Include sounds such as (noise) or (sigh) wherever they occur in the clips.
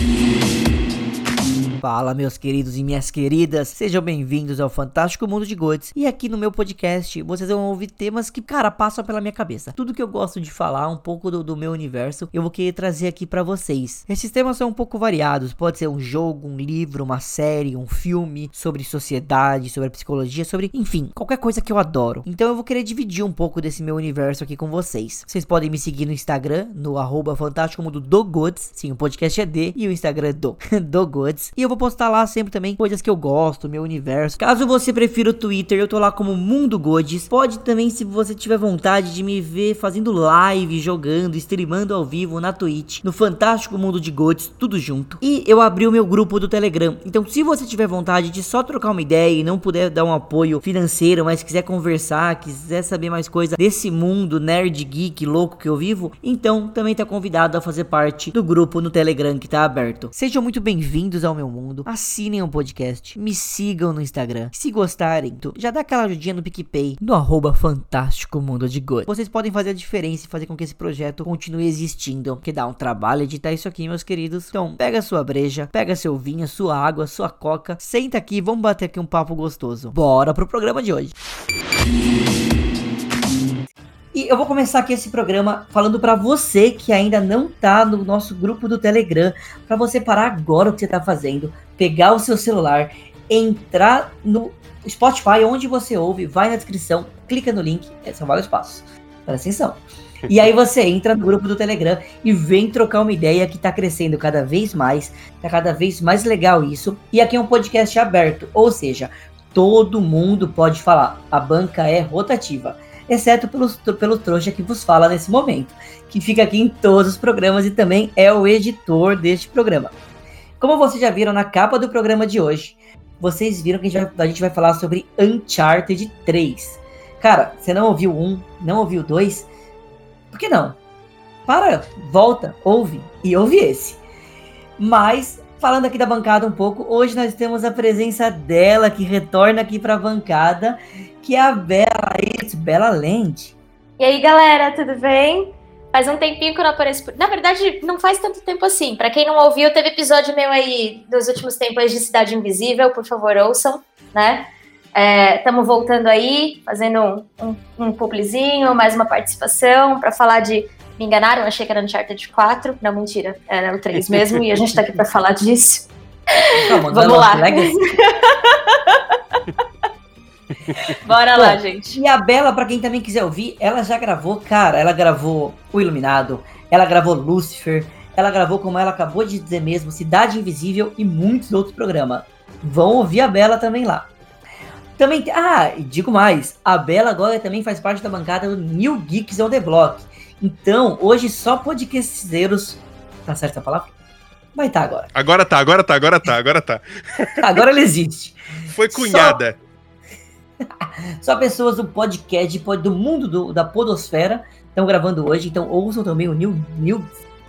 Thank you. Fala, meus queridos e minhas queridas, sejam bem-vindos ao Fantástico Mundo de Gods. E aqui no meu podcast vocês vão ouvir temas que, cara, passam pela minha cabeça. Tudo que eu gosto de falar, um pouco do, do meu universo, eu vou querer trazer aqui para vocês. Esses temas são um pouco variados, pode ser um jogo, um livro, uma série, um filme sobre sociedade, sobre psicologia, sobre, enfim, qualquer coisa que eu adoro. Então eu vou querer dividir um pouco desse meu universo aqui com vocês. Vocês podem me seguir no Instagram, no arroba Fantástico Mundo do Gods. Sim, o podcast é D e o Instagram é do, (laughs) do Gods. E eu vou postar lá sempre também coisas que eu gosto, meu universo. Caso você prefira o Twitter, eu tô lá como Mundo Gods. Pode também, se você tiver vontade de me ver fazendo live, jogando, streamando ao vivo na Twitch, no Fantástico Mundo de Gods, tudo junto. E eu abri o meu grupo do Telegram. Então, se você tiver vontade de só trocar uma ideia e não puder dar um apoio financeiro, mas quiser conversar, quiser saber mais coisa desse mundo nerd geek louco que eu vivo, então também tá convidado a fazer parte do grupo no Telegram que tá aberto. Sejam muito bem-vindos ao meu mundo mundo, assinem o podcast, me sigam no Instagram. Se gostarem, já dá aquela ajudinha no PicPay, no arroba Fantástico Mundo de Good. Vocês podem fazer a diferença e fazer com que esse projeto continue existindo, que dá um trabalho editar isso aqui, meus queridos. Então, pega sua breja, pega seu vinho, sua água, sua coca, senta aqui vamos bater aqui um papo gostoso. Bora pro programa de hoje. E eu vou começar aqui esse programa falando para você que ainda não tá no nosso grupo do Telegram, para você parar agora o que você tá fazendo, pegar o seu celular, entrar no Spotify, onde você ouve, vai na descrição, clica no link, é, são vários passos. Presta atenção. E aí você entra no grupo do Telegram e vem trocar uma ideia que tá crescendo cada vez mais, tá cada vez mais legal isso. E aqui é um podcast aberto, ou seja, todo mundo pode falar. A banca é rotativa exceto pelo, pelo trouxa que vos fala nesse momento, que fica aqui em todos os programas e também é o editor deste programa. Como vocês já viram na capa do programa de hoje, vocês viram que a gente vai, a gente vai falar sobre Uncharted 3. Cara, você não ouviu um, não ouviu dois? Por que não? Para, volta, ouve e ouve esse. Mas falando aqui da bancada um pouco, hoje nós temos a presença dela que retorna aqui para a bancada que é a Bela, isso, Bela Land. E aí, galera, tudo bem? Faz um tempinho que eu não apareço. Na verdade, não faz tanto tempo assim. Para quem não ouviu, teve episódio meu aí dos últimos tempos de Cidade Invisível, por favor, ouçam, né? Estamos é, voltando aí, fazendo um, um, um publizinho, mais uma participação para falar de. Me enganaram, achei que era Uncharted 4. Não, mentira, era o 3 mesmo, e a gente tá aqui para falar disso. Vamos lá. (laughs) Bora Bom, lá, gente. E a Bela, para quem também quiser ouvir, ela já gravou, cara, ela gravou O Iluminado, ela gravou Lucifer, ela gravou, como ela acabou de dizer mesmo, Cidade Invisível e muitos outros programas. Vão ouvir a Bela também lá. Também, ah, e digo mais, a Bela agora também faz parte da bancada do New Geeks on the Block. Então, hoje só podcasteiros. Tá certa a palavra? Vai estar tá agora. Agora tá, agora tá, agora tá, agora tá. (laughs) agora ele existe. Foi cunhada. Só... (laughs) Só pessoas do podcast, do mundo do, da podosfera estão gravando hoje, então ouçam também o New... New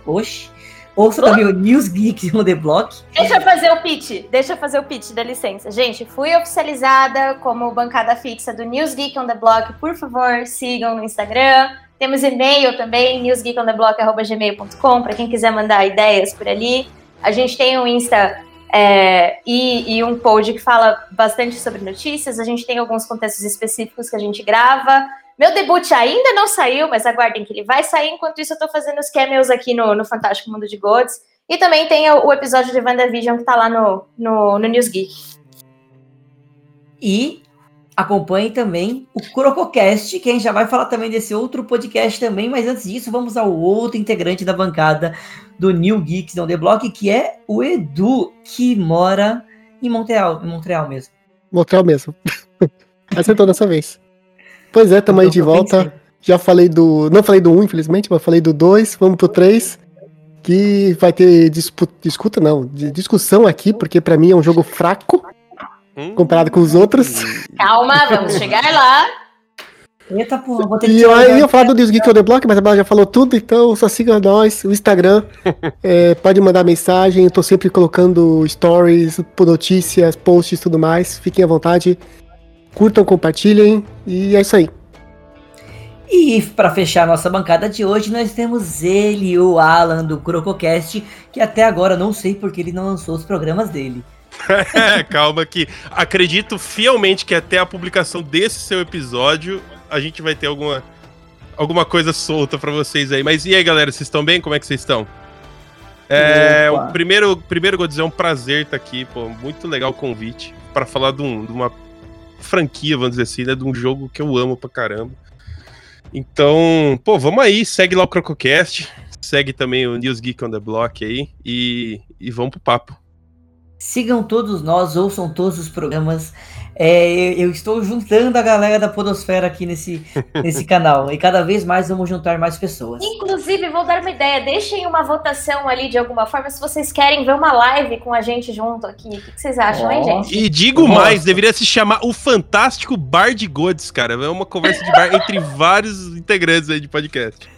Oxi. Ouçam oh. também o News Geeks on the Block. Deixa eu fazer o pitch, deixa eu fazer o pitch, dá licença. Gente, fui oficializada como bancada fixa do News Geek on the Block. Por favor, sigam no Instagram. Temos e-mail também, newsgeekontheblock.gmail.com, para quem quiser mandar ideias por ali. A gente tem um Insta é, e, e, um pod que fala bastante sobre notícias. A gente tem alguns contextos específicos que a gente grava. Meu debut ainda não saiu, mas aguardem que ele vai sair. Enquanto isso, eu tô fazendo os cameos aqui no, no Fantástico Mundo de Gods. E também tem o, o episódio de WandaVision que tá lá no, no, no News Geek. E acompanhe também o Crococast, que a gente já vai falar também desse outro podcast também, mas antes disso, vamos ao outro integrante da bancada do New Geeks on the Block, que é o Edu, que mora em Montreal, em Montreal mesmo. Montreal mesmo. (laughs) Acertou dessa vez. Pois é, tamo aí de volta. Já falei do. Não falei do 1, infelizmente, mas falei do 2. Vamos pro 3. Que vai ter disputa, discuta, não, discussão aqui, porque para mim é um jogo fraco hum. comparado com os outros. Calma, vamos chegar lá. Eita porra, vou ter que. E eu ia falar do News Geek on the Block, mas a Bela já falou tudo, então só siga nós, o Instagram. (laughs) é, pode mandar mensagem, eu tô sempre colocando stories, notícias, posts e tudo mais. Fiquem à vontade. Curtam, compartilhem e é isso aí. E para fechar nossa bancada de hoje, nós temos ele, o Alan do Crococast, que até agora não sei porque ele não lançou os programas dele. (laughs) Calma que acredito fielmente que até a publicação desse seu episódio a gente vai ter alguma alguma coisa solta para vocês aí. Mas e aí, galera, vocês estão bem? Como é que vocês estão? É, o primeiro, primeiro vou dizer, é um prazer estar aqui, pô, muito legal o convite para falar de, um, de, uma franquia, vamos dizer assim, né, de um jogo que eu amo pra caramba. Então, pô, vamos aí, segue lá o Crococast, segue também o News Geek on the Block aí e, e vamos pro papo. Sigam todos nós, ouçam todos os programas. É, eu estou juntando a galera da Podosfera aqui nesse, (laughs) nesse canal. E cada vez mais vamos juntar mais pessoas. Inclusive, vou dar uma ideia. Deixem uma votação ali de alguma forma se vocês querem ver uma live com a gente junto aqui. O que vocês acham, oh. hein, gente? E digo Nossa. mais, deveria se chamar o Fantástico Bar de Goods, cara. É uma conversa de bar entre vários integrantes aí de podcast.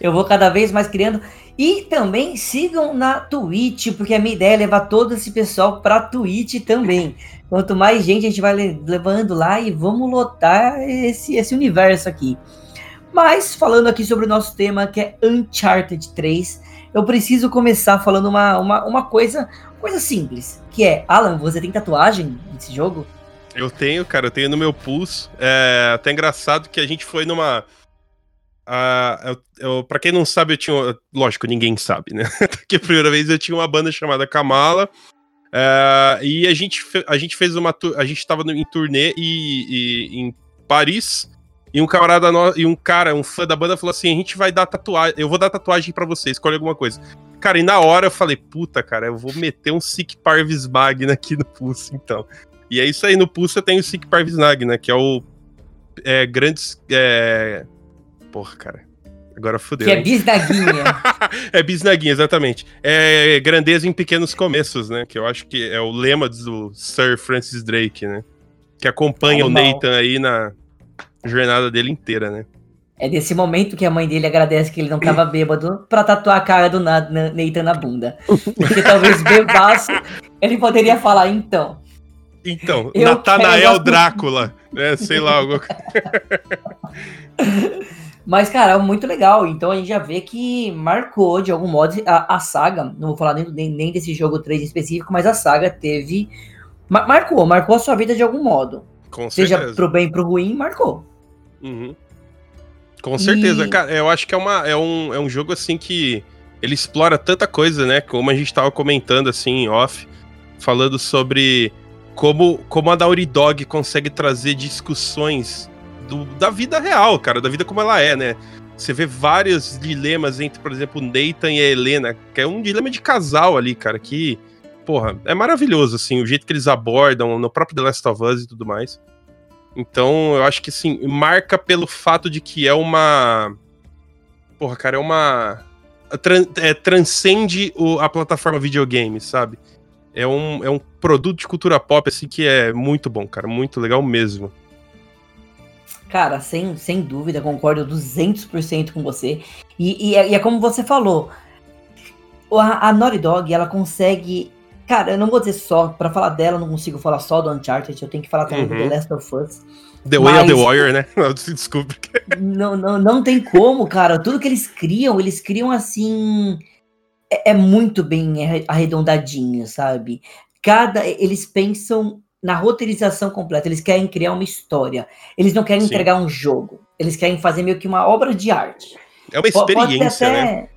Eu vou cada vez mais criando. E também sigam na Twitch, porque a minha ideia é levar todo esse pessoal pra Twitch também. (laughs) Quanto mais gente a gente vai levando lá e vamos lotar esse, esse universo aqui. Mas, falando aqui sobre o nosso tema, que é Uncharted 3, eu preciso começar falando uma, uma, uma coisa, coisa simples, que é, Alan, você tem tatuagem nesse jogo? Eu tenho, cara, eu tenho no meu pulso. É até engraçado que a gente foi numa Uh, eu, eu, pra quem não sabe, eu tinha. Lógico, ninguém sabe, né? (laughs) Porque a primeira vez eu tinha uma banda chamada Kamala. Uh, e a gente, a gente fez uma. A gente tava em turnê e, e, em Paris. E um camarada e um cara, um fã da banda, falou assim: a gente vai dar tatuagem. Eu vou dar tatuagem para você, escolhe alguma coisa. Cara, e na hora eu falei, puta, cara, eu vou meter um Sick Parvis Magna aqui no pulso, então. E é isso aí, no pulso eu tenho o Sick Parvis Magna, que é o. É, grandes. É, Porra, cara. Agora fudeu. Que é bisnaguinha. (laughs) é bisnaguinha, exatamente. É grandeza em pequenos começos, né? Que eu acho que é o lema do Sir Francis Drake, né? Que acompanha Animal. o Nathan aí na jornada dele inteira, né? É desse momento que a mãe dele agradece que ele não tava bêbado pra tatuar a cara do Nathan na bunda. Porque talvez (laughs) bebaço, ele poderia falar, então. Então, Natanael Drácula, né? Sei lá, algo. (laughs) Mas, cara, é muito legal. Então a gente já vê que marcou, de algum modo, a, a saga. Não vou falar nem, nem desse jogo 3 específico, mas a saga teve. Mar, marcou, marcou a sua vida de algum modo. Com Seja certeza. pro bem pro ruim, marcou. Uhum. Com certeza, e... cara. Eu acho que é, uma, é, um, é um jogo assim que ele explora tanta coisa, né? Como a gente tava comentando assim em off, falando sobre como, como a Naughty Dog consegue trazer discussões do, da vida real, cara, da vida como ela é, né? Você vê vários dilemas entre, por exemplo, o Nathan e a Helena, que é um dilema de casal ali, cara, que, porra, é maravilhoso, assim, o jeito que eles abordam no próprio The Last of Us e tudo mais. Então, eu acho que, assim, marca pelo fato de que é uma. Porra, cara, é uma. É, transcende o, a plataforma videogame, sabe? É um, é um produto de cultura pop, assim, que é muito bom, cara, muito legal mesmo. Cara, sem, sem dúvida, concordo 200% com você. E, e, é, e, é, como você falou, a, a Naughty Dog, ela consegue... Cara, eu não vou dizer só, para falar dela, eu não consigo falar só do Uncharted, eu tenho que falar também uhum. do The Last of Us. The Way of the Warrior, né? (laughs) Desculpa. Não, não, não tem como, cara. Tudo que eles criam, eles criam assim. É, é muito bem arredondadinho, sabe? Cada. Eles pensam na roteirização completa. Eles querem criar uma história. Eles não querem Sim. entregar um jogo. Eles querem fazer meio que uma obra de arte. É uma experiência, até... né?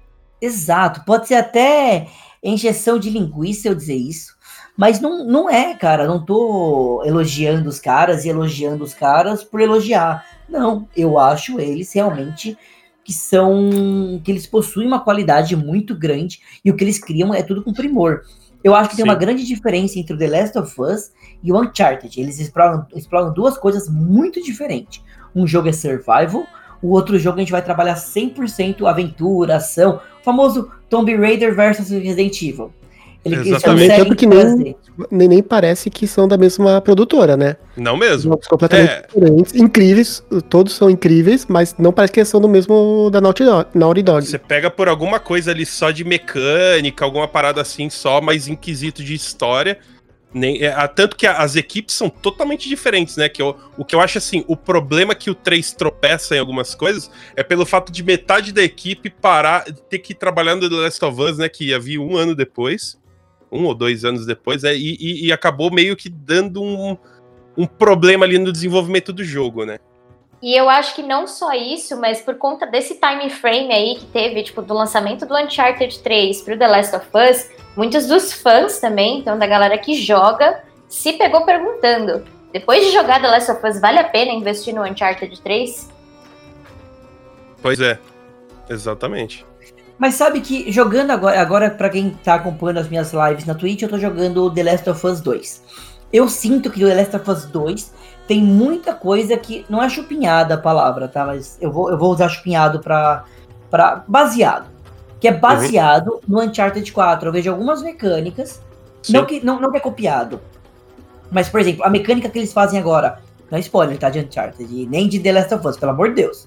Exato. Pode ser até encheção de linguiça eu dizer isso. Mas não, não é, cara. Não tô elogiando os caras e elogiando os caras por elogiar. Não, eu acho eles realmente que são. que eles possuem uma qualidade muito grande e o que eles criam é tudo com primor. Eu acho que Sim. tem uma grande diferença entre o The Last of Us e o Uncharted. Eles exploram, exploram duas coisas muito diferentes. Um jogo é survival, o outro jogo a gente vai trabalhar 100% aventura, ação, o famoso Tomb Raider versus Resident Evil. Ele, Exatamente, é porque nem, nem, nem, parece que são da mesma produtora, né? Não mesmo. Jogos completamente é. diferentes, incríveis, todos são incríveis, mas não parece que são do mesmo da Naughty Dog. Naughty Dog. Você pega por alguma coisa ali só de mecânica, alguma parada assim só, mais inquisito de história. Nem, é, tanto que as equipes são totalmente diferentes, né? Que eu, o que eu acho assim, o problema que o 3 tropeça em algumas coisas é pelo fato de metade da equipe parar, ter que trabalhar no The Last of Us, né? Que havia um ano depois, um ou dois anos depois, né? E, e, e acabou meio que dando um, um problema ali no desenvolvimento do jogo, né? E eu acho que não só isso, mas por conta desse time frame aí que teve, tipo, do lançamento do Uncharted 3 pro The Last of Us, muitos dos fãs também, então da galera que joga, se pegou perguntando: depois de jogar The Last of Us, vale a pena investir no Uncharted 3? Pois é, exatamente. Mas sabe que jogando agora, agora para quem tá acompanhando as minhas lives na Twitch, eu tô jogando The Last of Us 2. Eu sinto que o The Last of Us 2 tem muita coisa que não é chupinhada a palavra, tá? Mas eu vou, eu vou usar chupinhado para para baseado que é uhum. baseado uhum. no Uncharted 4. Eu vejo algumas mecânicas, não que, não, não que é copiado, mas, por exemplo, a mecânica que eles fazem agora, não é spoiler, tá, de Uncharted, nem de The Last of Us, pelo amor de Deus,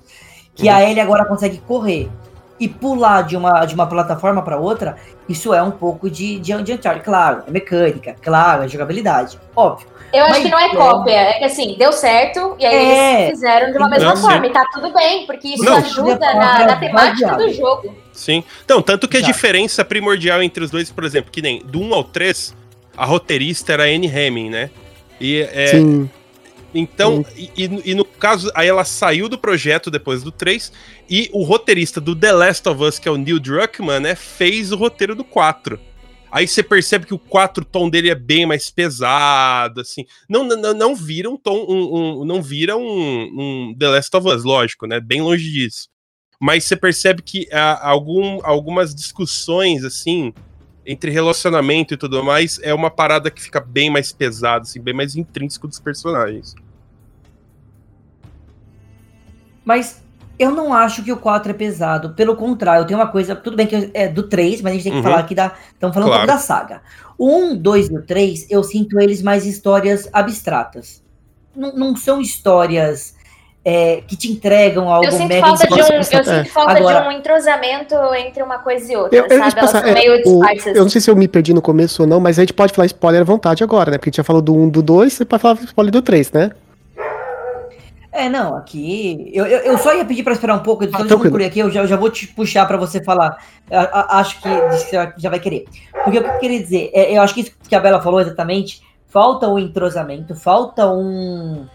que uhum. a Ellie agora consegue correr e pular de uma, de uma plataforma para outra, isso é um pouco de, de, de Uncharted. Claro, é mecânica, claro, é jogabilidade, óbvio. Eu acho que não é cópia, é que assim, deu certo, e aí é, eles fizeram de uma mesma não, forma, sim. e tá tudo bem, porque isso não, ajuda na, na temática do jogo. Sim. Então, tanto que a diferença primordial entre os dois, por exemplo, que nem do 1 ao 3, a roteirista era a Anne Hemming, né? E, é, Sim. Então, e, e, no caso, aí ela saiu do projeto depois do 3, e o roteirista do The Last of Us, que é o Neil Druckmann, né, fez o roteiro do 4. Aí você percebe que o 4 tom dele é bem mais pesado, assim. Não, não, não vira um tom, um, um não vira um, um, The Last of Us, lógico, né? Bem longe disso. Mas você percebe que há algum, algumas discussões, assim, entre relacionamento e tudo mais, é uma parada que fica bem mais pesada, assim, bem mais intrínseco dos personagens. Mas eu não acho que o 4 é pesado. Pelo contrário, eu tenho uma coisa. Tudo bem que é do 3, mas a gente tem que uhum. falar aqui da. Estamos falando claro. um pouco da saga. O 1, 2 e o 3, eu sinto eles mais histórias abstratas. Não, não são histórias é, que te entregam algo eu sinto mega falta de um, Eu sinto é. falta Agora, de um entrosamento entre uma coisa e outra, eu, eu sabe? Passar, meio o, Eu não sei se eu me perdi no começo ou não, mas a gente pode falar spoiler à vontade agora, né? Porque a gente já falou do 1, do 2, você pode falar spoiler do 3, né? É, não, aqui. Eu, eu, eu só ia pedir para esperar um pouco, então ah, concluir aqui, eu já, eu já vou te puxar para você falar. Eu, eu, acho que você já vai querer. Porque o que eu queria dizer, é, eu acho que isso que a Bela falou exatamente, falta um entrosamento, falta um.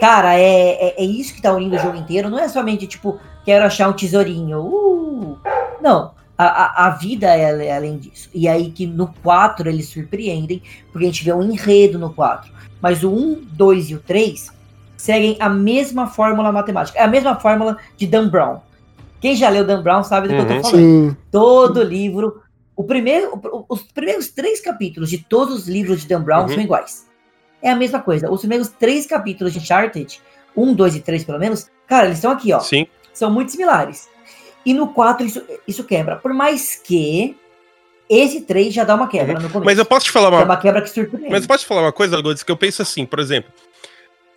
Cara, é, é, é, isso que tá unindo o jogo inteiro. Não é somente, tipo, quero achar um tesourinho. Uh! Não. A, a, a vida é, é além disso. E aí que no 4 eles surpreendem, porque a gente vê um enredo no 4. Mas o 1, 2 e o 3 seguem a mesma fórmula matemática. É a mesma fórmula de Dan Brown. Quem já leu Dan Brown sabe do uhum, que eu tô uhum. falando. Sim. Todo livro. O primeiro, os primeiros três capítulos de todos os livros de Dan Brown uhum. são iguais. É a mesma coisa. Os primeiros três capítulos de Uncharted, um, dois e três pelo menos, cara, eles estão aqui, ó. Sim. São muito similares. E no 4 isso, isso quebra. Por mais que esse 3 já dá uma quebra uhum. no começo. Mas eu posso te falar uma... É uma quebra que surpreende. Mas eu posso te falar uma coisa, Lourdes, que eu penso assim, por exemplo,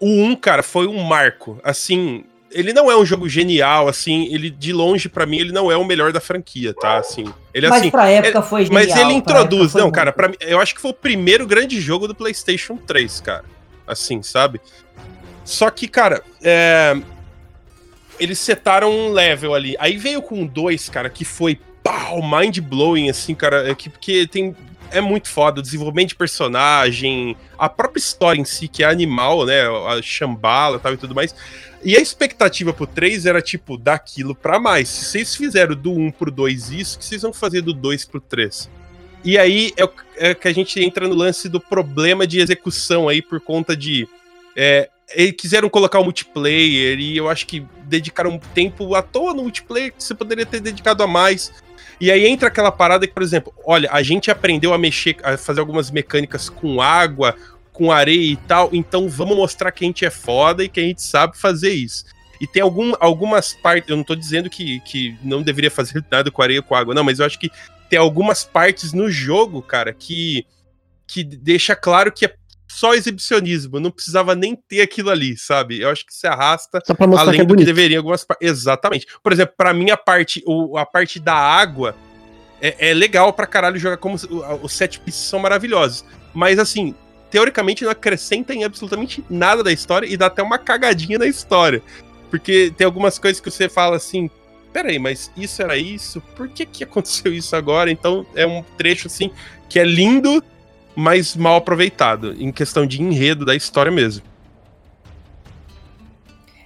o 1, cara, foi um marco. Assim, ele não é um jogo genial, assim, ele de longe para mim ele não é o melhor da franquia, tá? Assim, ele mas assim, pra época é, foi genial. Mas ele introduz, não, cara, para eu acho que foi o primeiro grande jogo do PlayStation 3, cara. Assim, sabe? Só que, cara, é, eles setaram um level ali. Aí veio com dois, cara, que foi pau, mind blowing assim, cara, é que porque tem é muito foda. O desenvolvimento de personagem, a própria história em si, que é animal, né? A chambala tal, e tudo mais. E a expectativa pro 3 era, tipo, daquilo pra mais. Se vocês fizeram do 1 pro 2 isso, que vocês vão fazer do 2 pro 3? E aí é, é, que a gente entra no lance do problema de execução aí por conta de. É, eles quiseram colocar o multiplayer e eu acho que dedicaram tempo à toa no multiplayer que você poderia ter dedicado a mais. E aí entra aquela parada que, por exemplo, olha, a gente aprendeu a mexer, a fazer algumas mecânicas com água, com areia e tal, então vamos mostrar que a gente é foda e que a gente sabe fazer isso. E tem algum, algumas partes, eu não tô dizendo que, que não deveria fazer (laughs) nada com areia com água, não, mas eu acho que tem algumas partes no jogo, cara, que, que deixa claro que é só exibicionismo, não precisava nem ter aquilo ali, sabe? Eu acho que se arrasta além que é do que deveria algumas Exatamente. Por exemplo, para mim a parte, o, a parte da água é, é legal pra caralho jogar como os set pieces são maravilhosos. Mas assim, teoricamente não acrescenta em absolutamente nada da história e dá até uma cagadinha na história. Porque tem algumas coisas que você fala assim, peraí, mas isso era isso? Por que que aconteceu isso agora? Então é um trecho assim que é lindo, mas mal aproveitado, em questão de enredo da história mesmo.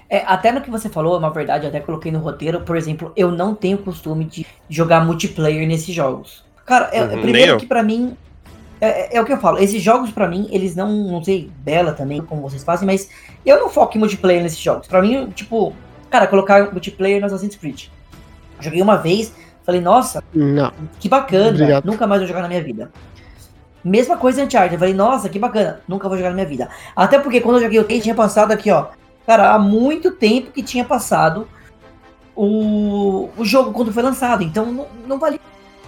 É, até no que você falou, é uma verdade, eu até coloquei no roteiro, por exemplo, eu não tenho costume de jogar multiplayer nesses jogos. Cara, é, Uhum, primeiro que pra mim, é, é- é o que eu falo, esses jogos pra mim, eles não, não sei, Bela também, como vocês fazem, mas eu não foco em multiplayer nesses jogos. Pra mim, tipo, cara, colocar multiplayer no Assassin's Creed. Joguei uma vez, falei, nossa, Não. que bacana, Obrigado. nunca mais vou jogar na minha vida. Mesma coisa em Uncharted, eu falei, nossa, que bacana, nunca vou jogar na minha vida. Até porque quando eu joguei o 3, tinha passado aqui, ó, cara, há muito tempo que tinha passado o, o jogo quando foi lançado, então não, não valia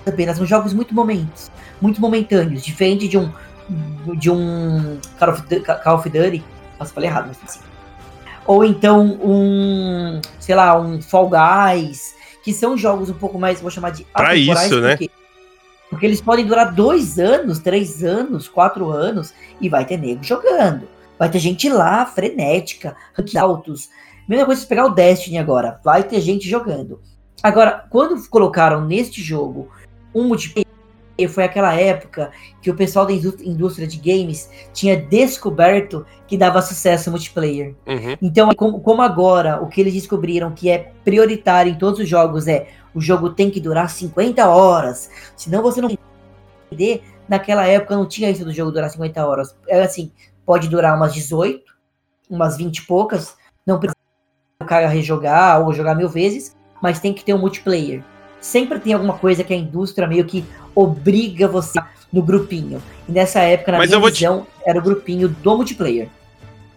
a pena, são jogos muito momentos, muito momentâneos, diferente de um de um Call of, Call of Duty, nossa, falei errado, mas assim. Ou então um, sei lá, um Fall Guys, que são jogos um pouco mais, vou chamar de Pra isso, né? porque- Porque eles podem durar dois anos, três anos, quatro anos, e vai ter nego jogando. Vai ter gente lá, frenética, rank altos. Mesma coisa se pegar o Destiny agora, vai ter gente jogando. Agora, quando colocaram neste jogo um multiplayer, foi aquela época que o pessoal da indú- indústria de games tinha descoberto que dava sucesso multiplayer. Uhum. Então, como agora o que eles descobriram que é prioritário em todos os jogos é o jogo tem que durar 50 horas, senão você não entender. Naquela época não tinha isso do jogo durar 50 horas. Era assim, pode durar umas 18, umas 20 e poucas, não precisa o cara rejogar ou jogar mil vezes, mas tem que ter um multiplayer. Sempre tem alguma coisa que a indústria meio que obriga você no grupinho. E nessa época, na Mas minha vou te- visão, era o grupinho do multiplayer.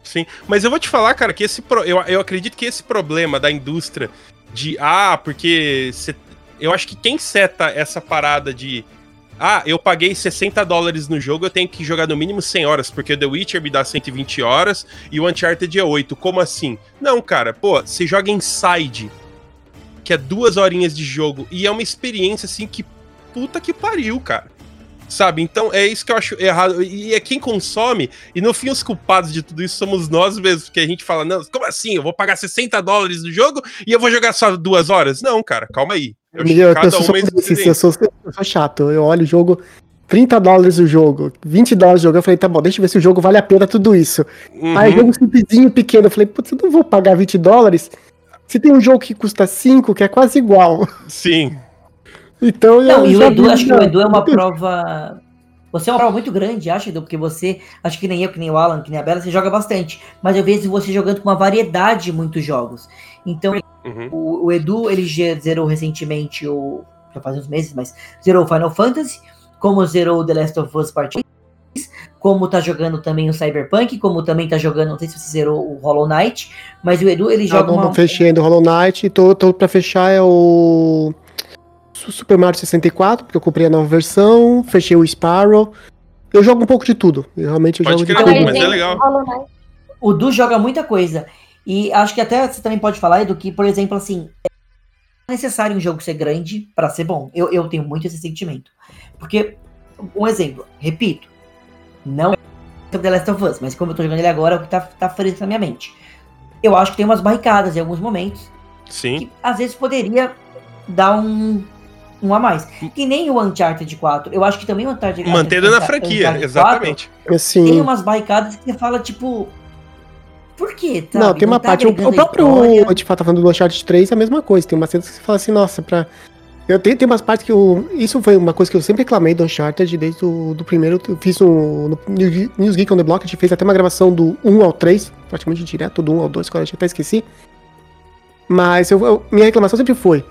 Sim, mas eu vou te falar, cara, que esse pro- eu, eu acredito que esse problema da indústria de ah, porque cê- eu acho que quem seta essa parada de ah, eu paguei 60 dólares no jogo, eu tenho que jogar no mínimo 100 horas, porque o The Witcher me dá 120 horas e o Uncharted é 8. Como assim? Não, cara, pô, você joga Inside, que é duas horinhas de jogo, e é uma experiência assim que puta que pariu, cara. Sabe? Então é isso que eu acho errado. E é quem consome, e no fim os culpados de tudo isso somos nós mesmos, porque a gente fala, não, como assim? Eu vou pagar 60 dólares no jogo e eu vou jogar só duas horas? Não, cara, calma aí. Eu, Eu, cada sou, uma é eu, sou, eu sou chato. Eu olho o jogo, 30 dólares o jogo, 20 dólares o jogo. Eu falei, tá bom, deixa eu ver se o jogo vale a pena tudo isso. Uhum. Aí jogo simplesinho, pequeno. Eu falei, putz, eu não vou pagar 20 dólares. Se tem um jogo que custa 5, que é quase igual. Sim. Então Não, eu e o Edu, acho que o não. Edu é uma prova. Você é uma prova muito grande, acho, Edu, porque você, acho que nem eu, que nem o Alan, que nem a Bela, você joga bastante. Mas eu vejo você jogando com uma variedade de muitos jogos. Então, Uhum. o, o Edu, ele já zerou recentemente o. Já faz uns meses, mas zerou o Final Fantasy, como zerou o The Last of Us Part 2, como tá jogando também o Cyberpunk, como também tá jogando, não sei se você zerou o Hollow Knight, mas o Edu, ele joga bom, uma. eu fechei ainda o Hollow Knight. Tô, tô pra fechar é o. Su- Super Mario 64, porque eu comprei a nova versão. Fechei o Sparrow. Eu jogo um pouco de tudo. Eu realmente eu Pode jogo de tudo. mas é legal. Knight. O Du joga muita coisa. E acho que até você também pode falar, Edu, que, por exemplo, assim, é necessário um jogo ser grande pra ser bom. Eu, eu tenho muito esse sentimento. Porque, um exemplo, repito, não é o The Last of Us, mas como eu tô jogando ele agora, é o que tá, tá fresco na minha mente. Eu acho que tem umas barricadas em alguns momentos Sim. que às vezes poderia dar um, um a mais. Que nem o Uncharted 4. Eu acho que também o Uncharted Mantendo na Uncharted franquia, 4 exatamente. Assim, tem umas barricadas que você fala, tipo. Por quê? Não, sabe? tem uma tá parte. O, o próprio. De fato, tá falando do Uncharted 3 é a mesma coisa. Tem umas cenas que você fala assim, nossa, pra. Eu tenho, tem umas partes que eu. Isso foi uma coisa que eu sempre reclamei do Uncharted desde o do primeiro. Eu fiz um. No News Geek on the Block, a gente fez até uma gravação do 1 ao 3, praticamente direto, do 1 ao 2, que eu até esqueci. Mas eu, eu- minha reclamação sempre foi.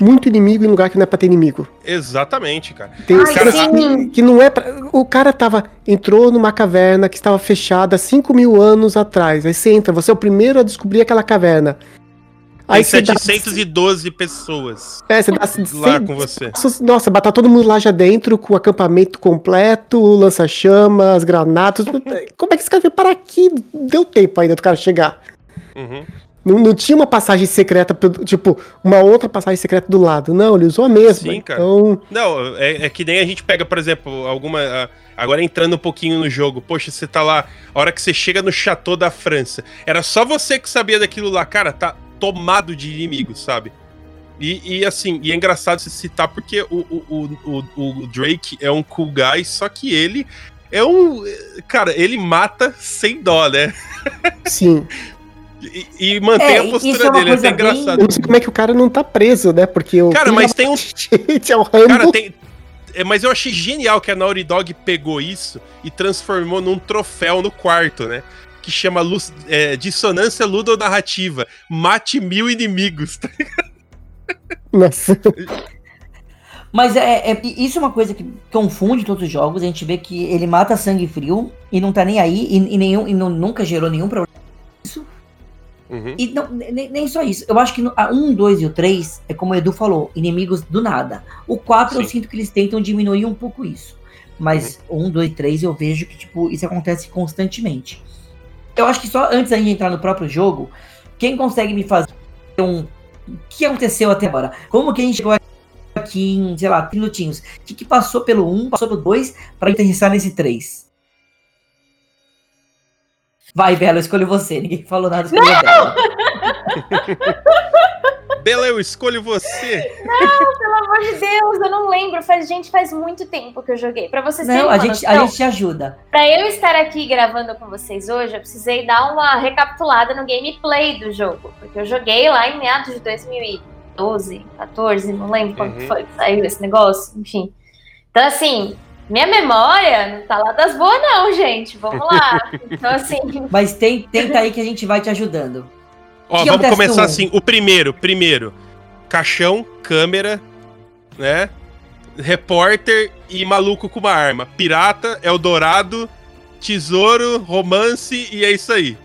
Muito inimigo em lugar que não é pra ter inimigo. Exatamente, cara. Tem Ai, sim. que, que não é pra. O cara tava. Entrou numa caverna que estava fechada 5 mil anos atrás. Aí você entra, você é o primeiro a descobrir aquela caverna. Tem você dá- 712 pessoas É, você dá. lá com você. Nossa, botar todo mundo lá já dentro, com o acampamento completo, lança-chamas, granadas. Como é que esse cara veio parar aqui? Deu tempo ainda do cara chegar. Uhum. Não, não tinha uma passagem secreta, tipo, uma outra passagem secreta do lado. Não, ele usou a mesma. Sim, cara. Então... Não, é, é, que nem a gente pega, por exemplo, alguma. Agora entrando um pouquinho no jogo. Poxa, você tá lá, a hora que você chega no Chateau da França. Era só você que sabia daquilo lá. Cara, tá tomado de inimigos, sabe? E, e, assim, e é engraçado se citar porque o, o, o, o, Drake é um cool guy, só que ele é um. Cara, ele mata sem dó, né? Sim. (laughs) E, e mantém é, a postura é dele, é até engraçado. Eu não sei como é que o cara não tá preso, né? Porque o. Cara, mas tem (laughs) um. Gente, é o Rambo. Cara, tem. É, mas eu achei genial que a Naughty Dog pegou isso e transformou num troféu no quarto, né? Que chama é, Dissonância Ludonarrativa. Mate mil inimigos, tá ligado? Nossa. Mas é, é, isso é uma coisa que confunde todos os jogos. A gente vê que ele mata sangue frio e não tá nem aí, e, e nenhum, e não, nunca gerou nenhum problema. Uhum. E não, nem, nem, só isso. Eu acho que a 1, 2 e o 3, é como o Edu falou, inimigos do nada. O 4 Sim. eu sinto que eles tentam diminuir um pouco isso. Mas uhum. 1, 2 e 3 eu vejo que, tipo, isso acontece constantemente. Eu acho que só antes da gente entrar no próprio jogo, quem consegue me fazer um o que aconteceu até agora? Como que a gente chegou aqui em, sei lá, 30 minutinhos? O que, que passou pelo 1, passou pelo 2, para aterrissar nesse 3? Vai, Bela, eu escolho você. Ninguém falou nada, escolheu Bela. (laughs) Bela, eu escolho você. Não, pelo amor de Deus, eu não lembro. Faz, gente, faz muito tempo que eu joguei. Para vocês não, a gente, a gente te ajuda. Para eu estar aqui gravando com vocês hoje, eu precisei dar uma recapitulada no gameplay do jogo. Porque eu joguei lá em meados de 2012, 14, não lembro quando uhum. foi que saiu esse negócio. Enfim. Então, assim, minha memória não tá lá das boas, não, gente. Vamos lá. Então, assim. (laughs) Mas tem, tenta aí que a gente vai te ajudando. Ó, que vamos começar um? assim. O primeiro, primeiro. Caixão, câmera, né? Repórter e maluco com uma arma. Pirata, Eldorado, tesouro, romance e é isso aí.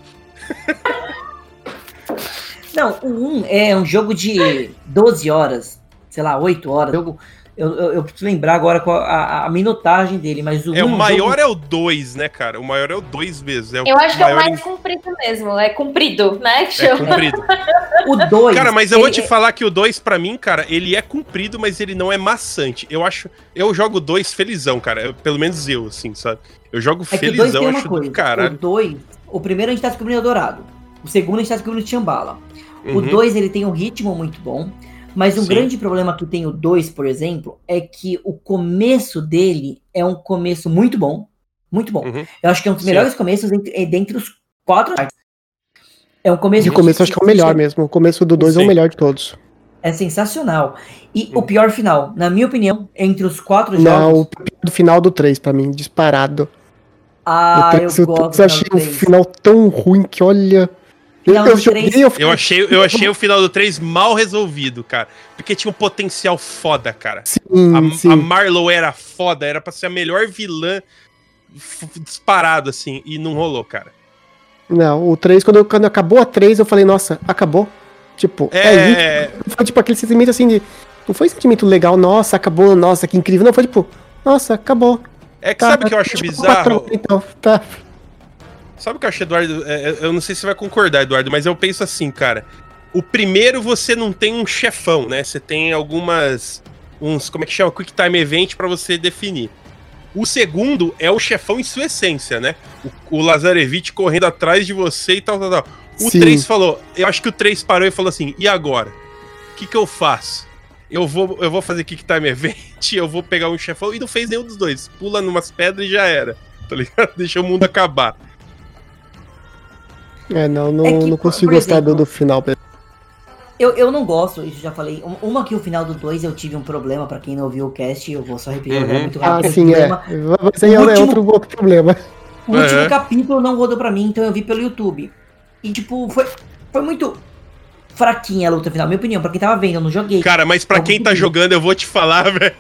Não, o 1 é um jogo de 12 horas, sei lá, 8 horas. Jogo eu, eu, eu, preciso lembrar agora qual a, a, minutagem dele, mas o. É, o maior jogo... é o 2, né, cara? O maior é o 2 vezes. É eu acho que é o mais em... comprido mesmo. É comprido, né? Que é comprido. (laughs) o 2. Cara, mas eu vou te falar que o 2, pra mim, cara, ele é comprido, mas ele não é maçante. Eu acho. Eu jogo 2 felizão, cara. Eu, pelo menos eu, assim, sabe? Eu jogo é felizão, acho coisa. cara. O 2, o primeiro a gente tá descobrindo o Dourado. O segundo a gente tá descobrindo o Tiambala. O 2 uhum. ele tem um ritmo muito bom. Mas um Sim. grande problema que tem o 2, por exemplo, é que o começo dele é um começo muito bom. Muito bom. Uhum. Eu acho que é um dos melhores Sim. começos entre, é dentre os quatro É um começo. De começo, acho que é o melhor mesmo. O começo do 2 é o melhor de todos. É sensacional. E o pior final, na minha opinião, entre os quatro Não, jogos. Não, o pior final do 3, pra mim, disparado. Ah, eu, eu gosto. Eu achei o final tão ruim que, olha. Eu, eu, joguei, eu, eu, achei, eu achei o final do 3 mal resolvido, cara. Porque tinha um potencial foda, cara. Sim, a, sim. a Marlow era foda, era pra ser a melhor vilã disparado, assim, e não rolou, cara. Não, o 3, quando, quando acabou a 3, eu falei, nossa, acabou. Tipo, é. é foi tipo aquele sentimento assim de. Não foi sentimento legal, nossa, acabou, nossa, que incrível. Não, foi tipo, nossa, acabou. É que tá, sabe o que eu acho tipo, bizarro? então, tá. Sabe o que eu acho, Eduardo? É, é, eu não sei se você vai concordar, Eduardo, mas eu penso assim, cara. O primeiro você não tem um chefão, né? Você tem algumas. uns. como é que chama? Quick Time Event para você definir. O segundo é o chefão em sua essência, né? O, o Lazarevich correndo atrás de você e tal, tal, tal. O 3 falou. Eu acho que o 3 parou e falou assim: e agora? O que, que eu faço? Eu vou, eu vou fazer Kick Time Event, (laughs) eu vou pegar um chefão. E não fez nenhum dos dois. Pula numas pedras e já era. Tá ligado? (laughs) Deixa o mundo acabar. É, não, não, é que, não consigo gostar exemplo, do, final. Eu, eu não gosto, isso já falei. Uma que o final do 2 eu tive um problema, pra quem não ouviu o cast, eu vou só repetir uhum. muito rápido. Ah, sim, é. Mas aí é último, outro, outro problema. O uhum. último capítulo não rodou pra mim, então eu vi pelo YouTube. E, tipo, foi, foi muito fraquinha a luta final, minha opinião. Pra quem tava vendo, eu não joguei. Cara, mas pra quem tá jogando, eu vou te falar, (laughs) velho.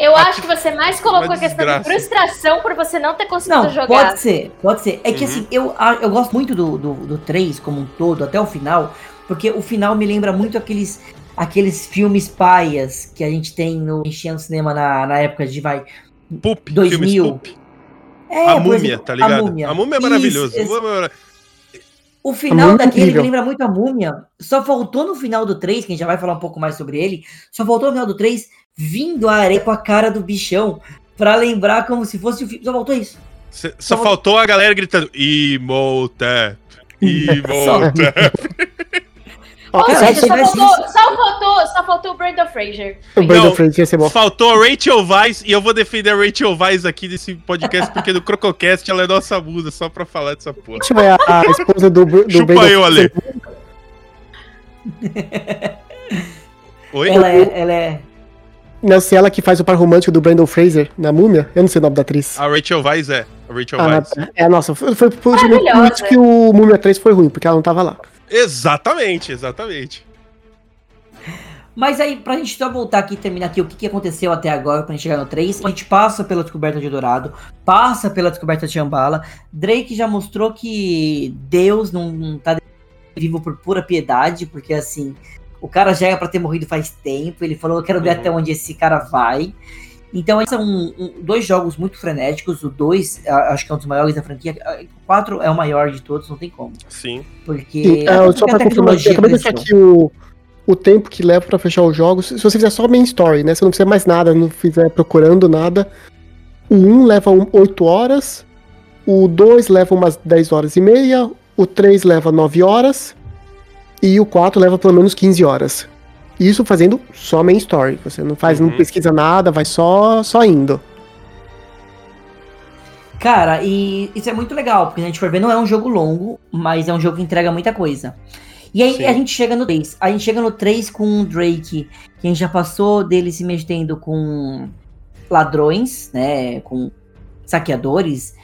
Eu acho que você mais colocou a questão de frustração por você não ter conseguido não, jogar. Pode ser, pode ser. É uhum. que assim, eu, eu gosto muito do, do, do 3 como um todo, até o final, porque o final me lembra muito aqueles, aqueles filmes paias que a gente tem no enchendo cinema na, na época de vai. Poop, 2000. É, a múmia, exemplo, tá ligado? A múmia, a múmia é maravilhoso. Isso, O final muito daquele me lembra muito a múmia. Só faltou no final do 3, que a gente já vai falar um pouco mais sobre ele. Só faltou no final do 3 vindo a areia com a cara do bichão. Pra lembrar como se fosse o filme. Só faltou isso. Cê- Só Só- faltou a galera gritando Imhotep, (laughs) Imhotep. (laughs) Ó, Ou Cara, só faltou, só, faltou, só faltou o Brandon Fraser. o Brandon Não. Fraser ia ser bom. Faltou a Rachel Weisz e eu vou defender a Rachel Weisz aqui nesse podcast porque no Crococast ela é nossa musa só pra falar dessa porra. Rachel é a, a esposa do, do Chupa Brandon eu, Ale. Fraser. (laughs) Oi? Ela é. Ela é... Não, se ela que faz o par romântico do Brandon Fraser na múmia, eu não sei o nome da atriz. A Rachel Weisz é. A Rachel Ah, Weisz. tá. é, nossa, foi, foi por isso que o Múmia 3 foi ruim, porque ela não tava lá. Exatamente, exatamente. Mas aí, pra gente só voltar aqui e terminar aqui o que, que aconteceu até agora pra gente chegar no 3, a gente passa pela descoberta de Dourado, passa pela descoberta de Shambhala. Drake já mostrou que Deus não, não tá vivo por pura piedade, porque assim, o cara já era pra ter morrido faz tempo. Ele falou: Eu quero ver Uhum. até onde esse cara vai. Então, esses são um- dois jogos muito frenéticos. O 2, acho que é um dos maiores da franquia. O 4 é o maior de todos, não tem como. Sim. Porque. Ah, porque só a pra confirmar, de deixar cresceu. aqui o, o tempo que leva pra fechar os jogos. Se você fizer só main story, né? Se não fizer mais nada, não fizer procurando nada. O 1 leva um- 8 horas. O 2 leva umas 10 horas e meia. O 3 leva 9 horas. E o 4 leva pelo menos 15 horas. Isso fazendo só main story. Você não faz, não Uhum. pesquisa nada, vai só, só indo. Cara, e isso é muito legal, porque a gente for ver, não é um jogo longo, mas é um jogo que entrega muita coisa. E aí Sim. a gente chega no 3. A gente chega no 3 com o Drake, que a gente já passou dele se metendo com ladrões, né? Com saqueadores,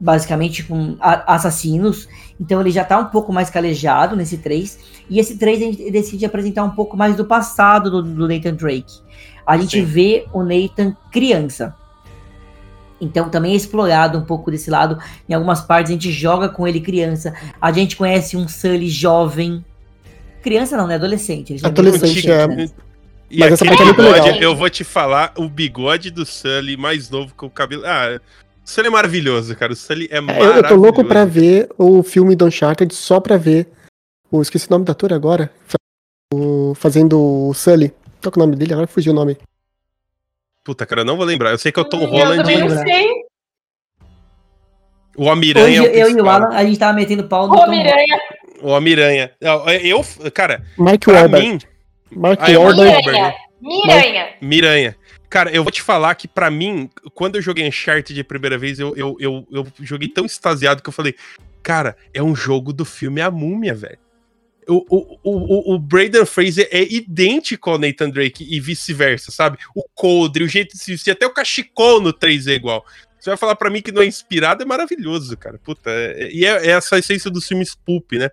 basicamente com a- assassinos. Então ele já tá um pouco mais calejado nesse 3. E esse 3 a gente decide apresentar um pouco mais do passado do, do Nathan Drake. A gente Sim. vê o Nathan criança. Então também é explorado um pouco desse lado. Em algumas partes a gente joga com ele criança. A gente conhece um Sully jovem. Criança não, né? Adolescente. Ele já é Adolescente, adolescente, é. né? E Mas essa aquele parte é muito bigode, legal. eu vou te falar, o bigode do Sully mais novo com o cabelo. Ah, o Sully é maravilhoso, cara. O Sully é É, maravilhoso. eu, eu tô louco pra ver o filme do Uncharted só pra ver. O, esqueci o nome do ator agora. O, fazendo o Sully. Qual que é o nome dele? Agora fugiu o nome. Puta, cara, eu não vou lembrar. Eu sei que é o Tom Eu Holland também e não sei. o Homem-Aranha. Hoje é o eu e o. Alan, a gente tava metendo pau no Ô, Tom Miranha. O Homem-Aranha. Eu, eu, cara, pra Wahlberg. mim, Mark Ah, é o Wahlberg. Wahlberg. Miranha. Miranha. Miranha. Cara, eu vou te falar que pra mim, quando eu joguei Uncharted de primeira vez, eu, eu, eu, eu joguei tão extasiado que eu falei, cara, é um jogo do filme A Múmia, velho. O, o, o, o Braden Fraser é idêntico ao Nathan Drake e vice-versa, sabe? O coldre, o jeito de se vestir, até o cachecol no 3 é igual. Você vai falar pra mim que não é inspirado, é maravilhoso, cara. Puta, é- e é, é essa essência dos filmes pulp, né?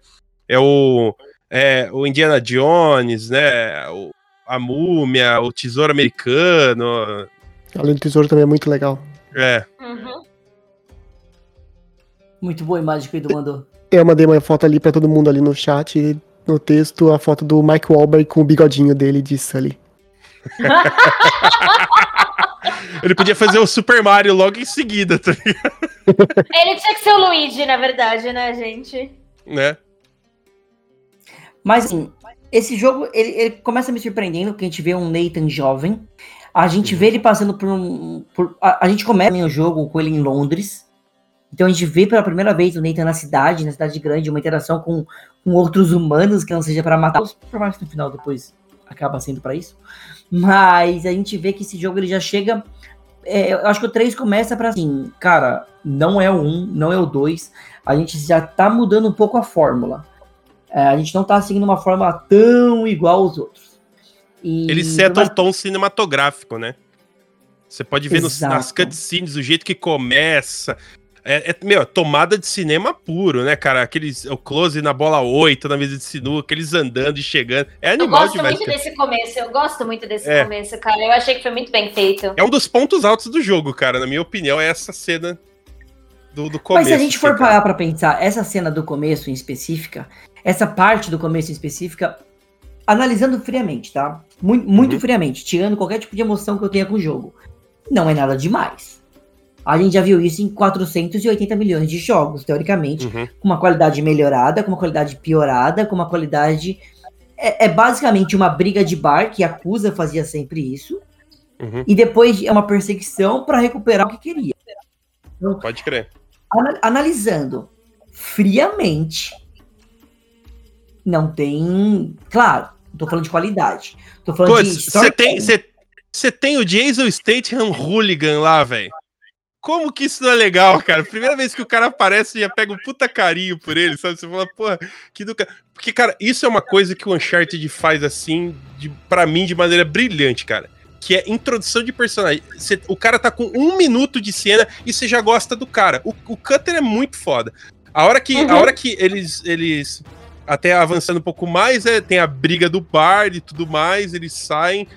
É o, é o Indiana Jones, né? O, a Múmia, o Tesouro Americano. Além do tesouro também é muito legal. É. Uhum. Muito boa a imagem que o Edu mandou. Eu mandei uma foto ali pra todo mundo ali no chat. No texto, a foto do Mike Wahlberg com o bigodinho dele de Sully. (laughs) Ele podia fazer o Super Mario logo em seguida, tá ligado? Ele tinha que ser o Luigi, na verdade, né, gente? né? Mas assim, esse jogo, ele, ele começa me surpreendendo, porque a gente vê um Nathan jovem. A gente vê ele passando por um. por- a, a gente começa o jogo com ele em Londres. Então a gente vê pela primeira vez o Nathan na cidade, na cidade grande, uma interação com, com outros humanos, que não seja para matá-los, por mais que no final depois acaba sendo para isso. Mas a gente vê que esse jogo ele já chega. é, eu acho que o 3 começa para assim, cara, não é o 1, não é o 2. A gente já tá mudando um pouco a fórmula. É, a gente não tá seguindo uma fórmula tão igual aos outros. E, Ele seta mas- um tom cinematográfico, né? Você pode ver nos, nas cutscenes o jeito que começa. É, é, meu, tomada de cinema puro, né, cara? Aqueles, o close na bola 8, na mesa de sinuca, aqueles andando e chegando. É Eu animal gosto demais. muito cara. desse começo, eu gosto muito desse É. começo, cara. Eu achei que foi muito bem feito. É um dos pontos altos do jogo, cara. Na minha opinião, é essa cena do, do começo. Mas se a gente for parar pra pensar, essa cena do começo em específica, essa parte do começo em específica, analisando friamente, tá? Muito, muito Uhum. friamente, tirando qualquer tipo de emoção que eu tenha com o jogo. Não é nada demais. A gente já viu isso em 480 milhões de jogos, teoricamente, Uhum. com uma qualidade melhorada, com uma qualidade piorada, com uma qualidade. É, é basicamente uma briga de bar, que Acusa fazia sempre isso, Uhum. e depois é uma perseguição para recuperar o que queria. Pode crer. Ana- analisando friamente, não tem. Claro, não tô falando de qualidade. Tô falando de. Putz, você tem, tem o Jason Statham Hooligan lá, velho. Como que isso não é legal, cara? Primeira vez que o cara aparece, você já pega um puta carinho por ele, sabe? Você fala, porra, que do cara. Porque, cara, isso é uma coisa que o Uncharted faz assim, de, pra mim, de maneira brilhante, cara. Que é introdução de personagem. Você- o cara tá com um minuto de cena e você já gosta do cara. O, o Cutter é muito foda. A hora que, a Uhum. hora que eles, eles. Até avançando um pouco mais, é, tem a briga do bar e tudo mais, eles saem.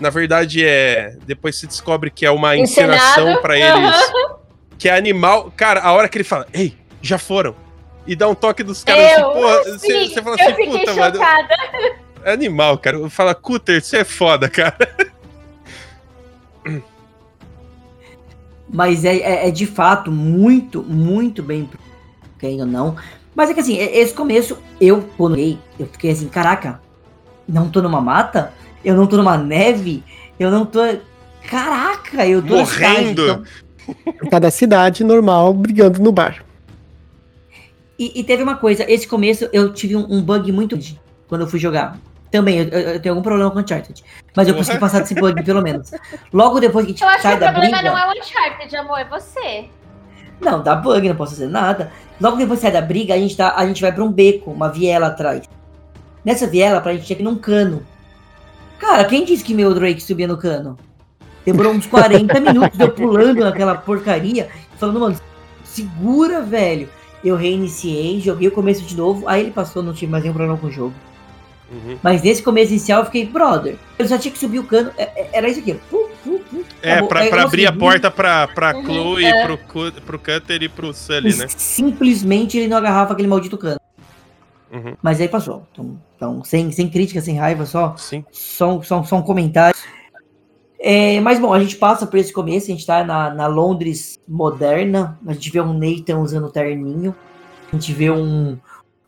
Na verdade, é. Depois se descobre que é uma encenação Encenado. pra eles. Que é animal. Cara, a hora que ele fala, ei, já foram. E dá um toque dos caras assim, Eu, sim, Você fala assim, puta, mano. chocada. É animal, cara. Fala, Cutter, você é foda, cara. Mas é, é, é de fato muito, muito bem, querendo ou não. Mas é que assim, é- esse começo, eu, quando eu fiquei assim, caraca, não tô numa mata? Eu não tô numa neve? Eu não tô. Caraca, eu tô Morrendo. então- (laughs) Cada cidade normal brigando no bar. E, e teve uma coisa, esse começo eu tive um, um bug muito grande quando eu fui jogar. Também, eu, eu- eu tenho algum problema com Uncharted. Mas eu consegui passar desse bug, pelo menos. Logo depois que a gente Eu acho que sai o da problema briga. não é o Uncharted, amor, é você. Não, dá bug, não posso fazer nada. Logo depois que sai da briga, a gente, tá, a gente vai pra um beco, uma viela atrás. Nessa viela, pra gente ir num cano. Cara, quem disse que meu Drake subia no cano? Demorou uns 40 (laughs) minutos eu pulando naquela porcaria, falando, mano, segura, velho. Eu reiniciei, joguei o começo de novo, aí ele passou, não tive mais nenhum problema com o jogo. Uhum. Mas nesse começo inicial eu fiquei, brother, eu só tinha que subir o cano, é- é- era isso aqui. Pum, pum, pum, É, pra, pra abrir a porta pra, pra Uhum, Chloe, é. pro, pro Cutter e pro Sully, né? Simplesmente ele não agarrava aquele maldito cano. Uhum. Mas aí passou. Então, então, sem, sem crítica, sem raiva, só, Sim. só, só, só um comentário. É, mas bom, a gente passa por esse começo, a gente tá na, na Londres moderna, a gente vê um Nathan usando terninho, a gente vê um,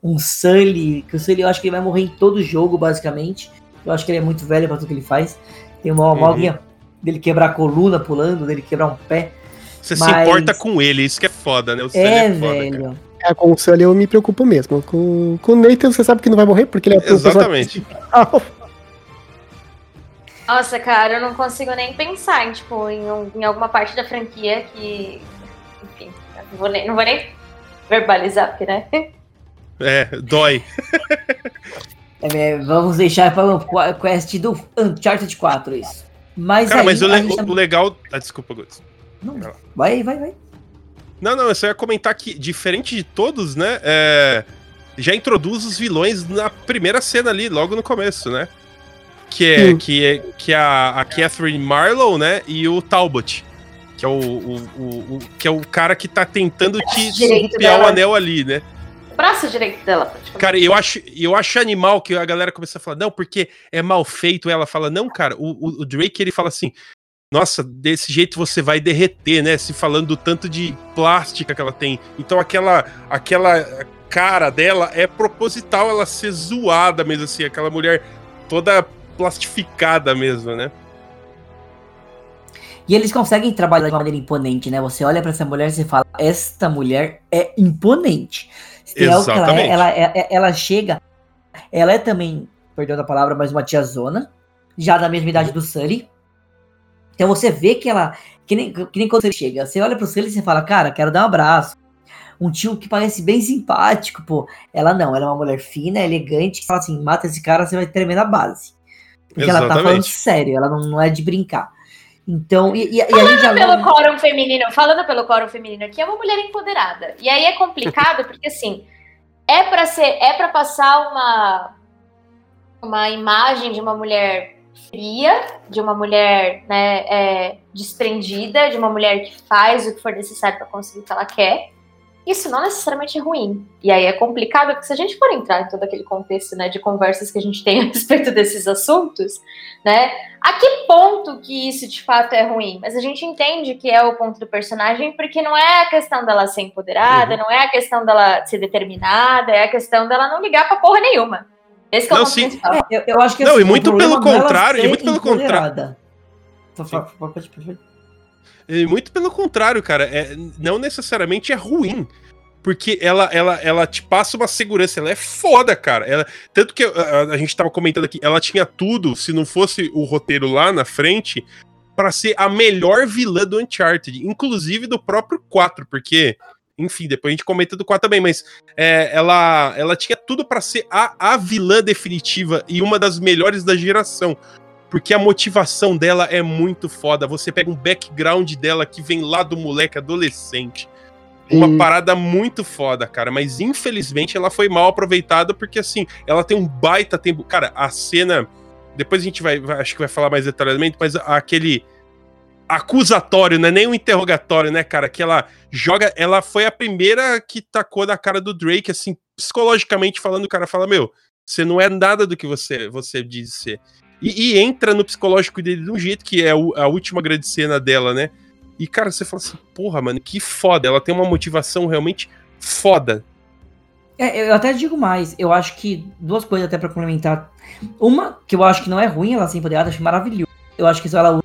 um Sully, que o Sully eu acho que ele vai morrer em todo jogo, basicamente. Eu acho que ele é muito velho pra tudo que ele faz. Tem uma Uhum. moguinha dele quebrar a coluna pulando, dele quebrar um pé. Você se Mas- importa com ele, isso que é foda, né? O Sully É, é, foda, cara. velho. É, com o Sully eu me preocupo mesmo. Com, com o Nathan você sabe que não vai morrer, porque ele é Exatamente. Nossa, cara, eu não consigo nem pensar em, tipo, em, um- em alguma parte da franquia que. Enfim, não vou nem, não vou nem verbalizar, porque, né? É, dói. (laughs) É, vamos deixar para o qu- quest do Uncharted 4 isso. Mas Cara, aí, mas o, le- gente tá- o legal. Ah, desculpa, Guts. Não, vai, vai, vai. Não, não, eu só ia comentar que, diferente de todos, né? é, já introduz os vilões na primeira cena ali, logo no começo, né? Que é, que é, que a, a Catherine Marlowe, né? E o Talbot. Que é o, o, o- o- que é o cara que tá tentando te surrupiar o anel ali, né? Braço direito dela. Cara, eu acho, eu acho animal que a galera começa a falar, não, porque é mal feito. Ela fala, não, cara, o, o- o Drake ele fala assim, nossa, desse jeito você vai derreter, né? Se falando do tanto de plástica que ela tem. Então aquela, aquela cara dela é proposital ela ser zoada mesmo, assim, aquela mulher toda plastificada mesmo, né? E eles conseguem trabalhar de uma maneira imponente, né? Você olha pra essa mulher e você fala, esta mulher é imponente. Algo que ela é, Exatamente. ela, é- ela chega, ela é também, perdão da palavra, mas uma tiazona, já da mesma idade do Sully. Então você vê que ela, que nem, que nem quando você chega, você olha pro Sully e você fala, cara, quero dar um abraço. Um tio que parece bem simpático, pô. Ela não, ela é uma mulher fina, elegante, que fala assim, mata esse cara, você vai tremer na base. Porque ela tá falando Exatamente. sério, ela não, não é de brincar. Então, e, e- e a gente já pelo quórum feminino, falando pelo quórum feminino aqui, é uma mulher empoderada. E aí é complicado porque assim, é pra ser, é para passar uma uma imagem de uma mulher fria, de uma mulher, né, é, desprendida, de uma mulher que faz o que for necessário pra conseguir o que ela quer. Isso não necessariamente é ruim. E aí é complicado, porque se a gente for entrar em todo aquele contexto né, de conversas que a gente (laughs) tem a respeito desses assuntos, né? A que ponto que isso de fato é ruim? Mas a gente entende que é o ponto do personagem, porque não é a questão dela ser empoderada, uhum. não é a questão dela ser determinada, é a questão dela não ligar pra porra nenhuma. Esse é o ponto sim. principal. É, eu, eu, acho que não, assim, e muito pelo contrário, e muito pelo contrário. Pode, pode, muito pelo contrário, cara. É, não necessariamente é ruim. Porque ela, ela, ela te passa uma segurança, ela é foda, cara. Ela, tanto que a, a gente tava comentando aqui, ela tinha tudo, se não fosse o roteiro lá na frente, para ser a melhor vilã do Uncharted, inclusive do próprio 4, porque, enfim, depois a gente comenta do 4 também, mas é, ela, ela tinha tudo para ser a, a vilã definitiva e uma das melhores da geração porque a motivação dela é muito foda. Você pega um background dela que vem lá do moleque adolescente. Uma hum. parada muito foda, cara. Mas infelizmente ela foi mal aproveitada porque, assim, ela tem um baita tempo. Cara, a cena. Depois a gente vai. Acho que vai falar mais detalhadamente, mas aquele acusatório, não é nem um interrogatório, né, cara? Que ela joga. Ela foi a primeira que tacou na cara do Drake, assim, psicologicamente falando. O cara fala: Meu, você não é nada do que você, você diz ser. E, e, entra no psicológico dele de um jeito que é a última grande cena dela, né? E, cara, você fala assim, porra, mano, que foda. Ela tem uma motivação realmente foda. É, eu até digo mais. Eu acho que duas coisas até para complementar. Uma, que eu acho que não é ruim ela ser empoderada, acho maravilhoso. Eu acho que isso ela usa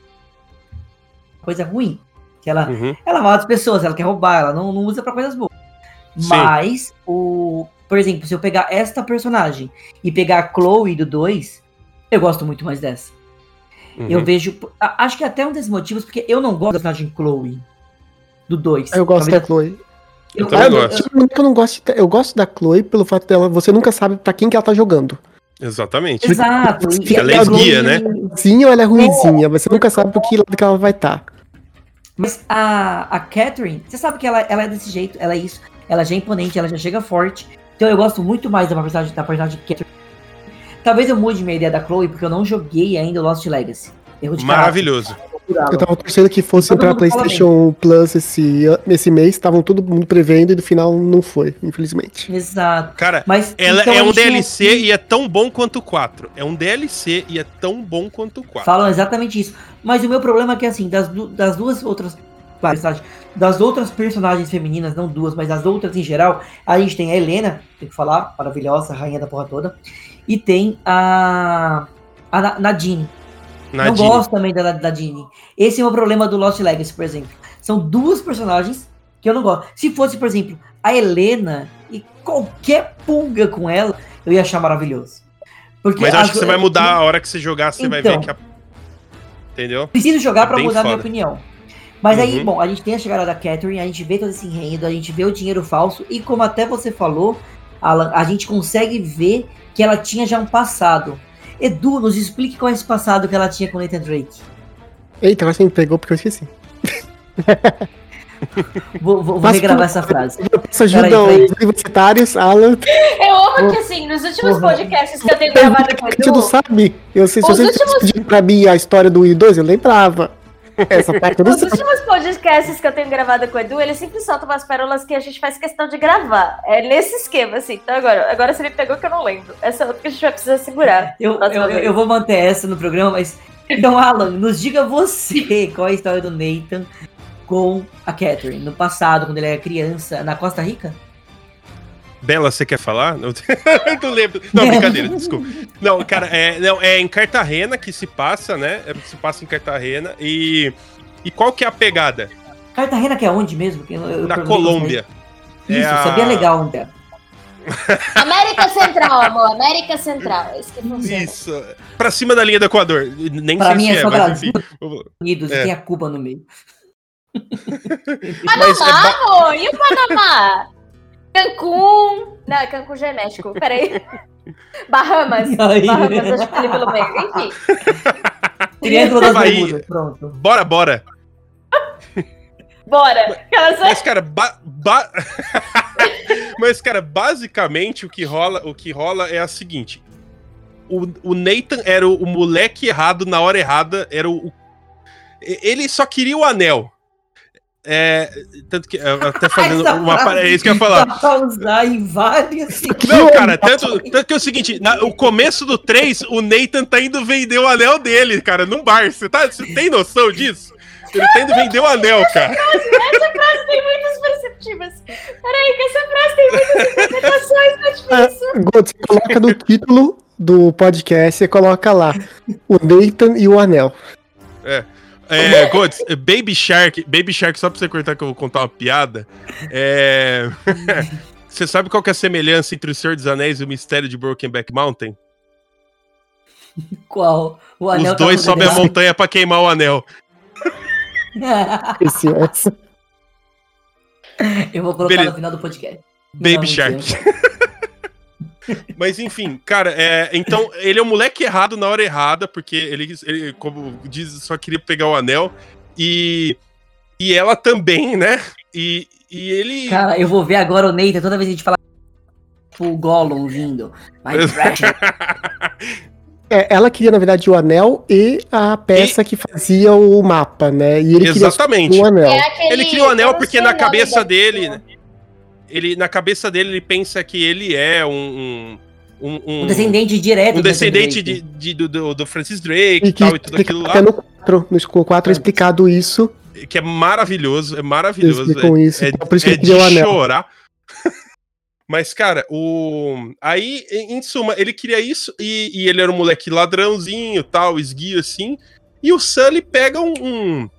coisa ruim. Que ela, uhum. ela mata as pessoas, ela quer roubar, ela não, não usa para coisas boas. Sim. Mas, o, por exemplo, se eu pegar esta personagem e pegar a Chloe do 2, eu gosto muito mais dessa. Uhum. Eu vejo. Acho que até um desses motivos, porque eu não gosto da personagem Chloe. Do 2. Eu gosto da Chloe. Eu, eu, gosto. Eu, eu, não gosto, eu gosto da Chloe pelo fato dela, você nunca sabe para quem que ela tá jogando. Exatamente. Exato. Ela é guia, né? Sim ou ela é ruimzinha, você nunca sabe por que lado que ela vai estar. Tá. Mas a, a Catherine, você sabe que ela, ela é desse jeito, ela é isso. Ela já é imponente, ela já chega forte. Então eu gosto muito mais da personagem, da personagem Catherine Talvez eu mude minha ideia da Chloe, porque eu não joguei ainda o Lost Legacy. Maravilhoso. Eu tava torcendo que fosse todo pra PlayStation Plus esse, esse mês, estavam todo mundo prevendo e no final não foi, infelizmente. Exato. Cara, Mas, ela então, é um DLC não... e é tão bom quanto o 4. É um DLC e é tão bom quanto o 4. Falam exatamente isso. Mas o meu problema é que, assim, das, das duas outras das outras personagens femininas, não duas, mas das outras em geral, a gente tem a Helena, tem que falar, maravilhosa, rainha da porra toda. E tem a, a Nadine. Nadine. Não gosto também da Nadine. Esse é o problema do Lost Legacy, por exemplo. São duas personagens que eu não gosto. Se fosse, por exemplo, a Helena e qualquer pulga com ela, eu ia achar maravilhoso. Porque Mas eu acho que você vai mudar a hora que você jogar, você então, vai ver então. que a... Entendeu? Preciso jogar é para mudar foda. minha opinião. Mas uhum. aí, bom, a gente tem a chegada da Catherine, a gente vê todo esse enredo, a gente vê o dinheiro falso, e como até você falou, Alan, a gente consegue ver que ela tinha já um passado. Edu, nos explique qual é esse passado que ela tinha com Nathan Drake. Eita, agora você me pegou porque eu esqueci. (laughs) vou, vou, vou regravar essa frase. Isso ajuda os universitários, Alan. Eu amo que, assim, nos últimos podcasts que eu tenho gravado com o Edu... não sabe. Eu sei, se você últimos... pedindo pra mim a história do I2, eu lembrava. Essa parte Os últimos podcasts que eu tenho gravado com o Edu, ele sempre solta umas pérolas que a gente faz questão de gravar. É nesse esquema, assim. Então agora, agora você me pegou que eu não lembro. Essa é outra que a gente vai precisar segurar. Eu, eu, eu, vou manter essa no programa, mas. Então, Alan, nos diga você (laughs) qual é a história do Nathan com a Catherine no passado, quando ele era criança, na Costa Rica? Bela, você quer falar? Não, (laughs) não lembro. Não, brincadeira, (laughs) desculpa. Não, cara, é, não, é em Cartagena que se passa, né? É, se passa em Cartagena. E, e qual que é a pegada? Cartagena que é onde mesmo? Eu, eu Na Colômbia. É isso, a... sabia legal onde é. (laughs) América Central, amor. América Central. É isso que funciona. Isso. Pra cima da linha do Equador. Nem pra sei mim se é, é mas enfim. Unidos, é. tem a Cuba no meio. Panamá, é amor. E o Panamá? Cancún. Não, Cancún já é México. Peraí. (laughs) Bahamas. Aí. Bahamas, acho que ali pelo meio. Enfim. Triângulo das Bermudas. Pronto. Bora, bora. Bora. Mas, cara, ba ba (laughs) Mas, cara, basicamente o que rola, o que rola é a seguinte. O, o Nathan era o, o moleque errado na hora errada. Era o, o, Ele só queria o anel. É, tanto que até (laughs) fazendo uma é isso que eu ia falar. Dá pra usar em várias. (laughs) Não, cara, tanto, tanto que é o seguinte, na, o começo do 3, o Nathan tá indo vender o anel dele, cara, num bar. Você tá, você tem noção disso? Ele tá indo vender o anel, cara. Essa frase tem muitas perceptivas. Peraí, que essa frase tem muitas interpretações, tá difícil. Ah, você coloca no título do podcast, você coloca lá o Nathan e o anel. É. (laughs) É, Gods, Baby Shark, Baby Shark, só pra você cortar que eu vou contar uma piada. É. (laughs) você sabe qual que é a semelhança entre o Senhor dos Anéis e o Mistério de Brokenback Mountain? Qual? O anel Os dois sobem a montanha pra queimar o anel. (laughs) É. Eu vou colocar Beleza. no final do podcast. Baby Não, Shark. Mas enfim, cara, é, então ele é o moleque errado na hora errada, porque ele, ele, como diz, só queria pegar o anel. E, e ela também, né? E, e ele. Cara, eu vou ver agora o Neita toda vez que a gente falar o Gollum vindo. (laughs) é, ela queria, na verdade, o anel e a peça e... que fazia o mapa, né? E ele Exatamente. queria o anel. É aquele... Ele queria o anel porque na cabeça dele. Né? Ele na cabeça dele ele pensa que ele é um, um, um, um descendente direto um descendente de, de, do, do Francis Drake e, tal, e tudo aquilo lá. No 4, no 4 é explicado isso. Que é maravilhoso, é maravilhoso. com é, isso, é, então por isso é que de chorar. (laughs) Mas, cara, o. Aí, em suma, ele queria isso e, e ele era um moleque ladrãozinho, tal, esguio assim. E o Sully pega um, um,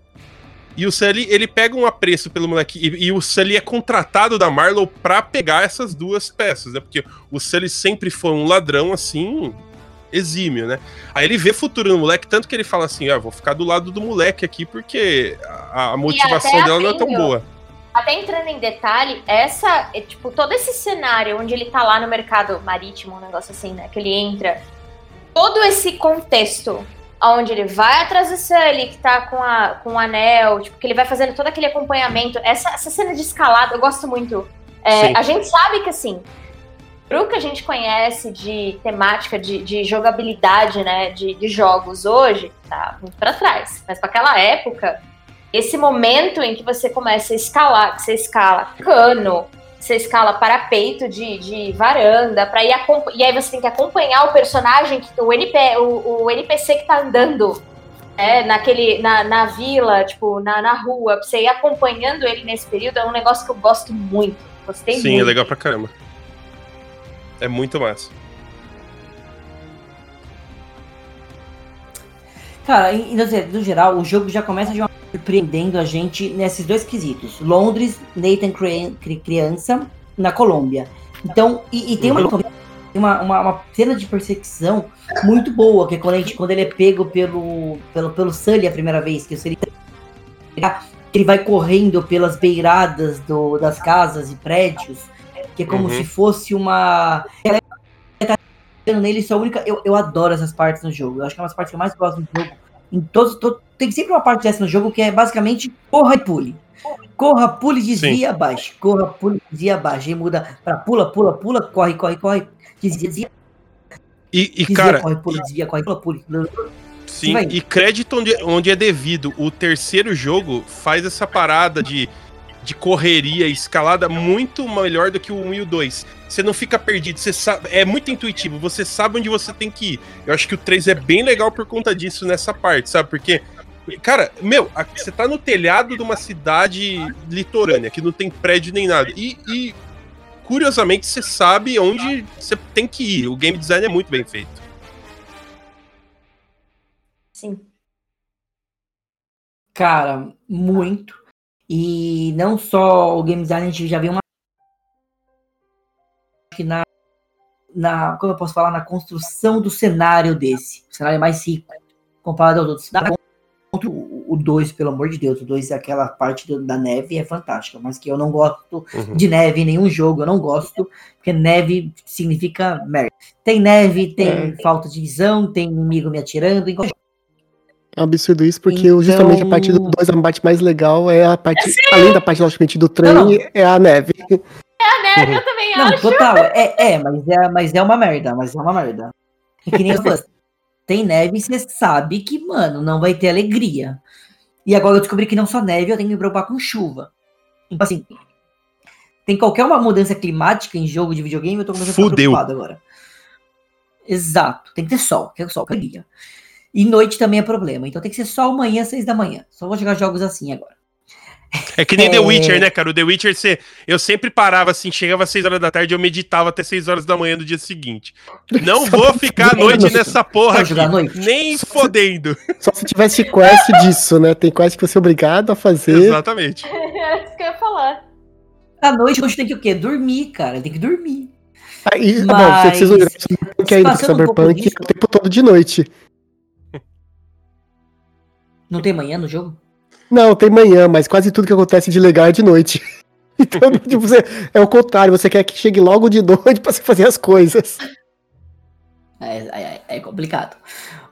e o Sully, ele pega um apreço pelo moleque. E, e, o Sully é contratado da Marlow pra pegar essas duas peças, né? Porque o Sully sempre foi um ladrão, assim, exímio, né? Aí ele vê futuro no moleque, tanto que ele fala assim: ah, vou ficar do lado do moleque aqui, porque a, a motivação dela não é tão boa. Até entrando em detalhe, essa, é, tipo, todo esse cenário onde ele tá lá no mercado marítimo, um negócio assim, né? Que ele entra. Todo esse contexto onde ele vai atrás do Sully, que tá com, a, com o anel, tipo, que ele vai fazendo todo aquele acompanhamento. Essa, essa cena de escalada, eu gosto muito. É, a gente sabe que, assim, pro que a gente conhece de temática, de, de jogabilidade, né, de, de jogos hoje, tá muito pra trás. Mas para aquela época, esse momento em que você começa a escalar, que você escala cano, você escala parapeito de, de varanda, para ir e aí você tem que acompanhar o personagem, que, o, NP, o, o NPC que tá andando é, naquele, na, na vila, tipo, na, na rua, pra você ir acompanhando ele nesse período, é um negócio que eu gosto muito. Gostei Sim, muito. Sim, é legal pra caramba. É muito massa. Cara, no geral, o jogo já começa de uma surpreendendo a gente nesses dois quesitos. Londres, Nathan criança, na Colômbia. Então, e, e tem uma, uma, uma, uma, cena de perseguição muito boa, que é quando, a gente, quando ele é pego pelo, pelo, pelo Sully a primeira vez, que o Sully ele vai correndo pelas beiradas do, das casas e prédios, que é como uhum. se fosse uma. Ela tá nele, é a única. Eu, eu adoro essas partes no jogo. Eu acho que é uma das partes que eu mais gosto do jogo em todos, todo, tem sempre uma parte dessa no jogo que é basicamente corra e pule. Corra, pule, desvia, abaixe. Corra, pule, desvia, abaixe. E muda pra pula, pula, pula, corre, corre, corre, desvia, desvia. E, e desvia, cara. Corre, pula, desvia, corre, pula, pule. Sim, e crédito onde, onde é devido. O terceiro jogo faz essa parada de de correria, escalada muito melhor do que o 1 e o 2. Você não fica perdido, você sabe, é muito intuitivo, você sabe onde você tem que ir. Eu acho que o 3 é bem legal por conta disso nessa parte, sabe? Porque Cara, meu, você tá no telhado de uma cidade litorânea, que não tem prédio nem nada. E, e curiosamente, você sabe onde você tem que ir. O game design é muito bem feito. Sim. Cara, muito. E não só o game design, a gente já viu uma. que na, na. Como eu posso falar? Na construção do cenário desse. O cenário é mais rico comparado aos outros. Contra o 2, pelo amor de Deus. O 2 é aquela parte do, da neve é fantástica, mas que eu não gosto uhum. de neve em nenhum jogo. Eu não gosto, porque neve significa merda. Tem neve, tem é. falta de visão, tem inimigo me atirando. Em qualquer é um absurdo isso, porque então... justamente a parte do 2, a parte mais legal é a parte, Sim. além da parte, logicamente, do trem, não, não. é a neve. É a neve, eu também não, acho. total, é, é, mas é, mas é uma merda, mas é uma merda. É que nem tem neve e você sabe que, mano, não vai ter alegria. E agora eu descobri que não só neve, eu tenho que me preocupar com chuva. Então, assim, tem qualquer uma mudança climática em jogo de videogame, eu tô começando Fudeu. a ficar preocupado agora. Exato, tem que ter sol, que é o sol, que é dia. E noite também é problema, então tem que ser só amanhã, seis da manhã. Só vou jogar jogos assim agora. É que nem É. The Witcher, né, cara? O The Witcher, você, eu sempre parava assim, chegava às 6 horas da tarde e eu meditava até 6 horas da manhã do dia seguinte. Não vou ficar à noite nessa porra aqui. Nem fodendo. Só se tivesse quest disso, né? Tem quest que você é obrigado a fazer. Exatamente. Era (laughs) isso que eu ia falar. À noite, hoje tem que o quê? Dormir, cara. Tem que dormir. Aí, Mas- Bom, você precisa jogar Cyberpunk ainda, um Cyberpunk disso- é o tempo todo de noite. Não tem manhã no jogo? Não, tem manhã, mas quase tudo que acontece de legal é de noite. (laughs) Então, (laughs) tipo, você, é o contrário, você quer que chegue logo de noite (laughs) pra você fazer as coisas. É, é- é complicado.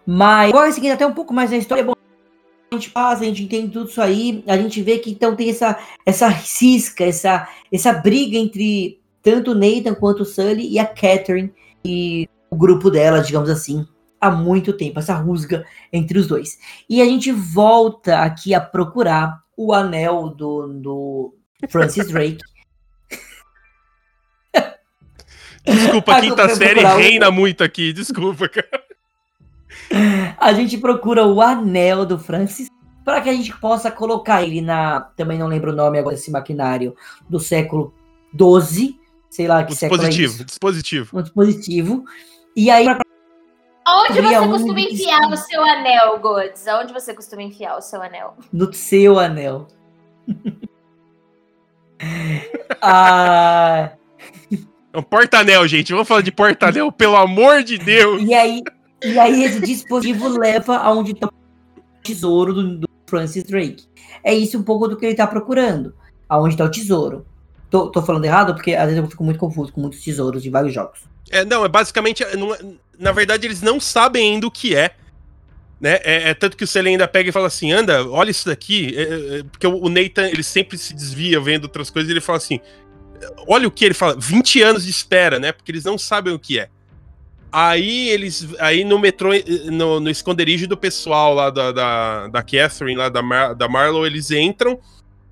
Mas agora seguindo até um pouco mais na história, é bom, a gente passa, a gente entende tudo isso aí, a gente vê que então tem essa, essa cisca, essa, essa briga entre tanto o Nathan quanto o Sully e a Catherine e o grupo dela, digamos assim, há muito tempo, essa rusga entre os dois. E a gente volta aqui a procurar o anel do, do Francis Drake. (laughs) Desculpa, a quinta série procurar o- reina muito aqui. Desculpa, cara. a gente procura o anel do Francis para que a gente possa colocar ele na. Também não lembro o nome agora desse maquinário do século XII, sei lá que O século é dispositivo, isso. dispositivo. Um dispositivo. E aí, pra- Aonde Cria você um costuma enfiar o seu anel, Gods? Aonde você costuma enfiar o seu anel? no seu anel. (laughs) ah, É um porta-anel, gente. Vamos falar de porta-anel, pelo amor de Deus. e aí, e aí esse dispositivo leva aonde tá o tesouro do, do Francis Drake. É isso um pouco do que ele tá procurando. Aonde tá o tesouro. Tô, tô falando errado porque às vezes eu fico muito confuso com muitos tesouros de vários jogos. É, não, é basicamente. não é- na verdade, eles não sabem ainda o que é. Né? É, é tanto que o Cele ainda pega e fala assim: anda, olha isso daqui. É, é, é, porque o Nathan, ele sempre se desvia vendo outras coisas e ele fala assim: olha o que ele fala, 20 anos de espera, né? Porque eles não sabem o que é. Aí eles. Aí no metrô, no, no esconderijo do pessoal lá da, da, da Catherine, lá da, Mar, da Marlow, eles entram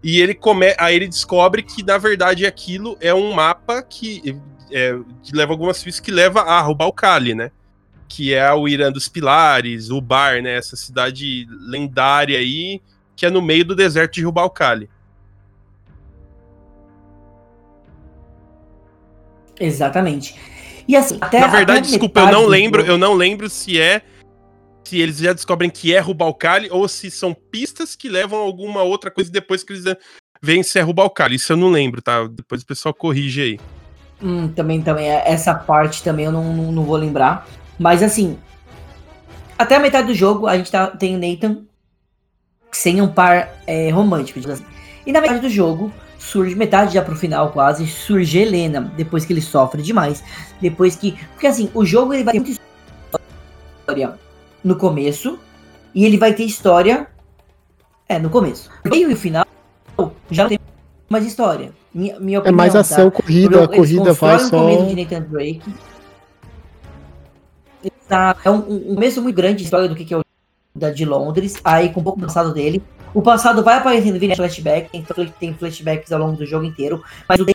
e ele come, aí ele descobre que, na verdade, aquilo é um mapa que, é, que leva algumas pistas que leva a Rubalcali, né? Que é o Irã dos Pilares, o Bar, né? Essa cidade lendária aí, que é no meio do deserto de Rubalcali. Exatamente. E assim, até Na verdade, até desculpa, eu não lembro, eu não lembro se é se eles já descobrem que é Rubalcali ou se são pistas que levam a alguma outra coisa depois que eles veem se é Rubalcali. Isso eu não lembro, tá? Depois o pessoal corrige aí. Hum, também, também, é- essa parte também eu não, não, não vou lembrar. Mas assim, até a metade do jogo a gente tá, tem o Nathan sem um par é, romântico, assim. E na metade do jogo, surge, metade já pro final quase, surge Helena, depois que ele sofre demais. Depois que. Porque assim, o jogo ele vai ter muita história no começo, e ele vai ter história. É, no começo. E o final, já não tem mais história. Minha, minha É opinião, mais tá? ação, corrida, a corrida vai só. de Nathan Drake. Tá, é um, um começo muito grande de história do que, que é o da de Londres, aí com um pouco do passado dele. O passado vai aparecendo vira flashback, tem, fla- tem flashbacks ao longo do jogo inteiro, mas o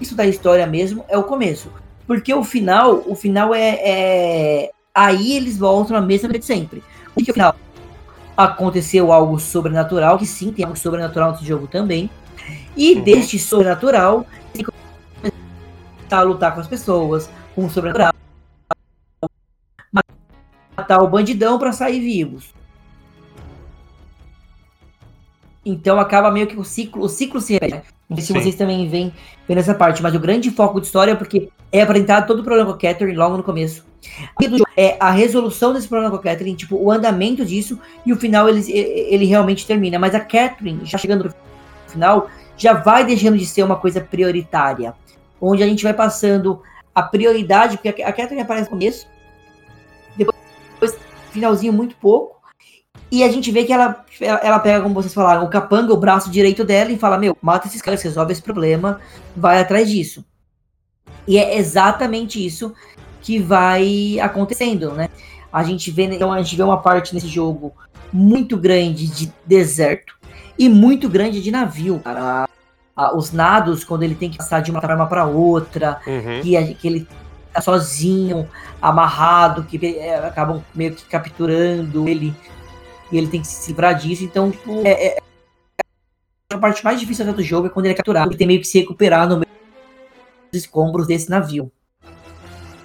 isso da história mesmo é o começo. Porque o final, o final é, é- aí eles voltam na mesma de sempre. O que é o final? Aconteceu algo sobrenatural, que sim, tem algo sobrenatural nesse jogo também. E Uhum. deste sobrenatural, que começar a lutar com as pessoas, com o sobrenatural. Matar o bandidão pra sair vivos. Então acaba meio que o ciclo, o ciclo se repete. né? Não sei se vocês também veem, veem essa parte, mas o grande foco de história é porque é apresentado todo o problema com a Catherine logo no começo. É a resolução desse problema com a Catherine, tipo, o andamento disso, e o final ele, ele realmente termina. Mas a Catherine, já chegando no final, já vai deixando de ser uma coisa prioritária. Onde a gente vai passando a prioridade, porque a Catherine aparece no começo, depois, finalzinho muito pouco, e a gente vê que ela, ela, ela pega, como vocês falaram, o capanga, o braço direito dela, e fala: Meu, mata esses caras, resolve esse problema, vai atrás disso. E é exatamente isso que vai acontecendo, né? A gente vê, então, a gente vê uma parte nesse jogo muito grande de deserto e muito grande de navio, cara. os nados, quando ele tem que passar de uma arma para outra, uhum. que, que ele tá sozinho, amarrado, que é, acabam meio que capturando ele e ele tem que se livrar disso. Então, tipo, é, é, a parte mais difícil do jogo é quando ele é capturado, ele tem meio que se recuperar no meio dos escombros desse navio.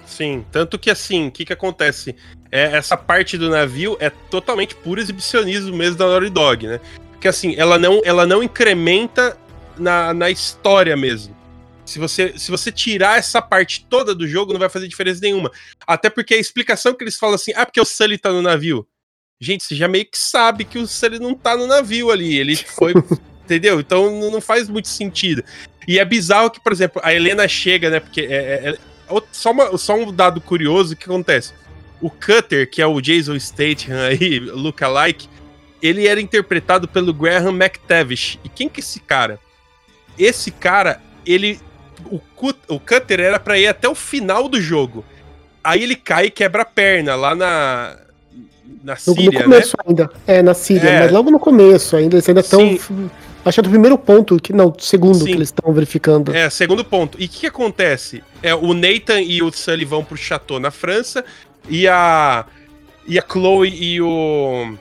Sim, tanto que assim, o que que acontece? É, essa parte do navio é totalmente puro exibicionismo mesmo da Naughty Dog, né? Porque assim, ela não, ela não incrementa na, na história mesmo. Se você, se você tirar essa parte toda do jogo, não vai fazer diferença nenhuma. Até porque a explicação que eles falam assim, ah, porque o Sully tá no navio. Gente, você já meio que sabe que o Sully não tá no navio ali. Ele foi. (laughs) entendeu? Então não faz muito sentido. E é bizarro que, por exemplo, a Helena chega, né? Porque é, é, é só, uma, só um dado curioso que acontece. O Cutter, que é o Jason Statham aí, (laughs) lookalike, ele era interpretado pelo Graham McTavish. E quem que é esse cara? Esse cara, ele. O, o Cutter era para ir até o final do jogo. Aí ele cai e quebra a perna lá na. Na Síria, no começo né? ainda. É, na Síria, é. mas logo no começo ainda. Eles ainda estão Acho que é o primeiro ponto, que não, segundo Sim. que eles estão verificando. É, segundo ponto. E o que, que, acontece? É, o Nathan e o Sully vão pro Chateau na França, e a. E a Chloe e o.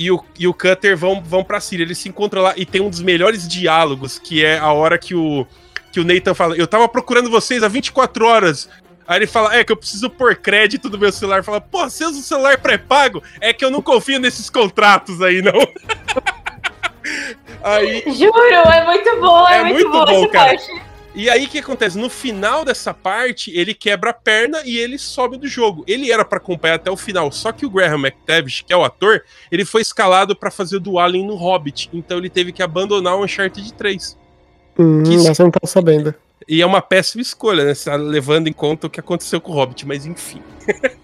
E o, e o Cutter vão, vão pra Síria. Eles se encontram lá e tem um dos melhores diálogos, que é a hora que o. Que o Nathan fala, eu tava procurando vocês há 24 horas. Aí ele fala, é que eu preciso pôr crédito do meu celular. Fala, pô, você usa o celular pré-pago? É que eu não confio nesses contratos aí, não. (laughs) Aí, Juro, é muito bom, é, é muito, muito bom, bom cara. Parte. E aí o que acontece? No final dessa parte, ele quebra a perna e ele sobe do jogo. Ele era para acompanhar até o final, só que o Graham McTavish, que é o ator, ele foi escalado para fazer do Alien no Hobbit, então ele teve que abandonar o Uncharted 3. Hum, que... Mas eu não tava sabendo. E é uma péssima escolha, né? Levando em conta o que aconteceu com o Hobbit, mas enfim. (laughs)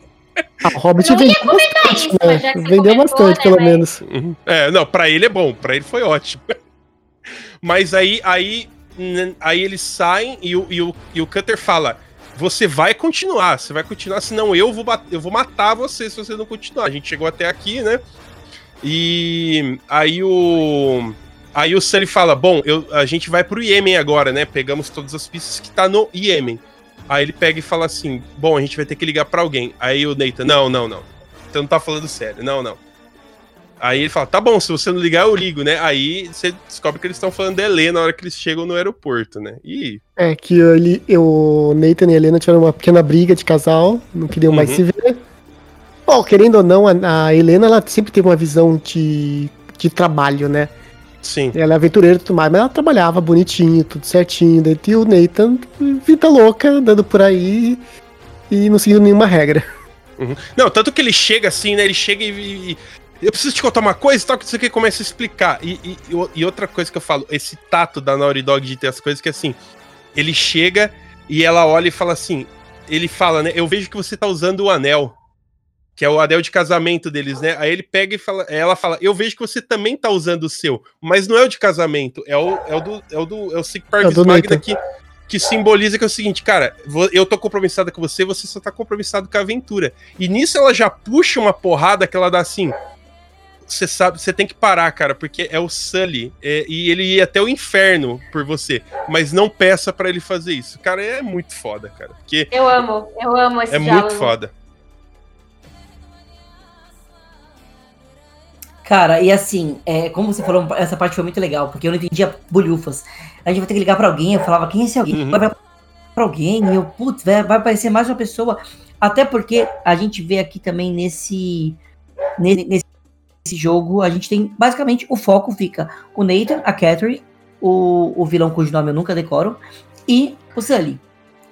A Hobbit vendeu bastante, isso, né? Vendeu bastante, né, pelo mas... menos. Uhum. É, não, pra ele é bom, pra ele foi ótimo. (laughs) Mas aí, aí, aí eles saem e o, e o, e o Cutter fala: Você vai continuar, você vai continuar, senão eu vou, eu vou matar você se você não continuar. A gente chegou até aqui, né? E aí o. Aí o Sully fala: Bom, eu, a gente vai pro Iêmen agora, né? Pegamos todas as pistas que tá no Iêmen. Aí ele pega e fala assim: Bom, a gente vai ter que ligar para alguém. Aí o Nathan: Não, não, não. Você não tá falando sério. Não, não. Aí ele fala: Tá bom, se você não ligar, eu ligo, né? Aí você descobre que eles estão falando da Helena na hora que eles chegam no aeroporto, né? E. É, que ele, o Nathan e a Helena tiveram uma pequena briga de casal, não queriam uhum. mais se ver. Bom, querendo ou não, a, a Helena ela sempre teve uma visão de, de trabalho, né? Sim. Ela é aventureira e tudo mais, mas ela trabalhava bonitinho, tudo certinho. Daí tinha o Nathan, vida louca, andando por aí e não seguindo nenhuma regra. Uhum. Não, tanto que ele chega assim, né? Ele chega e, e eu preciso te contar uma coisa e tal, que você que começa a explicar. E, e, e, outra coisa que eu falo, esse tato da Naughty Dog de ter as coisas que assim, ele chega e ela olha e fala assim, ele fala, né? Eu vejo que você tá usando o anel que é o anel de casamento deles, né? Aí ele pega e fala, ela fala: Eu vejo que você também tá usando o seu, mas não é o de casamento, é o, é o do. É o do. É o Sic Parvis é Magna que, que simboliza que é o seguinte, cara, eu tô compromissada com você, você só tá compromissado com a aventura. E nisso ela já puxa uma porrada que ela dá assim. Você sabe, você tem que parar, cara, porque é o Sully é, e ele ia até o inferno por você, mas não peça para ele fazer isso. Cara, é muito foda, cara. Porque eu amo, eu amo esse É diálogo. muito foda. Cara, e assim, é, como você falou, essa parte foi muito legal, porque eu não entendia bolhufas. A gente vai ter que ligar pra alguém, eu falava, quem é esse alguém? Uhum. Vai pra alguém, e eu, putz, vai, vai aparecer mais uma pessoa. Até porque a gente vê aqui também nesse, nesse, nesse jogo, a gente tem, basicamente, o foco fica o Nathan, a Catherine, o, o vilão cujo nome eu nunca decoro, e o Sully.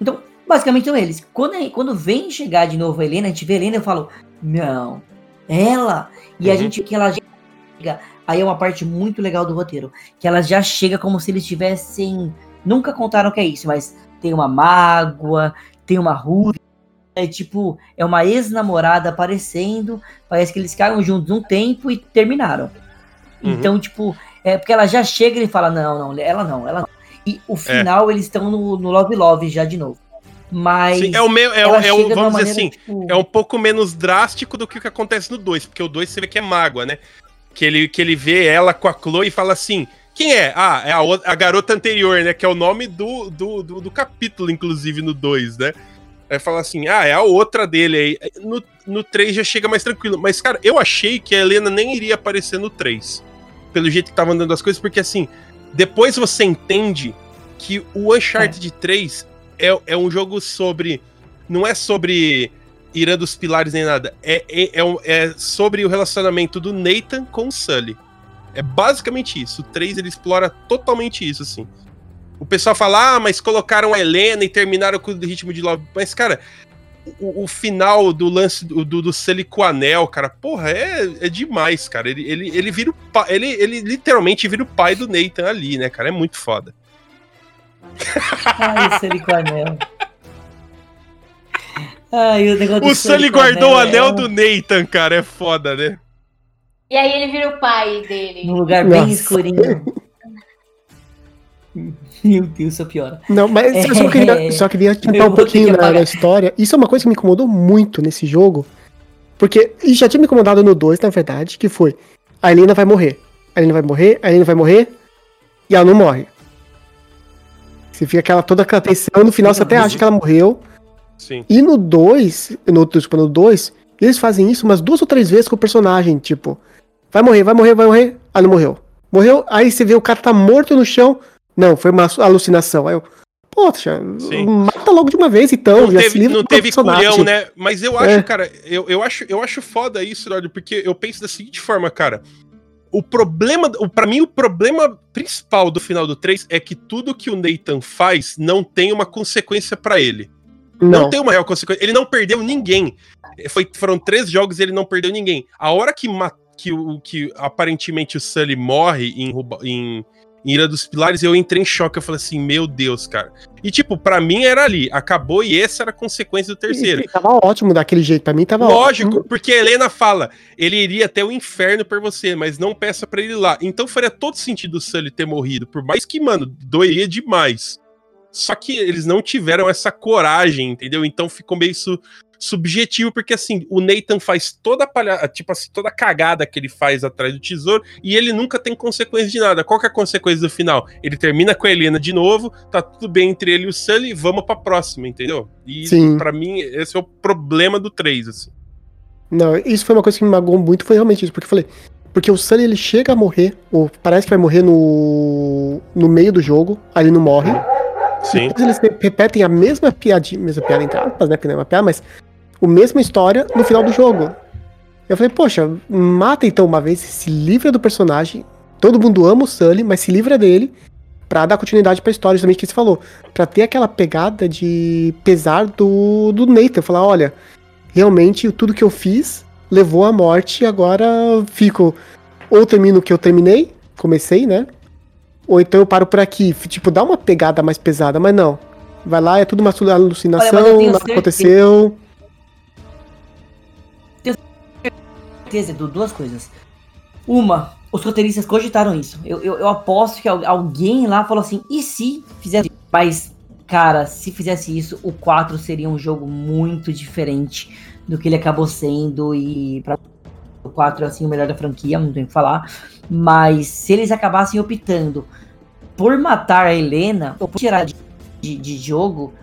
Então, basicamente são eles. Quando, quando vem chegar de novo a Helena, a gente vê a Helena, eu falo, não, ela. E uhum. a gente que ela chega. Aí é uma parte muito legal do roteiro. Que ela já chega como se eles tivessem. Nunca contaram que é isso, mas tem uma mágoa, tem uma ruga. É tipo, é uma ex-namorada aparecendo. Parece que eles ficaram juntos um tempo e terminaram. Uhum. Então, tipo, é porque ela já chega e fala: não, não, ela não, ela não. E o é. final é. eles estão no, no Love Love já de novo. Mas. Sim, é o meu, é, é uma vamos dizer assim, tipo, é um pouco menos drástico do que o que acontece no 2, porque o 2 você vê que é mágoa, né? Que ele, que ele vê ela com a Chloe e fala assim: quem é? Ah, é a, a garota anterior, né? Que é o nome do, do, do, do capítulo, inclusive, no 2, né? Aí fala assim: ah, é a outra dele aí. No, no 3 já chega mais tranquilo. Mas, cara, eu achei que a Helena nem iria aparecer no 3. Pelo jeito que tava andando as coisas, porque assim, depois você entende que o Uncharted 3 é, é um jogo sobre. Não é sobre Irã dos Pilares nem nada. É, é, é, é sobre o relacionamento do Nathan com o Sully. É basicamente isso. O 3 ele explora totalmente isso, assim. O pessoal fala, ah, mas colocaram a Helena e terminaram com o ritmo de Love. Mas, cara, o, o final do lance do, do, do Sully com o anel, cara, porra, é, é demais, cara. Ele, ele, ele vira o pai. Ele, ele literalmente vira o pai do Nathan ali, né, cara? É muito foda. Ai, o Sully com o anel. Ai, o negócio do O Sully guardou o anel é do Nathan, cara. É foda, né? E aí ele vira o pai dele. Num lugar bem Nossa. escurinho. (laughs) Meu Deus, só piora. Não, mas eu só É. queria, só queria (laughs) tentar um pouquinho na, na história. Isso é uma coisa que me incomodou muito nesse jogo. Porque e já tinha me incomodado no 2, na verdade, que foi a Helena vai morrer. A Helena vai morrer, a Helena vai morrer e ela não morre. Você fica aquela, toda aquela tensão, no final você até acha que ela morreu. Sim. E no 2, no, desculpa, no 2, eles fazem isso umas duas ou três vezes com o personagem, tipo, vai morrer, vai morrer, vai morrer. Ah, não morreu. Morreu, aí você vê o cara tá morto no chão. Não, foi uma alucinação. Aí eu, poxa, Sim. mata logo de uma vez então, não teve, não teve culhão, né? Mas eu acho, É. cara, eu, eu, acho, eu acho foda isso, Lorde, porque eu penso da seguinte forma, cara. O problema, o, pra mim, o problema principal do final do 3 é que tudo que o Nathan faz não tem uma consequência pra ele. Não. Não, tem uma real consequência. Ele não perdeu ninguém. Foi, foram três jogos e ele não perdeu ninguém. A hora que, que, o, que aparentemente o Sully morre em, em, em Ira dos Pilares, eu entrei em choque. Eu falei assim, meu Deus, cara. E tipo, pra mim era ali. Acabou e essa era a consequência do terceiro. E tava ótimo daquele jeito, pra mim tava Lógico, ótimo. porque a Helena fala, ele iria até o inferno por você, mas não peça pra ele lá. Então faria todo sentido o Sully ter morrido, por mais que, mano, doeria demais. Só que eles não tiveram essa coragem, entendeu? Então ficou meio su- subjetivo, porque assim, o Nathan faz toda a palha... tipo assim, toda a cagada que ele faz atrás do tesouro e ele nunca tem consequência de nada. Qual que é a consequência do final? Ele termina com a Helena de novo, tá tudo bem entre ele e o Sully, vamos pra próxima, entendeu? E pra mim, esse é o problema do 3, assim. Não, isso foi uma coisa que me magoou muito, foi realmente isso, porque eu falei, porque o Sully ele chega a morrer, ou parece que vai morrer no no meio do jogo, aí ele não morre. Sim. Depois eles re- repetem a mesma piadinha, mesma piada entre aspas, né, porque não é uma piada, mas a mesma história no final do jogo. Eu falei, poxa, mata então uma vez, se livra do personagem, todo mundo ama o Sully, mas se livra dele, pra dar continuidade pra história, justamente o que você falou, pra ter aquela pegada de pesar do, do Nathan, falar, olha, realmente tudo que eu fiz levou à morte e agora fico, ou termino o que eu terminei, comecei, né, ou então eu paro por aqui, tipo, dá uma pegada mais pesada, mas não. Vai lá, é tudo uma Olha, alucinação, tenho nada certeza- aconteceu. Certeza, duas coisas. Uma, os roteiristas cogitaram isso. Eu, eu, eu aposto que al- alguém lá falou assim, e se fizesse isso? Mas, cara, se fizesse isso, o 4 seria um jogo muito diferente do que ele acabou sendo e pra o 4 é assim o melhor da franquia, não tenho o que falar. Mas se eles acabassem optando por matar a Helena, ou por tirar de, de, de jogo,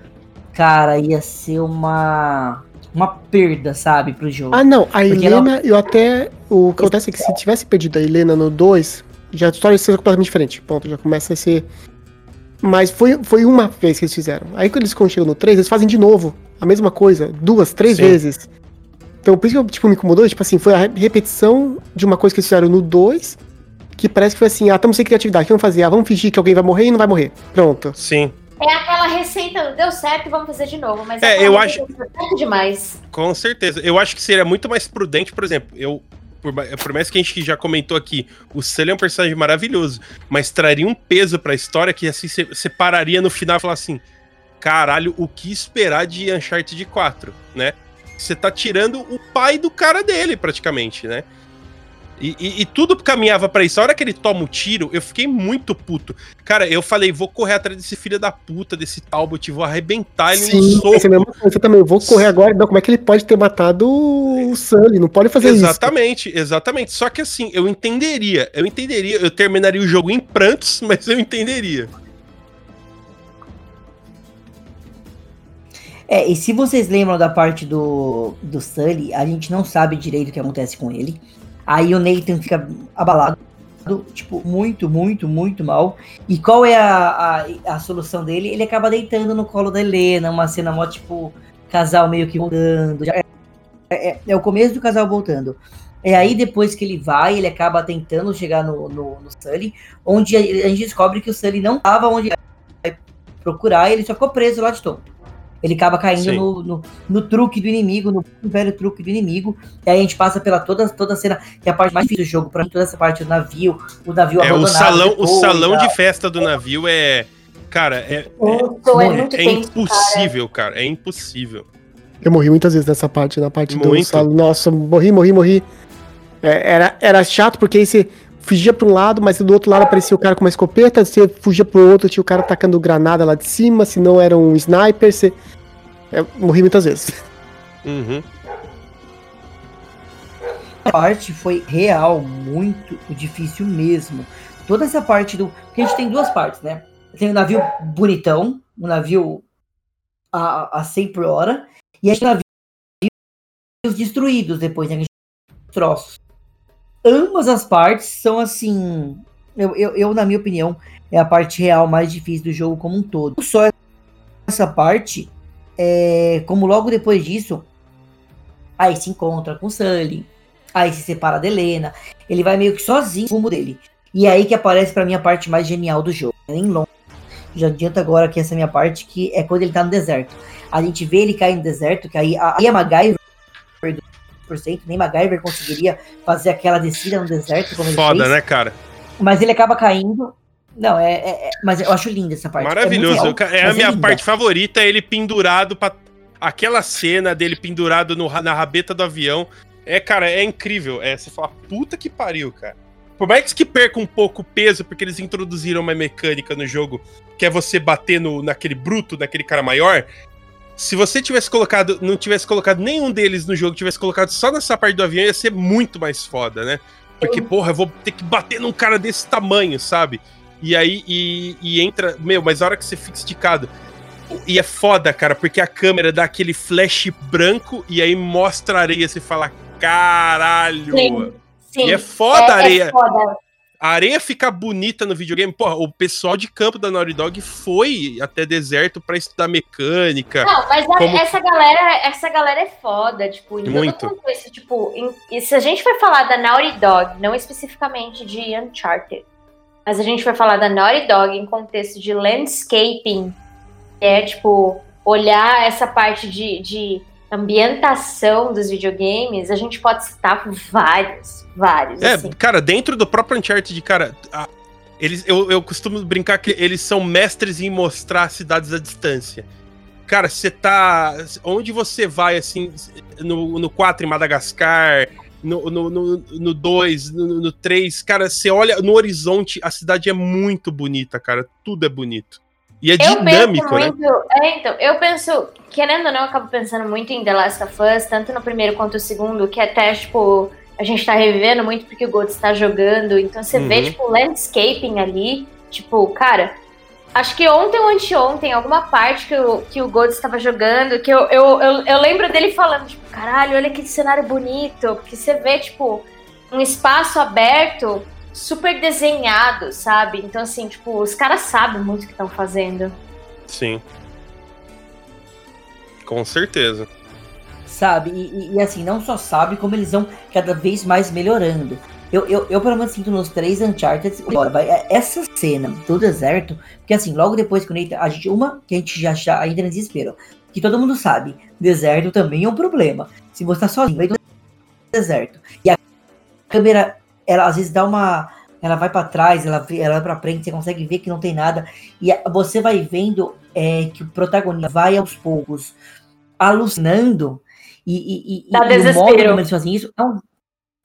cara, ia ser uma uma perda, sabe, pro jogo. Ah, não, a Porque Helena, eu até. O que acontece é que se tivesse perdido a Helena no 2, já a história ia ser completamente diferente. Ponto, já começa a ser. Mas foi, foi uma vez que eles fizeram. Aí quando eles chegam no 3, eles fazem de novo a mesma coisa, duas, três Sim. vezes. Então por isso que tipo, me incomodou, tipo assim, foi a re- repetição de uma coisa que eles fizeram no 2, que parece que foi assim, ah, estamos sem criatividade, o que vamos fazer? Ah, vamos fingir que alguém vai morrer e não vai morrer. Pronto. Sim, É aquela receita, deu certo, vamos fazer de novo. Mas É, eu certo demais. com certeza. Eu acho que seria muito mais prudente, por exemplo, eu. Por, por mais que a gente já comentou aqui, o Sully é um personagem maravilhoso, mas traria um peso pra história que assim você você pararia no final e falar assim: caralho, o que esperar de Uncharted 4, né? Você tá tirando o pai do cara dele, praticamente, né? E, e, e, tudo caminhava para isso. A hora que ele toma o tiro, eu fiquei muito puto. Cara, eu falei, vou correr atrás desse filho da puta, desse Talbot, vou arrebentar ele Sim, no soco. Sim, mesma coisa também. Vou correr agora. Não, como é que ele pode ter matado o Sully? Não pode fazer exatamente, isso. Exatamente, exatamente. Só que assim, eu entenderia. Eu entenderia. Eu terminaria o jogo em prantos, (laughs) mas eu entenderia. É, e se vocês lembram da parte do, do Sully, a gente não sabe direito o que acontece com ele. Aí o Nathan fica abalado, tipo, muito, muito, muito mal. E qual é a, a, a solução dele? Ele acaba deitando no colo da Helena, uma cena mó, tipo, casal meio que voltando. É, é, é, o começo do casal voltando. É aí depois que ele vai, ele acaba tentando chegar no, no, no Sully, onde a, a gente descobre que o Sully não tava onde ele vai procurar, ele só ficou preso lá de todo. Ele acaba caindo no, no, no, truque do inimigo, no velho truque do inimigo. E aí a gente passa pela toda, toda a cena, que é a parte mais difícil do jogo, pra mim, toda essa parte do navio, o navio é, O salão, depois, o salão de festa do navio é. Cara, é. É, é, é impossível, cara. cara. É impossível. Eu morri muitas vezes nessa parte, na parte Muito. do salão. Nossa, morri, morri, morri. É, era, era chato, porque aí você fugia para um lado, mas do outro lado aparecia o cara com uma escopeta, você fugia pro outro, tinha o cara atacando granada lá de cima, se não era um sniper, você... Eu morri muitas vezes. Uhum. A parte foi real, muito difícil mesmo. Toda essa parte do... Porque a gente tem duas partes, né? Tem o um navio bonitão, um navio a, a 100 por hora, e a gente tem navios destruídos depois, né? Troços ambas as partes são assim. Eu, eu, eu, na minha opinião, é a parte real mais difícil do jogo como um todo. Só essa parte, é, como logo depois disso, aí se encontra com Sully, aí se separa da Helena, ele vai meio que sozinho no rumo dele. E é aí que aparece para mim a parte mais genial do jogo. É em longe. Já adianta agora que essa é minha parte, que é quando ele tá no deserto. A gente vê ele cair no deserto, que aí, aí a MacGyver nem MacGyver conseguiria fazer aquela descida no deserto como Foda, ele fez. né, cara? Mas ele acaba caindo. Não, é, é, é mas eu acho linda essa parte. É Maravilhoso. É, real, é a minha é parte favorita, ele pendurado para aquela cena dele pendurado no, na rabeta do avião. É, cara, é incrível. É, você fala, puta que pariu, cara. Por mais que perca um pouco o peso, porque eles introduziram uma mecânica no jogo que é você bater no, naquele bruto, naquele cara maior, se você tivesse colocado, não tivesse colocado nenhum deles no jogo, tivesse colocado só nessa parte do avião, ia ser muito mais foda, né? Porque, porra, eu vou ter que bater num cara desse tamanho, sabe? E aí, e, e entra. Meu, mas a hora que você fica esticado. E é foda, cara, porque a câmera dá aquele flash branco e aí mostra a areia. Você fala, caralho! Sim, sim. E é foda é, a areia. É foda a areia fica bonita no videogame. Porra, o pessoal de campo da Naughty Dog foi até deserto para estudar mecânica. Não, mas como... essa galera, essa galera é foda, tipo, em Muito. todo contexto, tipo, em, e se a gente for falar da Naughty Dog, não especificamente de Uncharted, mas a gente vai falar da Naughty Dog em contexto de landscaping, que é tipo olhar essa parte de, de ambientação dos videogames, a gente pode citar vários, vários. É, assim. cara, dentro do próprio Uncharted, cara, a, eles, eu, eu costumo brincar que eles são mestres em mostrar cidades à distância. Cara, você tá. Onde você vai, assim, no, no 4 em Madagascar, no 2, no, no, no, no 3, cara, você olha no horizonte, a cidade é muito bonita, cara. Tudo é bonito. E é dinâmico, né? Muito, é, então, eu penso, querendo ou não, eu acabo pensando muito em The Last of Us, tanto no primeiro quanto no segundo, que até, tipo, a gente tá revivendo muito porque o Golds tá jogando, então você uhum. vê, tipo, landscaping ali, tipo, cara, acho que ontem ou anteontem, alguma parte que o, que o Golds estava jogando, que eu, eu, eu, eu lembro dele falando, tipo, caralho, olha que cenário bonito, porque você vê, tipo, um espaço aberto super desenhado, sabe? Então, assim, tipo, os caras sabem muito o que estão fazendo. Sim. Com certeza. Sabe? E, e, assim, não só sabe, como eles vão cada vez mais melhorando. Eu, eu, eu pelo menos sinto nos três Uncharted. Agora, vai, é, essa cena do deserto, porque assim, logo depois que o Nathan. A gente, uma que a gente já está ainda no desespero. Que todo mundo sabe, deserto também é um problema. Se você tá sozinho no meio do deserto e a câmera ela às vezes dá uma. Ela vai para trás, ela, ela vai para frente, você consegue ver que não tem nada. E você vai vendo é, que o protagonista vai aos poucos alucinando. E, e, e, dá e desespero. o modo como eles fazem isso é um,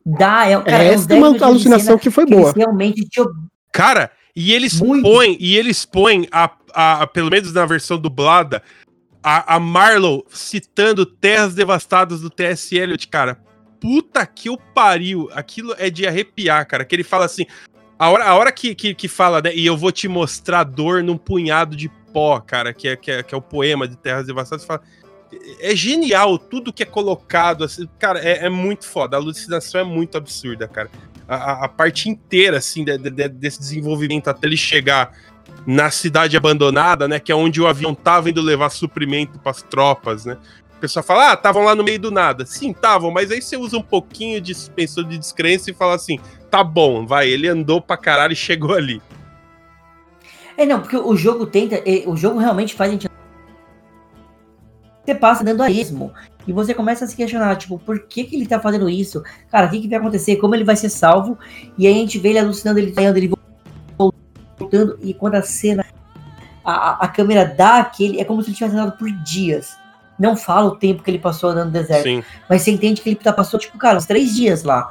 Dá, é, cara, é é uma alucinação que foi boa. Que realmente te... Cara, e eles põem, e eles põem a, a, a, pelo menos na versão dublada, a, a Marlow citando terras devastadas do T.S. Eliot, cara. Puta que o pariu. Aquilo é de arrepiar, cara. Que ele fala assim. A hora, a hora que, que, que fala, né? E eu vou te mostrar dor num punhado de pó, cara, que é, que é, que é o poema de Terras Devastadas. Fala, é genial tudo que é colocado. Assim, cara, é, é muito foda. A alucinação é muito absurda, cara. A, a parte inteira, assim, de, de, desse desenvolvimento até ele chegar na cidade abandonada, né? Que é onde o avião tava indo levar suprimento para as tropas, né? O pessoal fala, ah, estavam lá no meio do nada. Sim, estavam, mas aí você usa um pouquinho de suspensão de descrença e fala assim, tá bom, vai, ele andou pra caralho e chegou ali. É, não, porque o jogo tenta, o jogo realmente faz a gente... Você passa dando a ismo, e você começa a se questionar, tipo, por que que ele tá fazendo isso? Cara, o que que vai acontecer? Como ele vai ser salvo? E aí a gente vê ele alucinando, ele saindo, ele voltando, e quando a cena, a, a câmera dá aquele, é como se ele tivesse andado por dias. Não fala o tempo que ele passou andando no deserto, Sim. mas você entende que ele tá, passou, tipo, cara, uns três dias lá,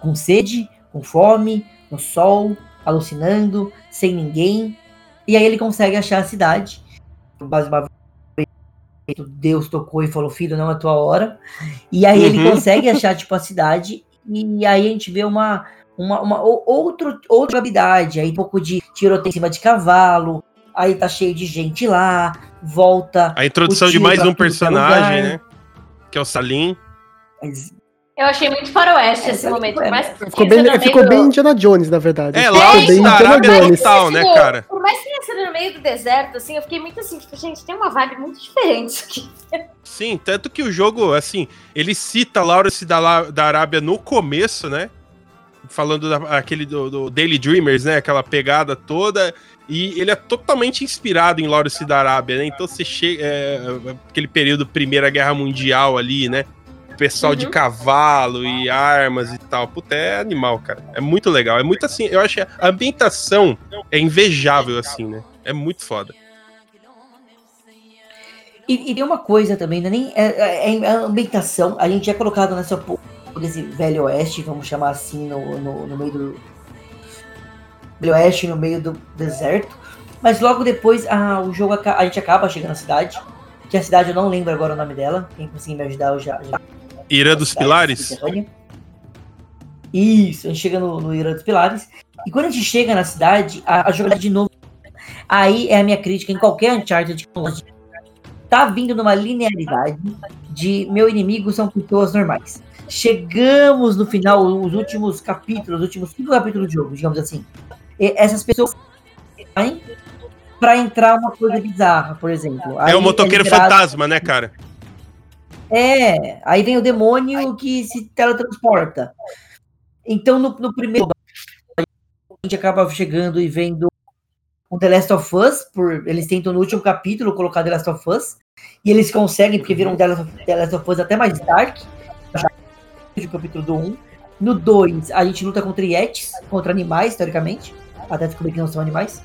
com sede, com fome, no sol, alucinando, sem ninguém, e aí ele consegue achar a cidade, Deus tocou e falou, filho, não é tua hora. E aí uhum. ele consegue achar, tipo, a cidade, e aí a gente vê uma, uma, uma outro, outra habilidade, aí um pouco de tiroteio em cima de cavalo, aí tá cheio de gente lá, volta. A introdução de mais um personagem, né? Que é o Salim. Eu achei muito faroeste esse momento. Mas ficou bem, ficou bem Indiana Jones, na verdade. É, lá ficou bem Indiana Jones. Tal, né, cara? Por mais que tenha sido no meio do deserto, assim, eu fiquei muito assim, tipo, gente, tem uma vibe muito diferente aqui. Sim, tanto que o jogo, assim, ele cita Lawrence da, da Arábia no começo, né? Falando daquele do, do Daily Dreamers, né? Aquela pegada toda. E ele é totalmente inspirado em Lawrence da Arábia, né? Então você chega. É, aquele período Primeira Guerra Mundial ali, né? pessoal uhum. de cavalo e armas e tal. Puta, é animal, cara. É muito legal. É muito assim, eu acho que a ambientação é invejável, assim, né? É muito foda. E, e tem uma coisa também, né? Nem, é, é, é, a ambientação, a gente é colocado nessa desse velho oeste, vamos chamar assim, no, no, no meio do. Velho oeste, no meio do deserto. Mas logo depois a, o jogo a gente acaba chegando na cidade. Que a cidade eu não lembro agora o nome dela. Quem conseguir me ajudar, eu já, já Irã dos Pilares? Isso, a gente chega no, no Irã dos Pilares. E quando a gente chega na cidade, a, a jogada de novo. Aí é a minha crítica em qualquer Uncharted. Tá vindo numa linearidade de meu inimigo são pessoas normais. Chegamos no final, os últimos capítulos, os últimos cinco capítulos do jogo, digamos assim. E essas pessoas saem pra entrar uma coisa bizarra, por exemplo. Aí é o motoqueiro é liberado... fantasma, né, cara? É, aí vem o demônio que se teletransporta. Então, no, no primeiro, a gente acaba chegando e vendo um The Last of Us, por, eles tentam no último capítulo colocar The Last of Us, e eles conseguem, porque viram The Last of, The Last of Us até mais dark, no capítulo do 1. No 2, a gente luta contra Yetis, contra animais, teoricamente, até descobrir que não são animais.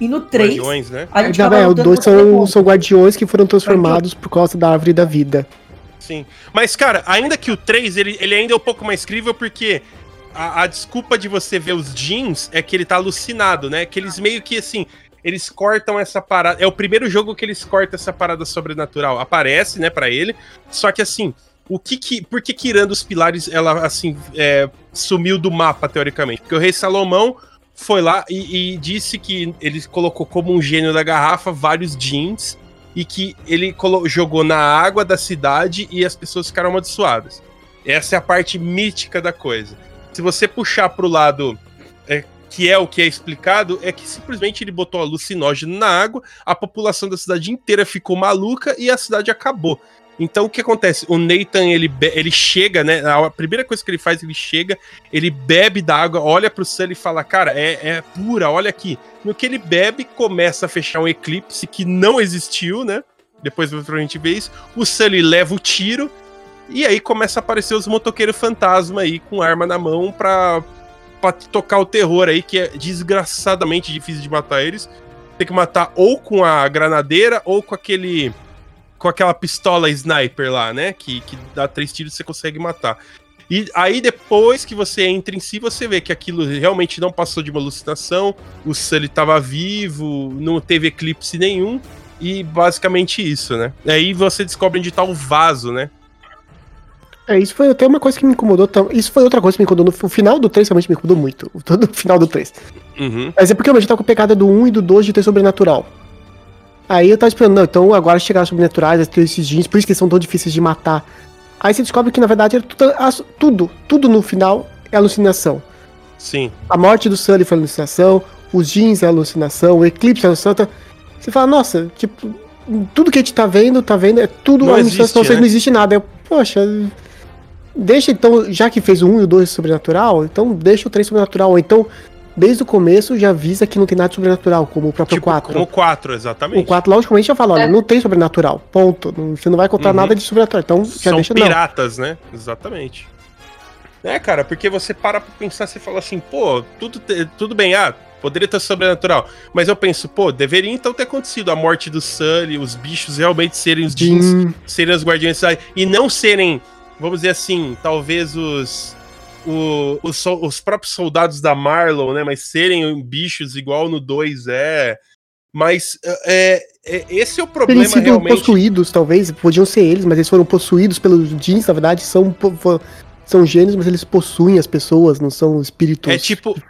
E no 3, guardiões, né? a gente é, o 2 são, são guardiões que foram transformados por causa da árvore da vida. Sim. Mas, cara, ainda que o 3, ele, ele ainda é um pouco mais crível, porque a, a, desculpa de você ver os jeans é que ele tá alucinado, né? Que eles meio que assim. Eles cortam essa parada. É o primeiro jogo que eles cortam essa parada sobrenatural. Aparece, né, para ele. Só que assim, o que que. Por que que Irã dos Pilares, ela, assim, é, sumiu do mapa, teoricamente? Porque o rei Salomão foi lá e, e, disse que ele colocou como um gênio da garrafa vários jeans e que ele jogou na água da cidade e as pessoas ficaram amaldiçoadas. Essa é a parte mítica da coisa. Se você puxar pro lado é, que é o que é explicado, é que simplesmente ele botou alucinógeno na água, a população da cidade inteira ficou maluca e a cidade acabou. Então o que acontece? O Nathan ele, ele chega, né? A primeira coisa que ele faz, ele chega, ele bebe da água, olha pro céu e fala: Cara, é, é pura, olha aqui. No que ele bebe, começa a fechar um eclipse que não existiu, né? Depois a gente vê isso. O Sully leva o tiro. E aí começa a aparecer os motoqueiros fantasma aí com arma na mão pra, pra tocar o terror aí, que é desgraçadamente difícil de matar eles. Tem que matar ou com a granadeira ou com aquele com aquela pistola sniper lá, né? Que, que dá três tiros e você consegue matar. E aí depois que você entra em si, você vê que aquilo realmente não passou de uma alucinação, o Sully estava vivo, não teve eclipse nenhum, e basicamente isso, né? Aí você descobre onde tá o vaso, né? É, isso foi até uma coisa que me incomodou. Isso foi outra coisa que me incomodou. No final do 3 realmente me incomodou muito. (laughs) Todo o final do 3. Uhum. Mas é porque eu já tava com pegada do 1 e do 2 de ter sobrenatural. Aí eu tava esperando, não, então agora chegar sobrenaturais, ter esses jeans, por isso que eles são tão difíceis de matar. Aí você descobre que na verdade era tudo, tudo, tudo no final é alucinação. Sim. A morte do Sully foi alucinação, os jeans é alucinação, o eclipse é alucinação. Você fala, nossa, tipo, tudo que a gente tá vendo, tá vendo, é tudo não alucinação, existe, né? não existe nada. Eu, poxa, deixa então, já que fez o 1 e o 2 sobrenatural, então deixa o 3 sobrenatural. Ou então, desde o começo, já avisa que não tem nada de sobrenatural, como o próprio Tipo, 4. como 4, exatamente. O 4, logicamente, já fala, olha, É. não tem sobrenatural, ponto. Não- Você não vai contar Uhum. nada de sobrenatural, então já São deixa não. piratas, né? Exatamente. É, cara, porque você para pra pensar, você fala assim, pô, tudo, te- tudo bem, ah, poderia ter sobrenatural. Mas eu penso, pô, deveria então ter acontecido a morte do Sully, os bichos realmente serem os jeans, serem os guardiões e não serem, vamos dizer assim, talvez os. O- os, os próprios soldados da Marlon, né? Mas serem bichos igual no 2 é. Mas é, é- esse é o problema sido realmente. possuídos, talvez, podiam ser eles, mas eles foram possuídos pelos jeans, na verdade, são, são gênios, mas eles possuem as pessoas, não são espíritos. É tipo.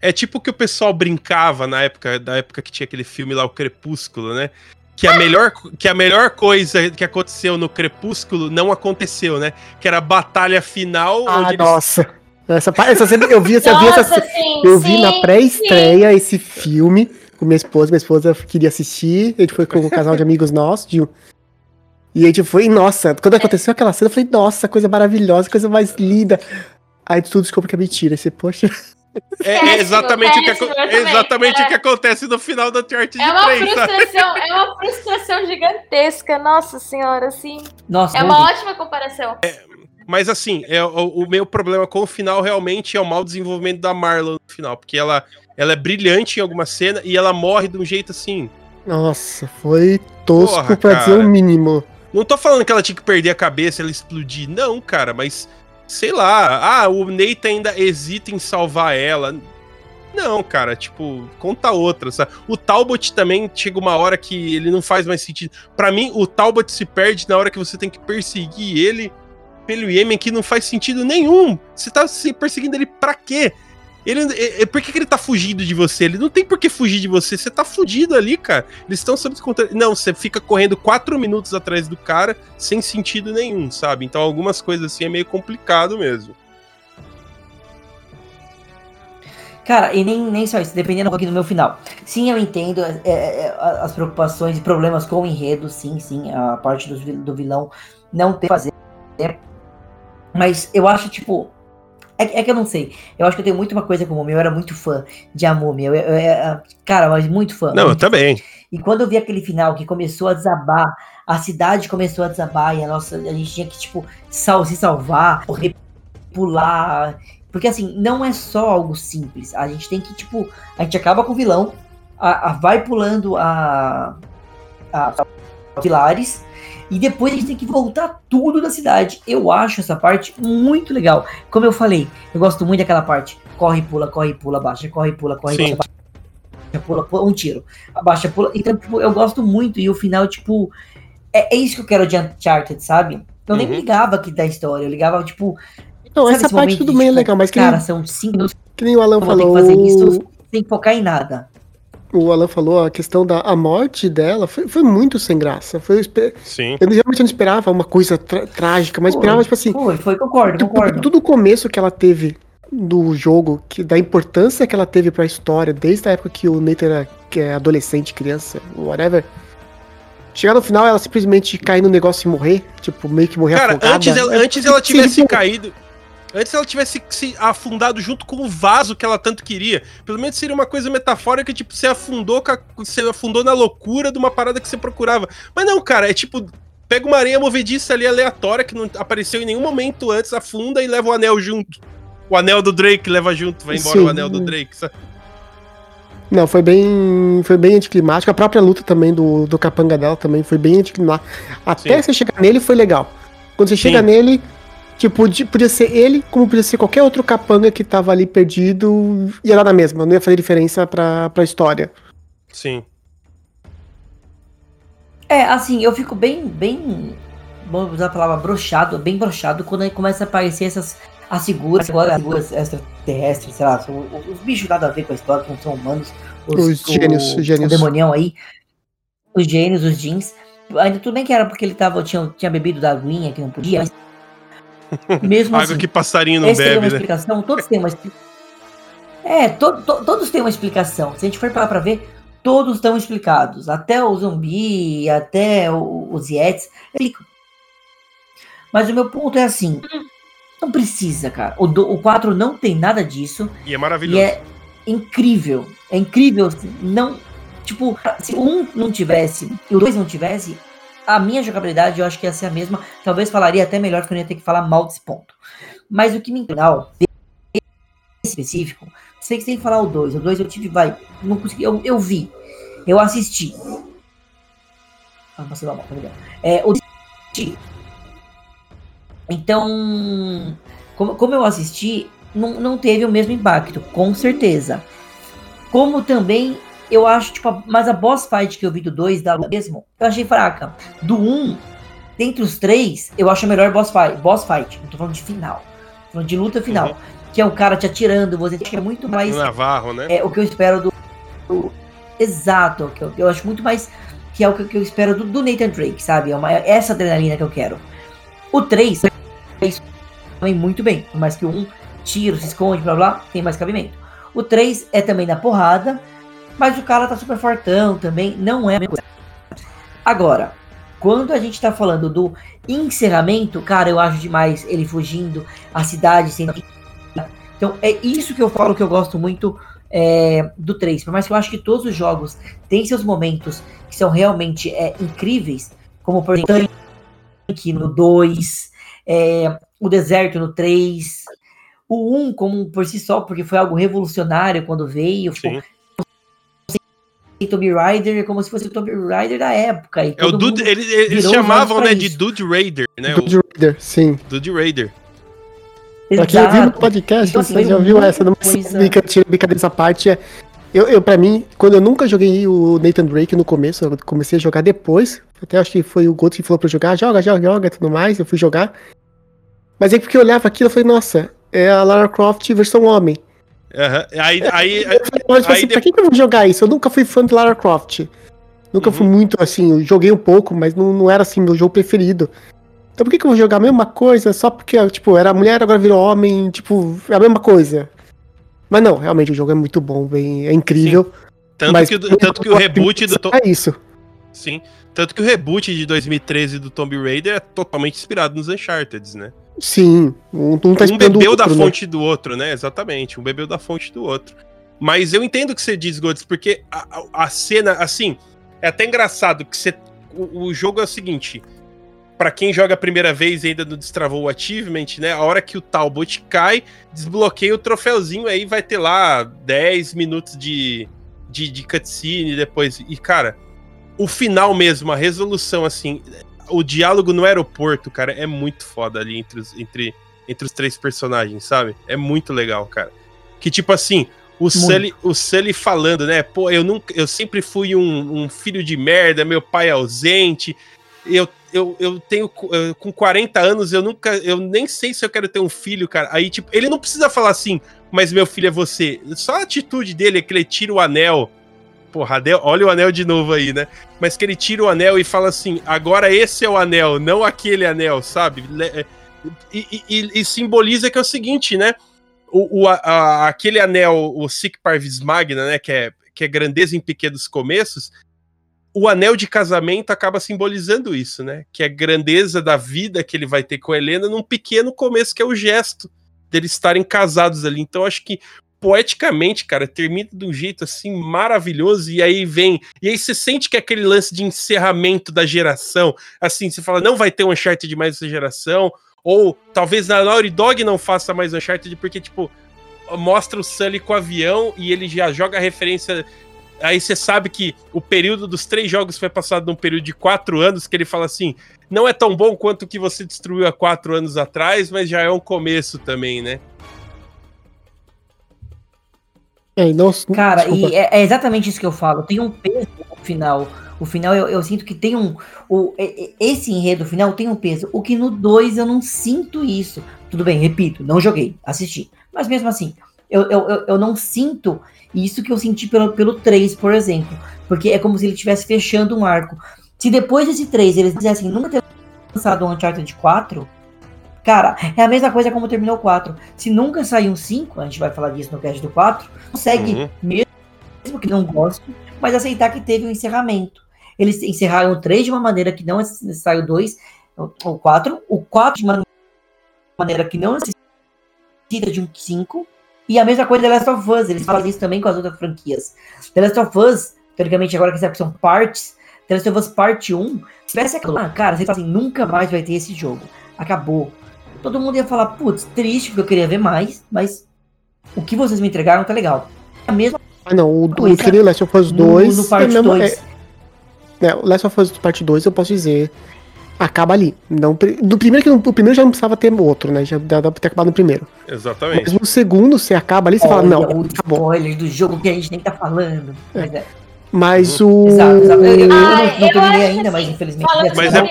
É tipo que o pessoal brincava na época, da época que tinha aquele filme lá, o Crepúsculo, né? Que a, melhor, que a melhor coisa que aconteceu no Crepúsculo não aconteceu, né? Que era a batalha final. Ah, onde eles- nossa. Essa, essa cena, eu vi, essa, eu vi Nossa, essa sim, Eu vi sim, na pré-estreia esse filme com minha esposa. Minha esposa queria assistir. A gente foi com um casal de amigos nossos. De... E a gente foi, nossa, quando aconteceu aquela cena, eu falei, nossa, coisa maravilhosa, coisa mais linda. Aí tudo descobre que é mentira. Aí Você, poxa. É, é exatamente, o que, exatamente É. o que acontece no final da Uncharted É uma 3, sabe? frustração, (laughs) é uma frustração gigantesca, nossa senhora, assim. Nossa, É uma ótima comparação. Mas assim, é, o, o meu problema com o final realmente é o mau desenvolvimento da Marlon no final. Porque ela, ela é brilhante em alguma cena e ela morre de um jeito assim. Nossa, foi tosco Porra, pra dizer cara. o mínimo. Não tô falando que ela tinha que perder a cabeça, ela explodir. Não, cara, mas sei lá. Ah, o Nathan ainda hesita em salvar ela. Não, cara, tipo, conta outra, sabe? O Talbot também chega uma hora que ele não faz mais sentido. Pra mim, o Talbot se perde na hora que você tem que perseguir ele pelo Yemen, que não faz sentido nenhum. Você tá se perseguindo ele pra quê? Ele, é, é- por que, que ele tá fugindo de você? Ele não tem por que fugir de você. Você tá fugido ali, cara. Eles estão sob controle. Não, você fica correndo quatro minutos atrás do cara sem sentido nenhum, sabe? Então algumas coisas assim é meio complicado mesmo. Cara, e nem, nem só isso, dependendo um pouquinho do meu final. Sim, eu entendo é, é, as preocupações e problemas com o enredo, sim, sim, a parte do, do vilão não ter fazer. Mas eu acho, tipo. É, é que eu não sei. Eu acho que eu tenho muito uma coisa com o Múmia. Eu era muito fã de A Múmia. Eu, eu- eu- cara, mas muito fã. Não, eu também. E quando eu vi aquele final que começou a desabar, a cidade começou a desabar e a nossa, a gente tinha que, tipo, sal, se salvar, correr, pular. Porque assim, não é só algo simples. A gente tem que, tipo, a gente acaba com o vilão, a, a- vai pulando a, a pilares. E depois a gente tem que voltar tudo da cidade. Eu acho essa parte muito legal. Como eu falei, eu gosto muito daquela parte. Corre, pula, corre, pula, baixa, corre, pula, corre, Sim. baixa, baixa, pula, pula, um tiro. Abaixa, pula. Então, tipo, eu gosto muito. E o final, tipo, é, é isso que eu quero de Uncharted, sabe? Eu nem Uhum. ligava aqui da história. Eu ligava, tipo, Sabe essa parte tudo bem tipo, legal, mas que, cara, nem, são cinco minutos que nem o Alan que eu vou ter falou. que fazer isso. Sem focar em nada. O Alan falou a questão da a morte dela foi, foi muito sem graça. Foi, Sim. eu realmente não esperava uma coisa trágica, mas Foi. esperava, tipo assim, Foi, foi, concordo, Tipo, concordo. tudo o começo que ela teve do jogo, que, da importância que ela teve pra história, desde a época que o Nathan era que é adolescente, criança, whatever. Chegar no final, ela simplesmente cair no negócio e morrer, tipo, meio que morrer Cara, afogada. antes ela, É, antes ela sim, tivesse sim. caído. Antes ela tivesse se afundado junto com o vaso que ela tanto queria. Pelo menos seria uma coisa metafórica, tipo, você afundou, você afundou na loucura de uma parada que você procurava. Mas não, cara, é tipo, pega uma areia movediça ali aleatória que não apareceu em nenhum momento antes, afunda e leva o anel junto. O anel do Drake leva junto, vai embora Sim. o anel do Drake. sabe? Não, foi bem. Foi bem anticlimático. A própria luta também do, do capanga dela também foi bem anticlimática. Até Sim. você chegar nele foi legal. Quando você Sim. chega nele, Tipo, podia ser ele, como podia ser qualquer outro capanga que tava ali perdido, ia dar na mesma, não ia fazer diferença pra, pra história. Sim. É, assim, eu fico bem, bem. Vamos usar a palavra brochado, bem brochado, quando aí começa a aparecer essas. As figuras, agora as figuras extraterrestres, sei lá, são os, os, bichos nada a ver com a história, que não são humanos. Os, os gênios, o, os gênios. O demonião aí. Os gênios, os jeans. Ainda tudo bem que era porque ele tava, tinha, tinha bebido da aguinha que não podia, mas. (laughs) Mesmo Água assim, que passarinho não bebe. Tem uma né? explicação, todos têm uma explicação. É, to, to, todos têm uma explicação. Se a gente for parar pra ver, todos estão explicados. Até o zumbi, até o, os Yetis. Mas o meu ponto é assim: não precisa, cara. O, do, o 4 não tem nada disso. E é maravilhoso. E é incrível. É incrível. Não. Tipo, se um não tivesse e o dois não tivesse, a minha jogabilidade eu acho que ia ser a mesma. Talvez falaria até melhor que eu ia ter que falar mal desse ponto. Mas o que me incrível específico Sei que tem que falar o 2. O 2 eu tive, vai. Não consegui. Eu, eu vi. Eu assisti. Ah, vai mal, tá É, o Então, como, como eu assisti, não, não teve o mesmo impacto, com certeza. Como também, eu acho, tipo, mas a boss fight que eu vi do 2 da mesmo, eu achei fraca. Do 1, um, dentre os três, eu acho a melhor boss fight. Boss fight, não tô falando de final. Tô falando de luta final. Uhum que é o cara te atirando, você que é muito mais. O Navarro, né? É o que eu espero do. do exato, que eu, eu, acho muito mais. Que é o que, que eu espero do, do, Nathan Drake, sabe? É uma, essa adrenalina que eu quero. O 3 também muito bem, por mais que o 1 tiro, se esconde, blá blá, tem mais cabimento. O 3 é também na porrada, mas o cara tá super fortão também, não é a mesma coisa. Agora, quando a gente tá falando do encerramento, cara, eu acho demais ele fugindo, a cidade sendo então é isso que eu falo que eu gosto muito é, do 3. Por mais que eu acho que todos os jogos têm seus momentos que são realmente é, incríveis, como por exemplo aqui no 2, é, o deserto no 3, o 1 como por si só, porque foi algo revolucionário quando veio. Sim. Tomb Raider como se fosse o Tomb Raider da época. é o Dude, eles, eles chamavam né, de Dude Raider, né? Dude Raider, sim. Dude Raider. Pra quem ouviu no podcast, então, você já ouviu essa, não brincadeira dessa parte. É, eu, eu, pra mim, quando eu nunca joguei o Nathan Drake no começo, eu comecei a jogar depois. Até acho que foi o Goto que falou pra eu jogar, joga, joga, joga tudo mais. Eu fui jogar. Mas é porque eu olhava aquilo e falei, nossa, é a Lara Croft versão homem. Uhum. Aí, aí, eu falei, aí, assim, pra que, que eu vou jogar isso? Eu nunca fui fã de Lara Croft. Nunca uhum. fui muito assim, eu joguei um pouco, mas não, não era assim meu jogo preferido. Então por que, que eu vou jogar a mesma coisa só porque, tipo, era mulher, agora virou homem, tipo, é a mesma coisa. Mas não, realmente o jogo é muito bom, bem, é incrível. Sim. Tanto, mas, que, tanto que o reboot do É isso. Sim. Tanto que o reboot de 2013 do Tomb Raider é totalmente inspirado nos Uncharted, né? Sim. Um, um, tá um bebeu outro, da né? fonte do outro, né? Exatamente. Um bebeu da fonte do outro. Mas eu entendo o que você diz, Godes, porque a, a, a, cena, assim, é até engraçado que você. O, o jogo é o seguinte: para quem joga a primeira vez e ainda não destravou o achievement, né? A hora que o Talbot cai, desbloqueia o troféuzinho, aí vai ter lá 10 minutos de, de, de cutscene depois. E, cara, o final mesmo, a resolução, assim, o diálogo no aeroporto, cara, é muito foda ali entre os, entre, entre os três personagens, sabe? É muito legal, cara. Que tipo assim, o Sully, o Sully falando, né? Pô, eu nunca, eu sempre fui um, um filho de merda, meu pai é ausente, eu eu, eu tenho com 40 anos, eu nunca, eu nem sei se eu quero ter um filho, cara. Aí, tipo, ele não precisa falar assim, mas meu filho é você. Só a atitude dele é que ele tira o anel. Porra, olha o anel de novo aí, né? Mas que ele tira o anel e fala assim: agora esse é o anel, não aquele anel, sabe? É, e, e, e simboliza que é o seguinte, né? O, o a, aquele anel, o Sic Parvis Magna, né? Que é, que é grandeza em pequenos começos o anel de casamento acaba simbolizando isso, né? Que é a grandeza da vida que ele vai ter com a Helena num pequeno começo, que é o gesto deles estarem casados ali. Então, acho que poeticamente, cara, termina de um jeito assim maravilhoso e aí vem, e aí você sente que é aquele lance de encerramento da geração, assim, você fala, não vai ter um Uncharted mais essa geração, ou talvez na Naughty Dog não faça mais Uncharted porque, tipo, mostra o Sully com o avião e ele já joga a referência aí você sabe que o período dos três jogos foi passado num período de quatro anos, que ele fala assim, não é tão bom quanto o que você destruiu há quatro anos atrás, mas já é um começo também, né? É, não, Cara, e é, é, exatamente isso que eu falo. Tem um peso no final. O final eu, eu sinto que tem um. O, esse enredo final tem um peso. O que no 2 eu não sinto isso. Tudo bem, repito, não joguei, assisti. Mas mesmo assim, eu, eu, eu, eu não sinto isso que eu senti pelo, pelo 3, por exemplo. Porque é como se ele estivesse fechando um arco. Se depois desse 3 eles dissessem nunca ter lançado um Uncharted 4, cara, é a mesma coisa como terminou o 4. Se nunca sair um 5, a gente vai falar disso no cast do 4, consegue, uhum. mesmo que não goste, mas aceitar que teve um encerramento. Eles encerraram o 3 de uma maneira que não é necessário o 2, o 4, o 4 de uma maneira que não necessita de um 5, e a mesma coisa The Last of Us, eles falam isso também com as outras franquias. The Last of Us, teoricamente agora que são partes, The Last of Us Parte 1, se tivesse aquilo lá, cara, você fala assim, nunca mais vai ter esse jogo. Acabou. Todo mundo ia falar, putz, triste, porque eu queria ver mais, mas o que vocês me entregaram tá legal. É a mesma Ah não, o, o que Last of Us 2. No, no parte é 2. É, é, o Last of Us Parte 2 eu posso dizer acaba ali. Não, do primeiro que o primeiro já não precisava ter outro, né? Já dá pra ter acabado no primeiro. Exatamente. Mas no segundo você acaba ali, você Olha, fala, não, o acabou. spoiler do jogo que a gente nem tá falando. É. Mas é. Mas o. Exato, exato. Eu, eu, eu Ai, não, não terminei ainda, mas assim, infelizmente. Mas é,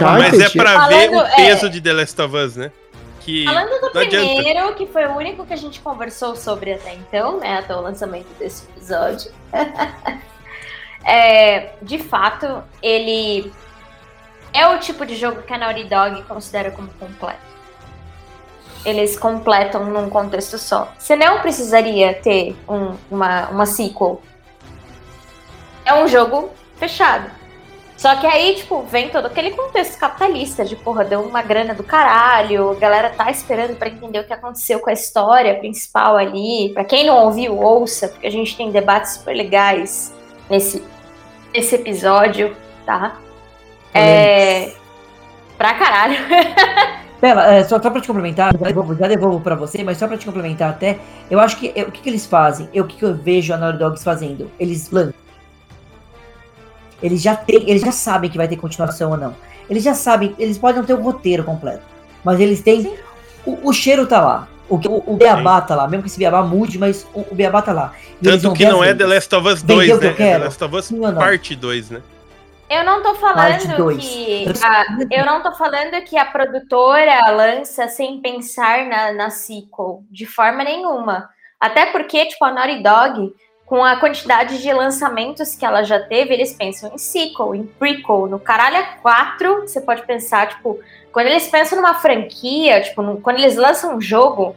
mas é pra Falando, ver o peso é... de The Last of Us, né? Que Falando do primeiro, adianta. que foi o único que a gente conversou sobre até então, né? Até o lançamento desse episódio. (laughs) é, de fato, ele é o tipo de jogo que a Naughty Dog considera como completo. Eles completam num contexto só. Você não precisaria ter um, uma, uma sequel. É um jogo fechado. Só que aí, tipo, vem todo aquele contexto capitalista de, porra, deu uma grana do caralho, a galera tá esperando para entender o que aconteceu com a história principal ali. Para quem não ouviu, ouça, porque a gente tem debates super legais nesse, nesse episódio, tá? É. Pra caralho. (laughs) Pera, é, só, só pra te complementar, já devolvo, já devolvo pra você, mas só pra te complementar até, eu acho que o que, que eles fazem? Eu, o que, que eu vejo a Naughty Dogs fazendo? Eles lançam. Eles já, tem, eles já sabem que vai ter continuação ou não. Eles já sabem, eles podem não ter o roteiro completo. Mas eles têm. O, o, cheiro tá lá. O, o, o beabá tá lá. Mesmo que esse beabá mude, mas o, o beabá tá lá. E Tanto que não é The Last of Us 2, né? É The Last of Us Parte 2, né? Eu não tô falando que. A, eu não tô falando que a produtora lança sem pensar na, na sequel, de forma nenhuma. Até porque, tipo, a Naughty Dog, com a quantidade de lançamentos que ela já teve, eles pensam em sequel, em prequel. No Caralho 4, você pode pensar, tipo, quando eles pensam numa franquia, tipo, quando eles lançam um jogo,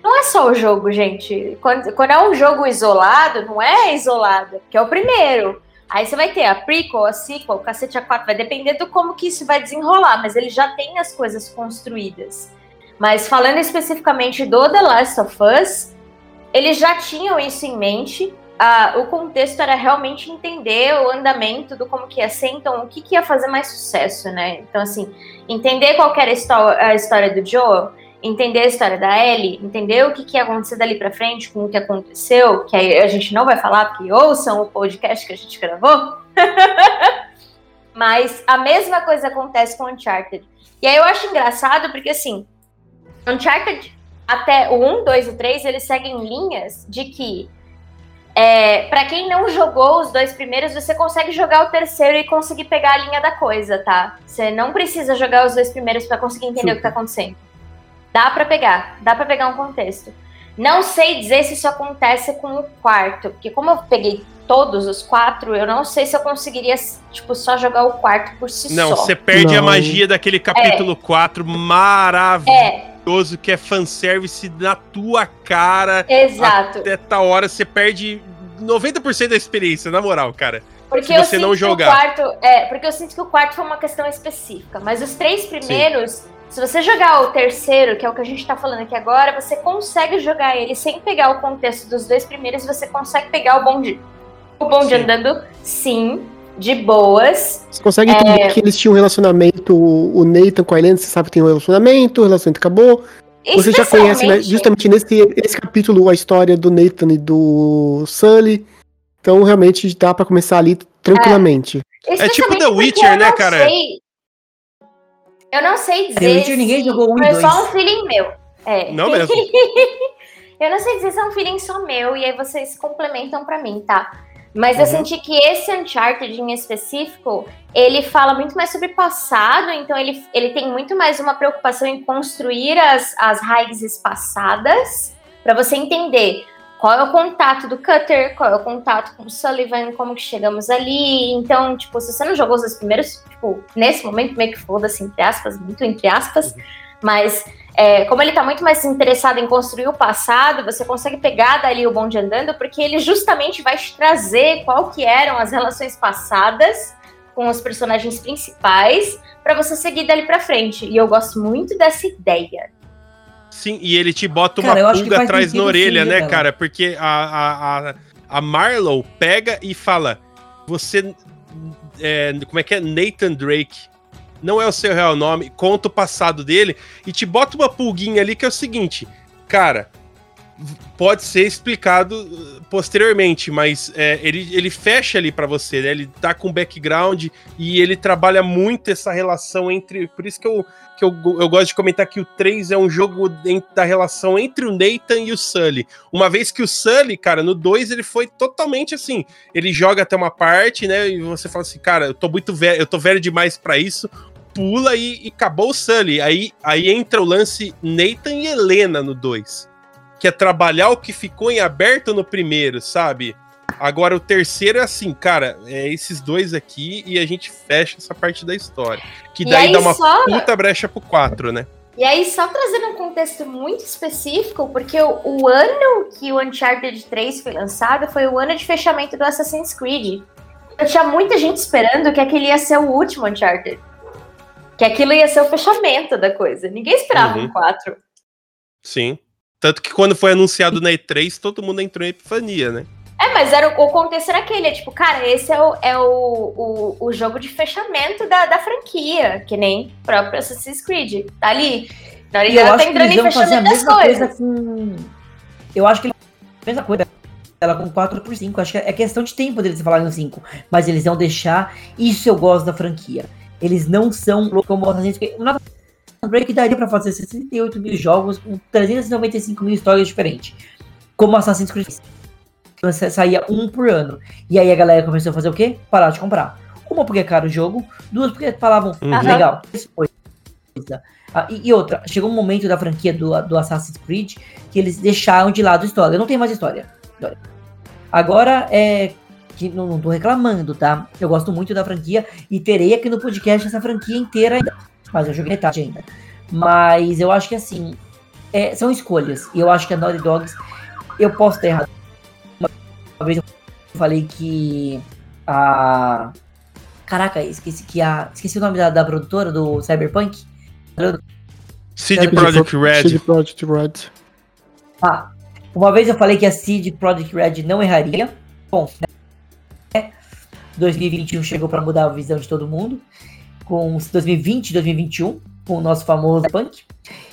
não é só o jogo, gente. Quando, quando é um jogo isolado, não é isolado, que é o primeiro. Aí você vai ter a prequel, a sequel, o cacete A4, vai depender do como que isso vai desenrolar, mas ele já tem as coisas construídas. Mas falando especificamente do The Last of Us, eles já tinham isso em mente. Uh, o contexto era realmente entender o andamento do como que ia ser, então o que, que ia fazer mais sucesso, né? Então, assim, entender qual era a história do Joel, entender a história da Ellie, entender o que, que ia acontecer dali para frente com o que aconteceu, que a gente não vai falar, porque ouçam o podcast que a gente gravou. (laughs) Mas a mesma coisa acontece com Uncharted. E aí eu acho engraçado porque, assim, Uncharted, até o 1, 2 e 3, eles seguem linhas de que, é, para quem não jogou os dois primeiros, você consegue jogar o terceiro e conseguir pegar a linha da coisa, tá? Você não precisa jogar os dois primeiros para conseguir entender Super. o que tá acontecendo. Dá para pegar, dá para pegar um contexto. Não sei dizer se isso acontece com o quarto, porque como eu peguei todos os quatro, eu não sei se eu conseguiria, tipo, só jogar o quarto por si não, só. Não, você perde não. a magia daquele capítulo é. 4 maravilhoso, é. Que é fanservice na tua cara. Exato. Até tal hora você perde 90% da experiência, na moral, cara. Porque se você não jogar. quarto, é, porque eu sinto que o quarto foi uma questão específica, mas os três primeiros Sim. Se você jogar o terceiro, que é o que a gente tá falando aqui agora, você consegue jogar ele sem pegar o contexto dos dois primeiros, você consegue pegar o bonde. O bonde sim. andando, sim, de boas. Você consegue entender é... que eles tinham um relacionamento, o Nathan com a Helena, você sabe que tem um relacionamento, o relacionamento acabou. Você já conhece, né, justamente nesse, nesse capítulo, a história do Nathan e do Sully. Então realmente dá pra começar ali tranquilamente. É tipo The Witcher, eu né, não cara? sei- Eu não sei dizer. The Witcher ninguém se jogou um Foi só um feeling meu. É. Não mesmo. (laughs) eu não sei dizer se é um feeling só meu, e aí vocês complementam pra mim, tá? Mas eu Uhum. senti que esse Uncharted em específico, ele fala muito mais sobre passado, então ele, ele tem muito mais uma preocupação em construir as, as raízes passadas, pra você entender qual é o contato do Cutter, qual é o contato com o Sullivan, como que chegamos ali. Então, tipo, se você não jogou os primeiros, tipo, nesse momento meio que foda-se, entre aspas, muito entre aspas, mas é, como ele tá muito mais interessado em construir o passado, você consegue pegar dali o bonde andando, porque ele justamente vai te trazer qual que eram as relações passadas com os personagens principais, pra você seguir dali pra frente. E eu gosto muito dessa ideia. Sim, e ele te bota uma Cara, pulga atrás na orelha, né, Bela? cara? Porque a, a, a, a Marlow pega e fala: Você. é, como é que é? Nathan Drake. Não é o seu real nome, conta o passado dele e te bota uma pulguinha ali que é o seguinte, cara. Pode ser explicado uh, posteriormente, mas é, ele, ele fecha ali pra você, né? Ele tá com background e ele trabalha muito essa relação entre. Por isso que eu, que eu, eu gosto de comentar que o 3 é um jogo da relação entre o Nathan e o Sully. Uma vez que o Sully, cara, no 2 ele foi totalmente assim. Ele joga até uma parte, né? E você fala assim, cara, eu tô muito velho, eu tô velho demais pra isso. Pula e, e acabou o Sully. Aí, aí entra o lance Nathan e Helena no 2. Que é trabalhar o que ficou em aberto no primeiro, sabe? Agora o terceiro é assim, cara, é esses dois aqui e a gente fecha essa parte da história. Que daí aí dá uma só- puta brecha pro 4, né? E aí, só trazendo um contexto muito específico, porque o, o ano que o Uncharted 3 foi lançado foi o ano de fechamento do Assassin's Creed. Eu tinha muita gente esperando que aquele ia ser o último Uncharted. Que aquilo ia ser o fechamento da coisa. Ninguém esperava Uhum. um 4. Sim. Tanto que quando foi anunciado na E3, todo mundo entrou em epifania, né? É, mas era, o contexto era aquele, é tipo, cara, esse é o, é o, o, o jogo de fechamento da, da franquia, que nem o próprio Assassin's Creed. Tá ali. Na hora E ela tá entrando eles em vão fazer a fechamento das mesma coisa coisas. com. Eu acho que fazer a mesma coisa. Ela com 4 por 5. Acho que é questão de tempo deles falarem no 5. Mas eles vão deixar. Isso eu gosto da franquia. Eles não são como o Assassin's Creed. O Nathan Drake daria pra fazer 68 mil jogos com 395 mil histórias diferentes. Como Assassin's Creed. Sa- Saía um por ano. E aí a galera começou a fazer o quê? Parar de comprar. Uma porque é caro o jogo. Duas porque falavam, Uhum. ah, legal. isso foi coisa. Ah, e, e outra, chegou um momento da franquia do, do Assassin's Creed que eles deixaram de lado a história. Não tem mais história. Agora é. Que não, não tô reclamando, tá? Eu gosto muito da franquia e terei aqui no podcast essa franquia inteira ainda. Mas eu joguei metade ainda. Mas eu acho que assim. é, são escolhas. E eu acho que a Naughty Dogs. Eu posso ter errado. Uma vez eu falei que. A. Caraca, esqueci que a. Esqueci o nome da, da produtora do Cyberpunk. CD Projekt Red. CD Projekt Red. Ah, uma vez eu falei que a CD Projekt Red não erraria. Bom, né? 2021 chegou para mudar a visão de todo mundo. Com 2020, 2021, com o nosso famoso Punk.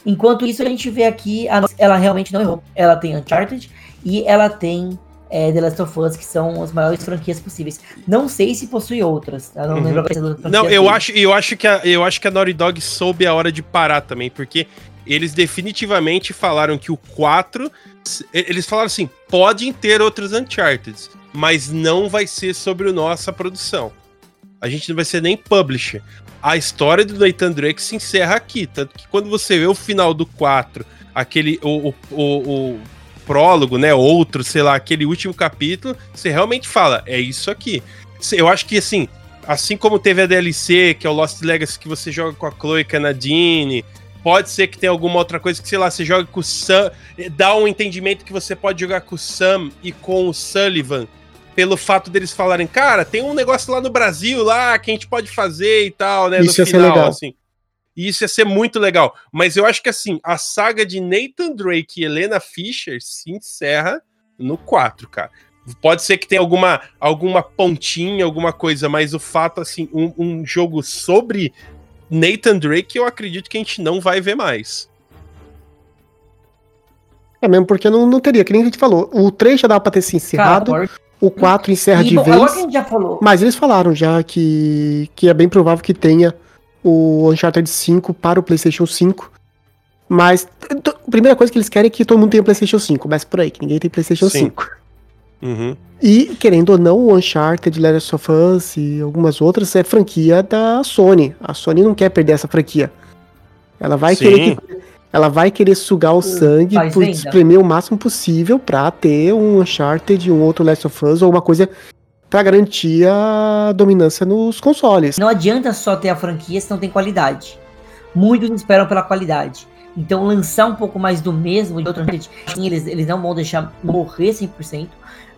Enquanto isso, a gente vê aqui, nossa- ela realmente não errou. Ela tem Uncharted e ela tem é, The Last of Us, que são as maiores franquias possíveis. Não sei se possui outras. Eu não Uhum. lembro a Não, eu dele. acho, eu acho que a, eu acho que a Naughty Dog soube a hora de parar também, porque eles definitivamente falaram que o 4, s- eles falaram assim, podem ter outros Uncharted, mas não vai ser sobre nossa produção. A gente não vai ser nem publisher. A história do Nathan Drake se encerra aqui, tanto que quando você vê o final do 4, aquele o, o, o, o prólogo, né, outro, sei lá, aquele último capítulo, você realmente fala, é isso aqui. Eu acho que assim, assim como teve a DLC, que é o Lost Legacy, que você joga com a Chloe e com a Nadine, pode ser que tenha alguma outra coisa que, sei lá, você joga com o Sam, dá um entendimento que você pode jogar com o Sam e com o Sullivan, pelo fato deles falarem, cara, tem um negócio lá no Brasil, lá, que a gente pode fazer e tal, né, Isso ia ser legal. assim. E Isso ia ser muito legal. Mas eu acho que, assim, a saga de Nathan Drake e Helena Fisher se encerra no 4, cara. Pode ser que tenha alguma, alguma pontinha, alguma coisa, mas o fato, assim, um, um jogo sobre Nathan Drake, eu acredito que a gente não vai ver mais. É mesmo porque não, não teria, que nem a gente falou. O 3 já dava pra ter se Cara, encerrado. O 4 encerra E, de bom, vez. gente já falou. Mas eles falaram já que, que é bem provável que tenha o Uncharted 5 para o PlayStation 5. Mas a primeira coisa que eles querem é que todo mundo tenha PlayStation 5. Começa por aí, que ninguém tem PlayStation Sim. 5. Uhum. E, querendo ou não, o Uncharted, Last of Us e algumas outras é franquia da Sony. A Sony não quer perder essa franquia. Ela vai Sim. querer que- ela vai querer sugar o sangue faz por venda. espremer o máximo possível pra ter um Uncharted, um outro Last of Us ou uma coisa pra garantir a dominância nos consoles. Não adianta só ter a franquia se não tem qualidade. Muitos esperam pela qualidade. Então lançar um pouco mais do mesmo de outro sim, eles, eles não vão deixar morrer 100%,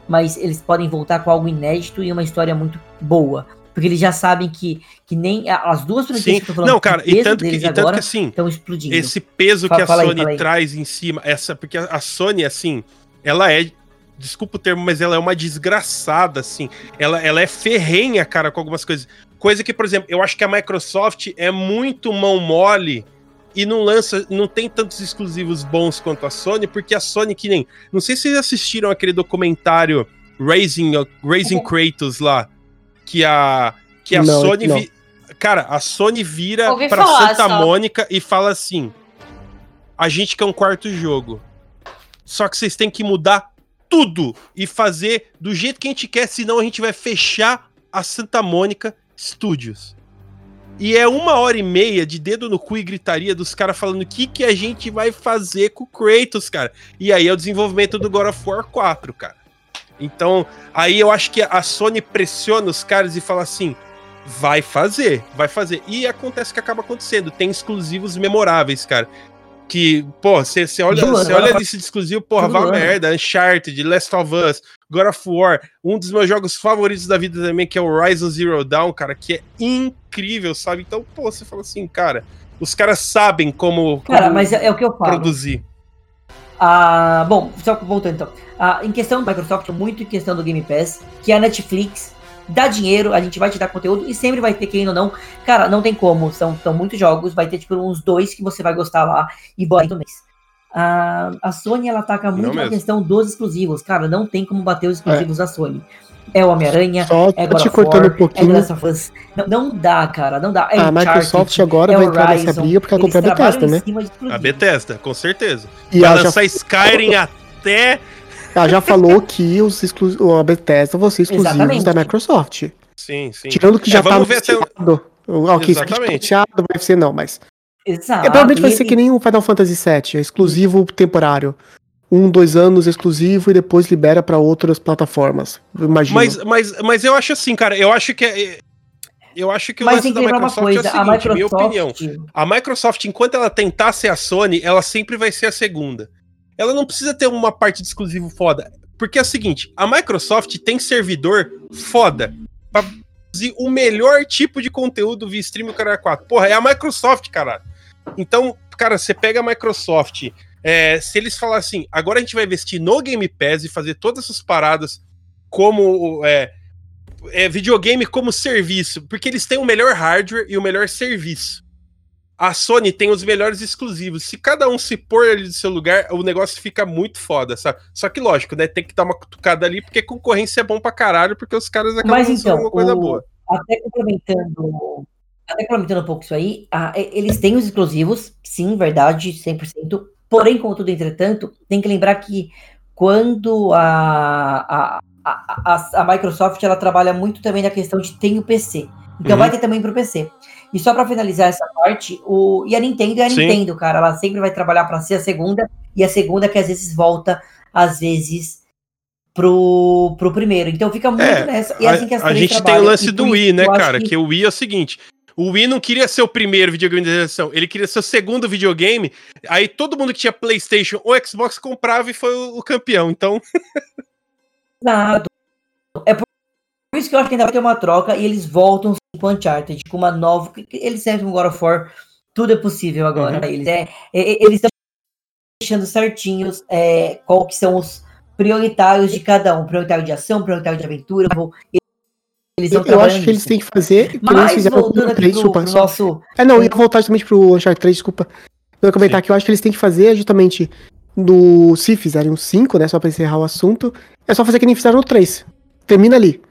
mas eles podem voltar com algo inédito e uma história muito boa. Porque eles já sabem que, que nem as duas franquias Sim. que eu tô falando Não, cara, e tanto, que, e tanto agora que assim, explodindo. esse peso Fala- que a Sony aí. traz em cima, essa, porque a a Sony, assim, ela é. Desculpa o termo, mas ela é uma desgraçada, assim. Ela, ela é ferrenha, cara, com algumas coisas. Coisa que, por exemplo, eu acho que a Microsoft é muito mão mole e não lança, não tem tantos exclusivos bons quanto a Sony, porque a Sony, que nem. Não sei se vocês assistiram aquele documentário Raising, Raising Kratos lá, que a, que a Não, Sony. vi- Cara, a Sony vira Ouvi pra falar Santa só. Mônica e fala assim: a gente quer um quarto jogo. Só que vocês têm que mudar tudo e fazer do jeito que a gente quer, senão a gente vai fechar a Santa Mônica Studios. E é uma hora e meia de dedo no cu e gritaria dos caras falando o que, que a gente vai fazer com o Kratos, cara. E aí é o desenvolvimento do God of War 4, cara. Então, aí eu acho que a Sony pressiona os caras e fala assim: vai fazer, vai fazer. E acontece que acaba acontecendo. Tem exclusivos memoráveis, cara. Que, pô, você olha, cê olha de exclusivo, porra, vai ano. merda. Uncharted, Last of Us, God of War, um dos meus jogos favoritos da vida também, que é o Horizon Zero Dawn, cara, que é incrível, sabe? Então, pô, você fala assim, cara, os caras sabem como, Cara, como mas é, é o que eu falo. produzir. Ah, bom, só voltando então. Ah, em questão da Microsoft, muito em questão do Game Pass, que a Netflix dá dinheiro, a gente vai te dar conteúdo e sempre vai ter, quem ou não. Cara, não tem como, são, são muitos jogos, vai ter tipo uns dois que você vai gostar lá e bora no mês. Ah, a Sony ela ataca muito na mesmo. questão dos exclusivos, cara, não tem como bater os exclusivos da Sony. É o Homem-Aranha, Só é God te of cortando War, um é pouquinho. Last of Us. Não, não dá, cara, não dá. É A Uncharted, Microsoft agora é vai entrar nessa briga porque ela comprou a trabalham Bethesda, né? A. Bethesda, com certeza. E vai ela já, lançar Skyrim até. ela já falou que os exclu a Bethesda vão ser exclusivos Exatamente. da Microsoft. Sim, sim. Tirando que É, já tá ver até- anunciado. Ok, isso aqui tá Exatamente. anunciado, vai ser não, mas. Exato. É, provavelmente vai ser que nem o Final Fantasy VII, é exclusivo temporário. Um, dois anos exclusivo e depois libera pra outras plataformas. eu Imagino. Mas, mas, mas eu acho assim, cara, eu acho que é. Eu acho que o Mas lance da uma Microsoft coisa, é o a seguinte, minha opinião. Microsoft, A Microsoft, enquanto ela tentar ser a Sony, ela sempre vai ser a segunda. Ela não precisa ter uma parte de exclusivo foda. Porque é o seguinte, a Microsoft tem servidor foda pra produzir o melhor tipo de conteúdo via stream o cara 4. Porra, é a Microsoft, caralho. Então, cara, você pega a Microsoft, é, se eles falarem assim, agora a gente vai investir no Game Pass e fazer todas essas paradas como é, é, videogame como serviço, porque eles têm o melhor hardware e o melhor serviço. A Sony tem os melhores exclusivos. Se cada um se pôr ali do seu lugar, o negócio fica muito foda, sabe? Só que lógico, né? Tem que dar uma cutucada ali, porque concorrência é bom pra caralho, porque os caras acabam Mas lançando então, alguma coisa o- boa. até complementando, até complementando um pouco isso aí, ah, eles têm os exclusivos, sim, verdade, 100%. Porém, contudo, entretanto, tem que lembrar que quando a, a, a, a, Microsoft ela trabalha muito também na questão de tem o PC. Então Uhum. vai ter também pro PC. E só pra finalizar essa parte, o, e a Nintendo é a Sim. Nintendo, cara. Ela sempre vai trabalhar pra ser a segunda, e a segunda que às vezes volta, às vezes, pro, pro primeiro. Então fica muito É, nessa. E é assim que as a, a gente tem o lance do Wii, né, cara? Que... o Wii é o seguinte: o Wii não queria ser o primeiro videogame da geração, ele queria ser o segundo videogame. Aí todo mundo que tinha PlayStation ou Xbox comprava e foi o, o campeão. Então, (laughs) Exato. É por isso que eu acho que ainda vai ter uma troca e eles voltam com Uncharted, com uma nova. Eles servem com God of War, tudo é possível agora. Uhum. Eles, é, é- é- eles estão deixando certinhos é, qual que são os prioritários de cada um. Prioritário de ação, prioritário de aventura. Eles Eu, acho que eles têm que fazer. Que eles Mas fizeram com voltando o aqui 3, pro, desculpa. pro só- nosso. É, não, eu ia voltar justamente pro Uncharted 3, desculpa. Eu ia comentar que eu acho que eles têm que fazer justamente do. Se fizerem um 5, né? Só pra encerrar o assunto, é só fazer que nem fizeram no 3. termina ali.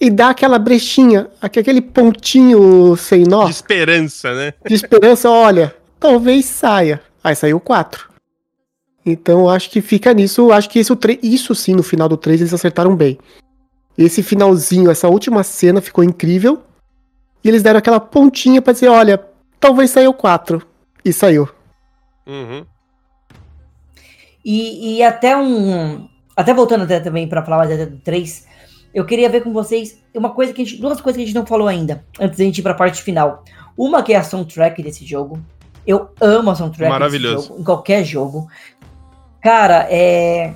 E dá aquela brechinha, aquele pontinho sem nó. De esperança, né? De esperança, olha, talvez saia. Aí saiu 4. Então acho que fica nisso. Acho que esse, isso sim, no final do 3 eles acertaram bem. Esse finalzinho, essa última cena ficou incrível. E eles deram aquela pontinha pra dizer: olha, talvez saiu 4. E saiu. Uhum. E, e até um. Até voltando até também pra falar mais do 3, eu queria ver com vocês uma coisa que a gente, duas coisas que a gente não falou ainda, antes da gente ir pra parte final. Uma que é a soundtrack desse jogo. Eu amo a soundtrack Maravilhoso. Jogo, em qualquer jogo. Cara, é.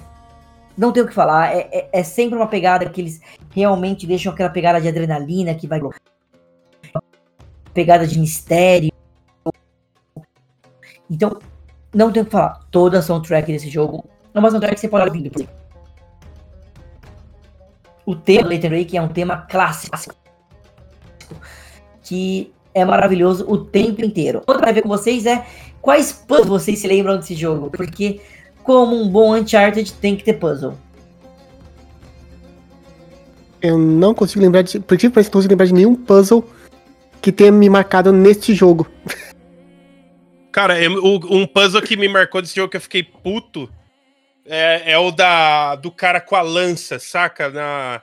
Não tenho o que falar. É, é, é, sempre uma pegada que eles realmente deixam aquela pegada de adrenalina que vai. Pegada de mistério. Então, não tenho o que falar. Toda a soundtrack desse jogo é uma soundtrack que você pode ouvir. O tema do Nathan Drake é um tema clássico. Que é maravilhoso o tempo inteiro. Outra vai ver com vocês é quais puzzles vocês se lembram desse jogo. Porque como um bom Uncharted, tem que ter puzzle. Eu não consigo lembrar de. Por que parece que não consigo lembrar de nenhum puzzle que tenha me marcado neste jogo. (laughs) Cara, um puzzle que me marcou desse jogo que eu fiquei puto é, é o da do cara com a lança, saca? Na,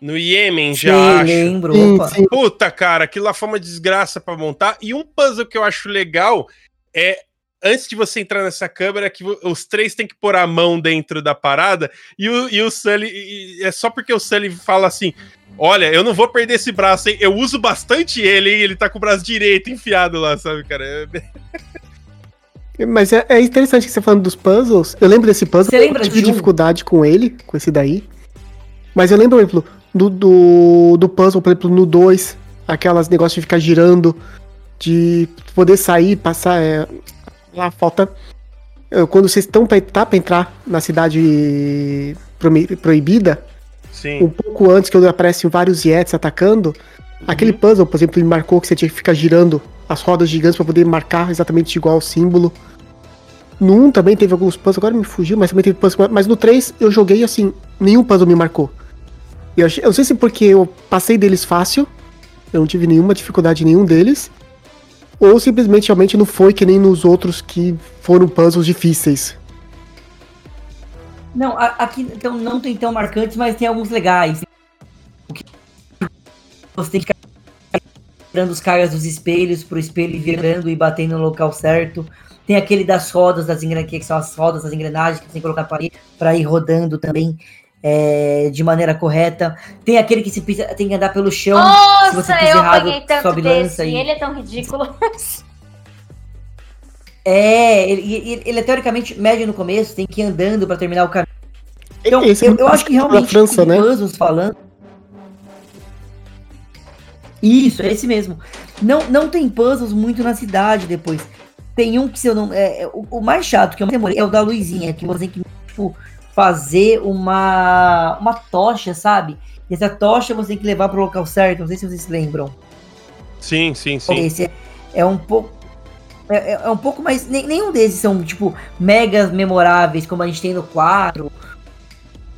no Iêmen já, sim, acho. lembro. Sim, sim. Puta, cara, aquilo lá foi uma desgraça para montar. E um puzzle que eu acho legal é antes de você entrar nessa câmera, que os três têm que pôr a mão dentro da parada, e o, e o Sully. E é só porque o Sully fala assim: Olha, eu não vou perder esse braço, hein? Eu uso bastante ele, hein? Ele tá com o braço direito enfiado lá, sabe, cara? É... (laughs) Mas é, é, interessante que você falando dos puzzles. Eu lembro desse puzzle, você lembra eu tive de dificuldade com ele, com esse daí. Mas eu lembro, por exemplo, do, do, do puzzle, por exemplo, no 2, aquelas negócios de ficar girando, de poder sair, passar. É, lá falta. Quando vocês estão pra, tá pra entrar na cidade proibida, Sim. um pouco antes que aparecem vários Yetis atacando, uhum. aquele puzzle, por exemplo, ele marcou que você tinha que ficar girando as rodas gigantes para poder marcar exatamente igual ao símbolo. No 1 também teve alguns puzzles, agora me fugiu, mas também teve puzzles. Mas no 3 eu joguei assim, nenhum puzzle me marcou. Eu, eu não sei se porque eu passei deles fácil, eu não tive nenhuma dificuldade em nenhum deles, ou simplesmente realmente não foi que nem nos outros que foram puzzles difíceis. Não, aqui então, não tem tão marcantes, mas tem alguns legais. Você tem que ficar tirando os caras dos espelhos pro espelho virando e batendo no local certo. Tem aquele das rodas das engrenagens, que são as rodas das engrenagens que você tem que colocar para ir rodando também é, de maneira correta. Tem aquele que se pisa, tem que andar pelo chão. Nossa, se você pisa eu errado, tanto sobe desse, lança e ele é tão ridículo. (laughs) é, ele, ele, ele, é teoricamente médio no começo, tem que ir andando para terminar o caminho. Então, Esse eu, eu acho que realmente França, né? puzzles falando. Isso, é esse mesmo. Não, não tem puzzles muito na cidade depois. Tem um que se eu não. É, é o, o, mais chato que eu demorei é o da Luizinha, que você tem que, tipo, fazer uma, uma tocha, sabe? E essa tocha você tem que levar para o local certo. Não sei se vocês se lembram. Sim, sim, sim. Esse é, é um pouco. É, é, é um pouco mais. Nenhum desses são, tipo, megas memoráveis, como a gente tem no 4,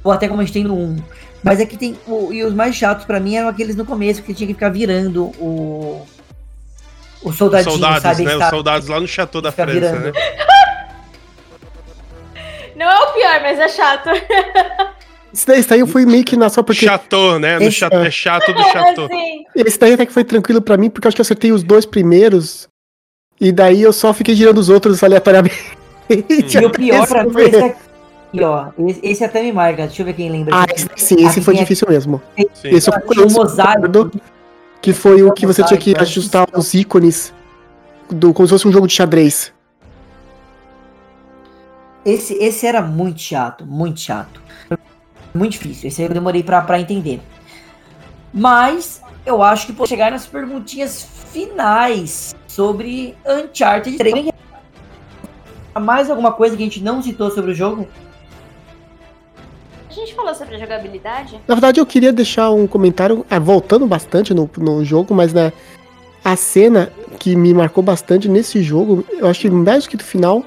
ou até como a gente tem no 1. Mas é que tem. O, e os mais chatos para mim eram aqueles no começo, que tinha que ficar virando o. O soldadinho, soldados, sabe? Né? Os soldados lá no Chateau da França, virando. né? (laughs) Não é o pior, mas é chato. (laughs) Esse daí, esse daí eu fui meio que na só porque. Chateau, né? Esse, chato, é chato do. Assim. (laughs) Esse daí até que foi tranquilo pra mim, porque eu acho que eu acertei os dois primeiros. E daí eu só fiquei girando os outros aleatoriamente. E o (laughs) pior pra mim é esse aqui, ó. Esse, até me marca. Deixa eu ver quem lembra. Ah, esse, sim, esse aqui foi difícil aqui. mesmo. Sim. Esse foi um mosaico. Que foi o que você tinha que ajustar os ícones do, como se fosse um jogo de xadrez. Esse, esse era muito chato, muito chato. Muito difícil. Esse eu demorei pra, pra entender. Mas eu acho que vou chegar nas perguntinhas finais sobre Uncharted 3. Mais alguma coisa que a gente não citou sobre o jogo? A gente falou sobre a jogabilidade? Na verdade, eu queria deixar um comentário, é, voltando bastante no, no jogo, mas né, a cena que me marcou bastante nesse jogo, eu acho que mais do que do final,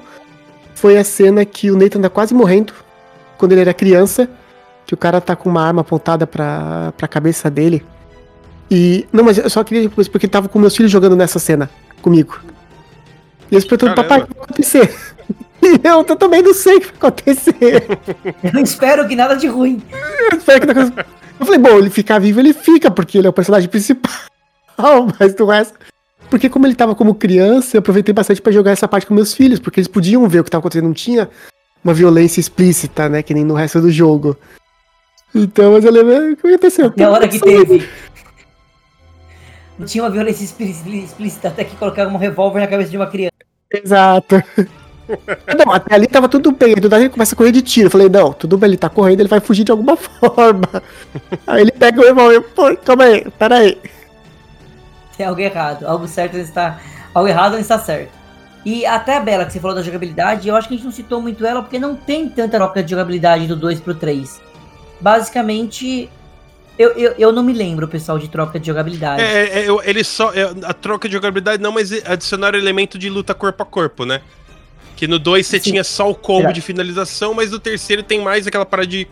foi a cena que o Nathan tá quase morrendo, quando ele era criança, que o cara tá com uma arma apontada pra, pra cabeça dele. E. Não, mas eu só queria depois, porque tava com meus filhos jogando nessa cena comigo. E eles perguntam, papai, o que vai acontecer? (laughs) E eu, eu também não sei o que vai acontecer. (laughs) Eu espero que nada de ruim. Eu espero que aconteça. Eu falei, bom, ele ficar vivo, ele fica, porque ele é o personagem principal. (laughs) Mas do resto. Porque como ele tava como criança, eu aproveitei bastante pra jogar essa parte com meus filhos, porque eles podiam ver o que tava acontecendo, não tinha uma violência explícita, né? Que nem no resto do jogo. Então, mas eu lembro o que aconteceu. Até a hora que teve. Não tinha uma violência explí- explícita até que colocaram um revólver na cabeça de uma criança. Exato. (laughs) Não, até ali tava tudo bem. Do nada ele começa a correr de tiro. Eu falei, não, tudo bem, ele tá correndo, ele vai fugir de alguma (laughs) forma. Aí ele pega o revólver, pô, calma aí, pera aí. Tem algo errado. Algo certo está. Algo errado está certo. E até a Bela, que você falou da jogabilidade, eu acho que a gente não citou muito ela porque não tem tanta troca de jogabilidade do 2 pro 3. Basicamente, eu, eu, eu não me lembro, pessoal, de troca de jogabilidade. É, é, ele só. é, a troca de jogabilidade não, mas adicionaram elemento de luta corpo a corpo, né? Que no 2 você Sim. tinha só o combo de finalização, mas no terceiro tem mais aquela parada de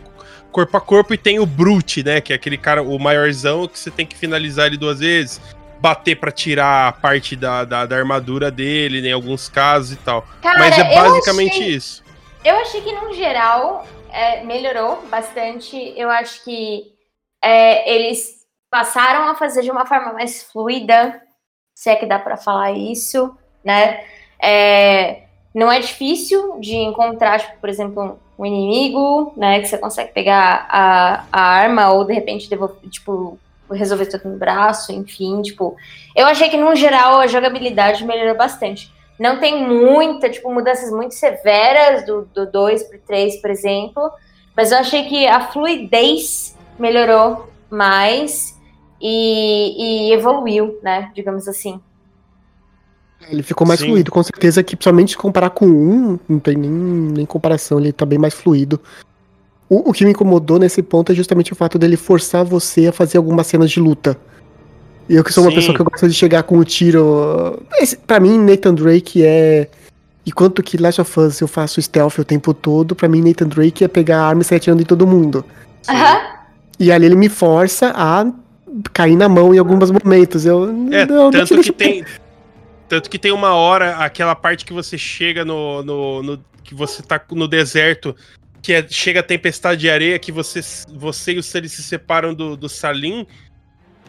corpo a corpo e tem o Brute, né? Que é aquele cara, o maiorzão, que você tem que finalizar ele duas vezes, bater pra tirar a parte da, da, da armadura dele, né, em alguns casos e tal. Cara, mas é basicamente achei- isso. Eu achei que, no geral, é, melhorou bastante. Eu acho que é, eles passaram a fazer de uma forma mais fluida, se é que dá pra falar isso, né? É, não é difícil de encontrar, tipo, por exemplo, um inimigo, né? Que você consegue pegar a, a arma ou, de repente, devolver, tipo, resolver tudo no braço, enfim, tipo... Eu achei que, no geral, a jogabilidade melhorou bastante. Não tem muita, tipo, mudanças muito severas do, do 2 pro 3, por exemplo. Mas eu achei que a fluidez melhorou mais e, e evoluiu, né? Digamos assim. Ele ficou mais Sim. fluido, com certeza que, principalmente se comparar com um, não tem nem, nem comparação, ele tá bem mais fluido. O, o que me incomodou nesse ponto é justamente o fato dele forçar você a fazer algumas cenas de luta. E eu que sou uma Sim. pessoa que eu gosto de chegar com o tiro. Esse, pra mim, Nathan Drake é. Enquanto que Last of Us eu faço stealth o tempo todo, pra mim Nathan Drake é pegar a arma e sair atirando em todo mundo. Sim. Aham. E ali ele me força a cair na mão em alguns momentos. Eu. É, não, tanto deixa- que deixa- tem. Tanto que tem uma hora, aquela parte que você chega no. no, no- que você tá no deserto, que é- chega a tempestade de areia, que você, você e o Sully se separam do, do Salim.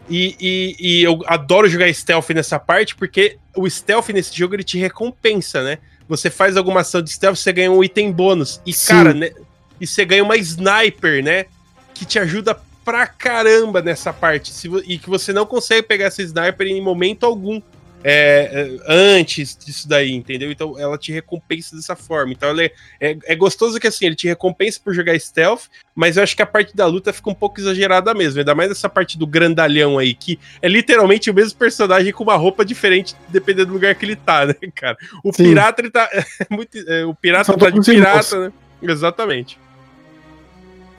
E, e, e eu adoro jogar stealth nessa parte, porque o stealth nesse jogo ele te recompensa, né? Você faz alguma ação de stealth, você ganha um item bônus. E, Sim. cara, né? E você ganha uma sniper, né? Que te ajuda pra caramba nessa parte. E que você não consegue pegar essa sniper em momento algum é, é, antes disso daí, entendeu? Então ela te recompensa dessa forma. Então é, é, é gostoso que assim, ele te recompensa por jogar stealth, mas eu acho que a parte da luta fica um pouco exagerada mesmo. Ainda mais essa parte do grandalhão aí, que é literalmente o mesmo personagem com uma roupa diferente, dependendo do lugar que ele tá, (laughs) né, cara? O Sim. pirata, ele tá. (laughs) é muito, é, o pirata São tá de irmãos. pirata, né? Exatamente.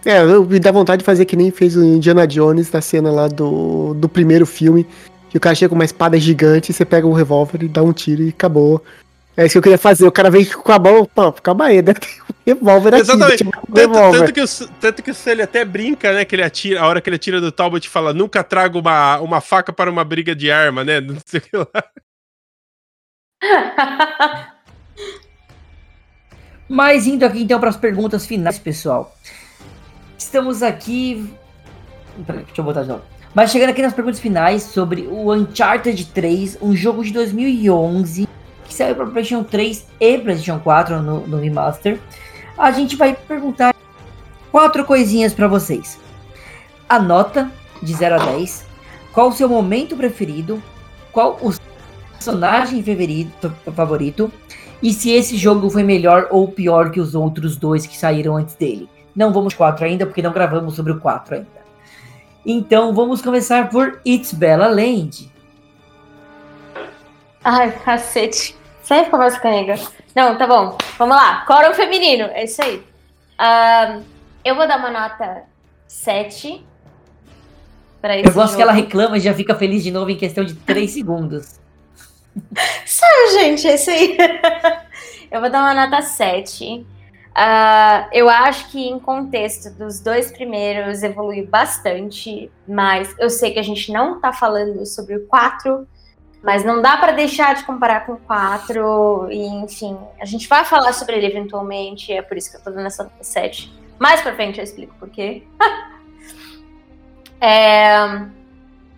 É, eu me dá vontade de fazer que nem fez o Indiana Jones na cena lá do, do primeiro filme. Que o cara chega com uma espada gigante, você pega um revólver e dá um tiro e acabou. É isso que eu queria fazer. O cara vem com a mão, pô, calma aí, né? (laughs) Tem um revólver aqui. Exatamente. um Tanto, revólver. tanto que o, tanto que o Sully até brinca, né? Que ele atira, a hora que ele atira do Talbot fala, nunca trago uma, uma faca para uma briga de arma, né? (laughs) Não sei o que lá. (laughs) Mas indo aqui então para as perguntas finais, pessoal. Estamos aqui. Peraí, deixa eu botar de novo. Mas chegando aqui nas perguntas finais sobre o Uncharted 3, um jogo de 2011 que saiu para PlayStation 3 e PlayStation 4 no, no remaster. A gente vai perguntar quatro coisinhas para vocês. A nota de 0 a 10. Qual o seu momento preferido? Qual o personagem favorito? favorito e se esse jogo foi melhor ou pior que os outros dois que saíram antes dele. Não vamos 4 ainda, porque não gravamos sobre o 4 ainda. Então vamos começar por It's Bella Land. Ai, cacete. Sempre conversa comigo. Não, tá bom. Vamos lá. Quórum feminino. É isso aí. Eu vou dar uma nota 7. Pra esse Eu gosto que jogo. ela reclama e já fica feliz de novo em questão de 3 (laughs) segundos. Sério, gente, é isso aí. (laughs) eu vou dar uma nota 7. Uh, eu acho que em contexto dos dois primeiros evoluiu bastante, mas eu sei que a gente não tá falando sobre o 4, mas não dá para deixar de comparar com o 4, e enfim, a gente vai falar sobre ele eventualmente, é por isso que eu tô dando essa nota 7. Mais pra frente eu explico por quê. (laughs) é,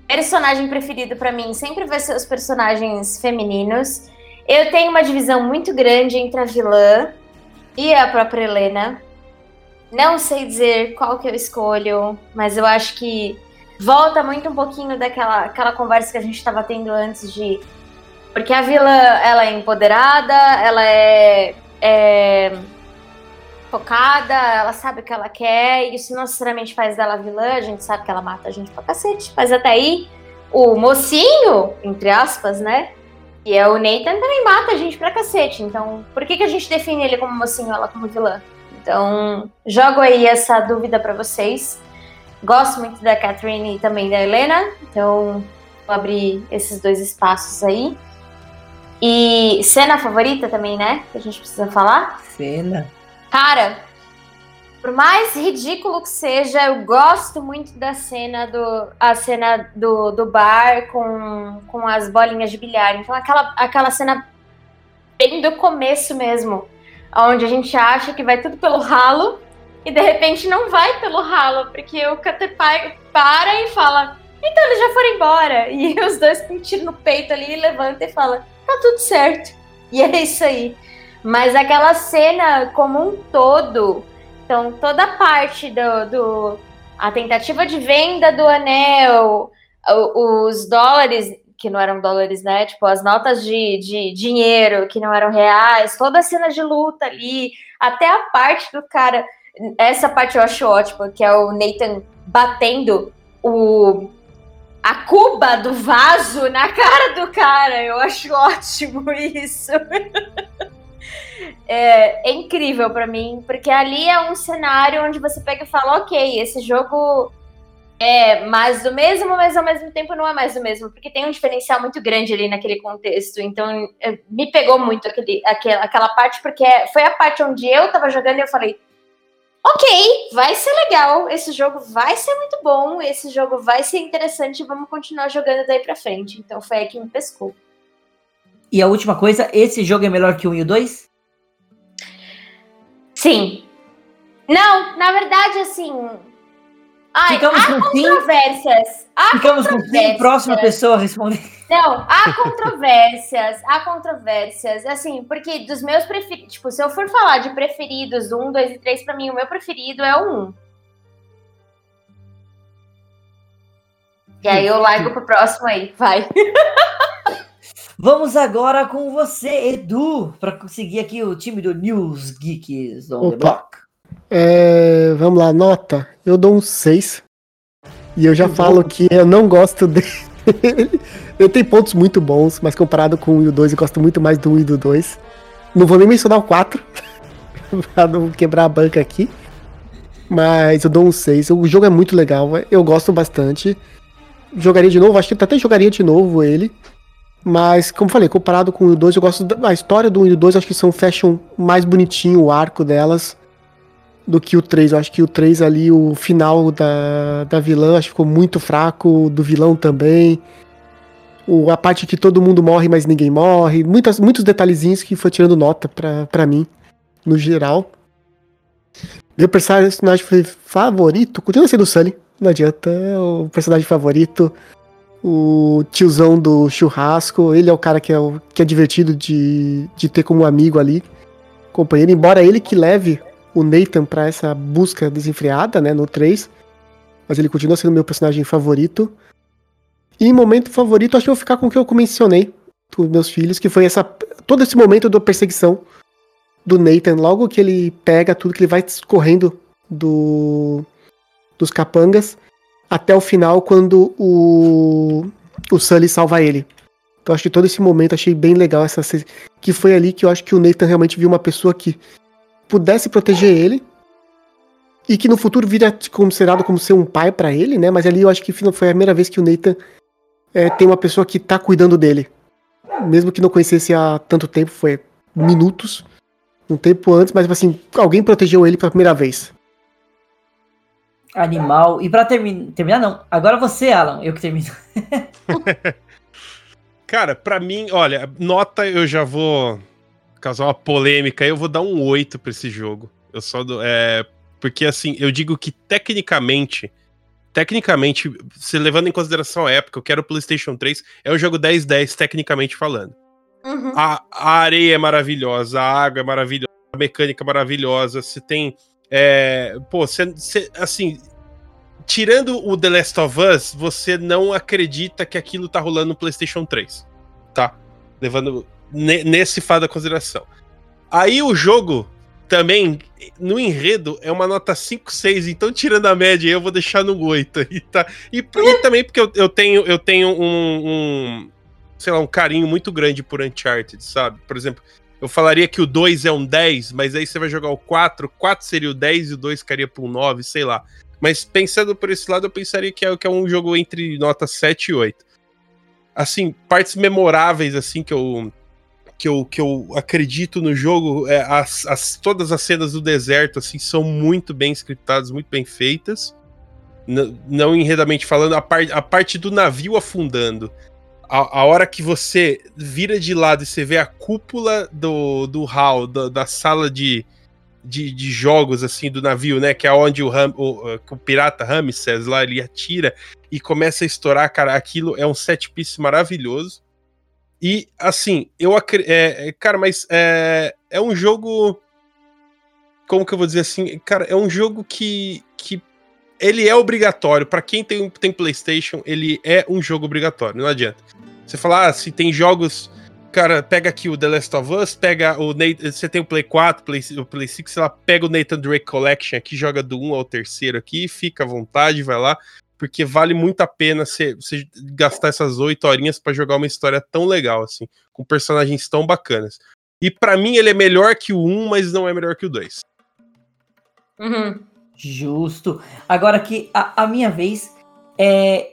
personagem preferido para mim sempre vai ser os personagens femininos. Eu tenho uma divisão muito grande entre a vilã e a própria Helena. Não sei dizer qual que eu escolho, mas eu acho que volta muito um pouquinho daquela aquela conversa que a gente estava tendo antes de porque a vilã ela é empoderada, ela é, é focada, ela sabe o que ela quer, e isso não necessariamente faz dela vilã, a gente sabe que ela mata a gente pra cacete, mas até aí o mocinho, entre aspas, né? E é o Nathan também mata a gente pra cacete. Então, por que, que a gente define ele como mocinho ela como vilã? Então, jogo aí essa dúvida para vocês. Gosto muito da Catherine e também da Helena, então vou abrir esses dois espaços aí. E cena favorita também, né? Que a gente precisa falar. Cena. Cara, por mais ridículo que seja, eu gosto muito da cena do a cena do, do bar com, com as bolinhas de bilhar. Então aquela, aquela cena bem do começo mesmo, onde a gente acha que vai tudo pelo ralo e de repente não vai pelo ralo, porque o Catepai para e fala: "Então eles já foram embora". (laughs) E os dois com um tiro no peito ali levanta e fala: "Tá tudo certo". E é isso aí. Mas aquela cena como um todo, então, toda a parte do, do a tentativa de venda do anel, os dólares, que não eram dólares, né? Tipo, as notas de, de dinheiro que não eram reais, toda a cena de luta ali, até a parte do cara. Essa parte eu acho ótima, que é o Nathan batendo o, a cuba do vaso na cara do cara. Eu acho ótimo (laughs) isso. É, é incrível para mim, porque ali é um cenário onde você pega e fala, ok, esse jogo é mais do mesmo, mas ao mesmo tempo não é mais do mesmo, porque tem um diferencial muito grande ali naquele contexto. Então, me pegou muito aquele, aquela, aquela parte, porque foi a parte onde eu tava jogando e eu falei, ok, vai ser legal, esse jogo vai ser muito bom, esse jogo vai ser interessante, vamos continuar jogando daí pra frente. Então foi aí que me pescou. E a última coisa, esse jogo é melhor que o 1 e o 2? Sim. Não, na verdade, assim. Ai, Ficamos há com controvérsias. Há Ficamos com sim, próxima pessoa responder. Não, há controvérsias, há controvérsias. Assim, porque dos meus preferidos. Tipo, se eu for falar de preferidos do 1, 2 e 3, pra mim, o meu preferido é o 1. E aí eu largo pro próximo aí, vai. (laughs) Vamos agora com você, Edu, para conseguir aqui o time do News Geeks on the Block. É, vamos lá, nota. Eu dou um 6. E eu já falo que eu não gosto (laughs) dele. eu tenho pontos muito bons, mas comparado com o 1 e o 2, eu gosto muito mais do 1 e do 2. Não vou nem mencionar o 4, (laughs) pra não quebrar a banca aqui. Mas eu dou um 6. O jogo é muito legal, eu gosto bastante. Jogaria de novo, acho que até jogaria de novo ele. Mas, como falei, comparado com o 2, eu gosto da história do 1 e do 2, acho que são fashion mais bonitinho o arco delas do que o 3. Eu acho que o 3 ali, o final da, da vilã, acho que ficou muito fraco, do vilão também. O, a parte que todo mundo morre, mas ninguém morre. Muitas, muitos detalhezinhos que foi tirando nota pra, mim, no geral. Meu personagem favorito continua sendo o Sully. Não adianta, o personagem favorito o tiozão do churrasco, ele é o cara que é, o, que é divertido de, de ter como amigo ali, companheiro, embora ele que leve o Nathan para essa busca desenfreada, né, no 3, mas ele continua sendo meu personagem favorito. E momento favorito, acho que eu vou ficar com o que eu mencionei com meus filhos, que foi essa todo esse momento da perseguição do Nathan, logo que ele pega tudo que ele vai correndo do dos capangas até o final, quando o, o Sully salva ele. Então acho que todo esse momento achei bem legal essa que foi ali que eu acho que o Nathan realmente viu uma pessoa que pudesse proteger ele e que no futuro vira considerado como ser um pai para ele, né? Mas ali eu acho que foi a primeira vez que o Nathan é, tem uma pessoa que tá cuidando dele, mesmo que não conhecesse há tanto tempo, foi minutos, um tempo antes, mas assim, alguém protegeu ele pela primeira vez. Animal. E pra termi terminar, não. Agora você, Alan, eu que termino. (laughs) Cara, pra mim, olha, nota eu já vou causar uma polêmica. Eu vou dar um 8 pra esse jogo. Eu só do, é, porque assim, eu digo que tecnicamente, tecnicamente, se levando em consideração a época, eu quero o PlayStation 3, é um jogo 10-10 tecnicamente falando. Uhum. A, a areia é maravilhosa, a água é maravilhosa, a mecânica é maravilhosa, você tem é, pô, cê, cê, assim, tirando o The Last of Us, você não acredita que aquilo tá rolando no PlayStation 3, tá? Levando nesse fado da consideração. Aí o jogo também, no enredo, é uma nota 5, 6, então tirando a média, eu vou deixar no 8 aí, tá? E, e também porque eu, eu, tenho, eu tenho um, um, sei lá, um carinho muito grande por Uncharted, sabe? Por exemplo, eu falaria que o 2 é um 10, mas aí você vai jogar o 4, o 4 seria o 10 e o 2 ficaria para um 9, sei lá. Mas pensando por esse lado, eu pensaria que é, que é um jogo entre nota 7 e 8. Assim, partes memoráveis, assim, que eu, que eu, que eu acredito no jogo, é, as, as, todas as cenas do deserto, assim, são muito bem scriptadas, muito bem feitas. N não enredamente falando, a, par a parte do navio afundando a, a, hora que você vira de lado e você vê a cúpula do, do hall, da, da sala de, de, de, jogos, assim, do navio, né? Que é onde o, Ram, o, o pirata Ramses lá, ele atira e começa a estourar, cara, aquilo é um set piece maravilhoso. E, assim, eu acredito. É, é, cara, mas é, é um jogo. Como que eu vou dizer assim? Cara, é um jogo que ele é obrigatório. para quem tem, tem PlayStation, ele é um jogo obrigatório. Não adianta. Você falar, ah, se tem jogos. Cara, pega aqui o The Last of Us, pega o. Você tem o Play 4, Play, o Play 5, sei lá, pega o Nathan Drake Collection aqui, joga do 1 ao terceiro aqui, fica à vontade, vai lá. Porque vale muito a pena você gastar essas oito horinhas para jogar uma história tão legal, assim, com personagens tão bacanas. E para mim ele é melhor que o 1, mas não é melhor que o 2. Uhum. Justo. Agora que a, a, minha vez, é,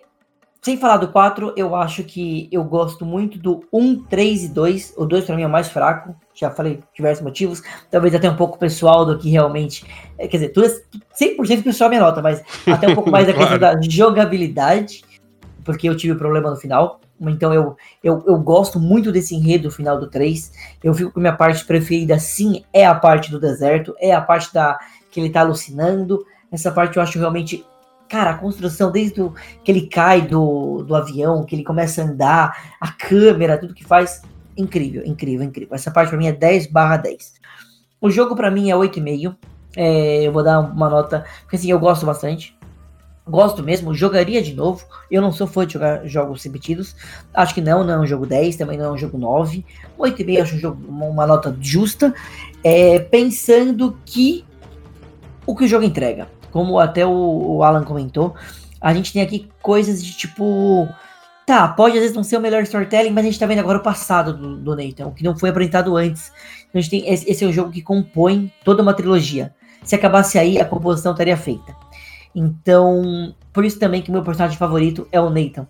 sem falar do 4, eu acho que eu gosto muito do 1, 3 e 2. O 2 para mim é o mais fraco, já falei diversos motivos. Talvez até um pouco pessoal do que realmente. É, quer dizer, tudo é 100% pessoal minha nota, mas até um pouco (laughs) mais da questão da jogabilidade, porque eu tive um problema no final. Então eu, eu, eu gosto muito desse enredo final do 3. Eu fico com minha parte preferida, sim, é a parte do deserto, é a parte da que ele tá alucinando. Essa parte eu acho realmente. Cara, a construção, desde que ele cai do, do avião, que ele começa a andar, a câmera, tudo que faz. Incrível, incrível, incrível. Essa parte pra mim é 10 barra 10. O jogo para mim é 8,5. É, eu vou dar uma nota. Porque assim, eu gosto bastante. Gosto mesmo, jogaria de novo. Eu não sou fã de jogar jogos repetidos. Acho que não, não é um jogo 10, também não é um jogo 9. 8,5 acho um jogo, uma nota justa. É, pensando que o que o jogo entrega. Como até o, o Alan comentou, a gente tem aqui coisas de tipo. Tá, pode às vezes não ser o melhor storytelling, mas a gente tá vendo agora o passado do, do Nathan, o que não foi apresentado antes. Então a gente tem. Esse, esse é um jogo que compõe toda uma trilogia. Se acabasse aí, a composição estaria feita. Então, por isso também que meu personagem favorito é o Nathan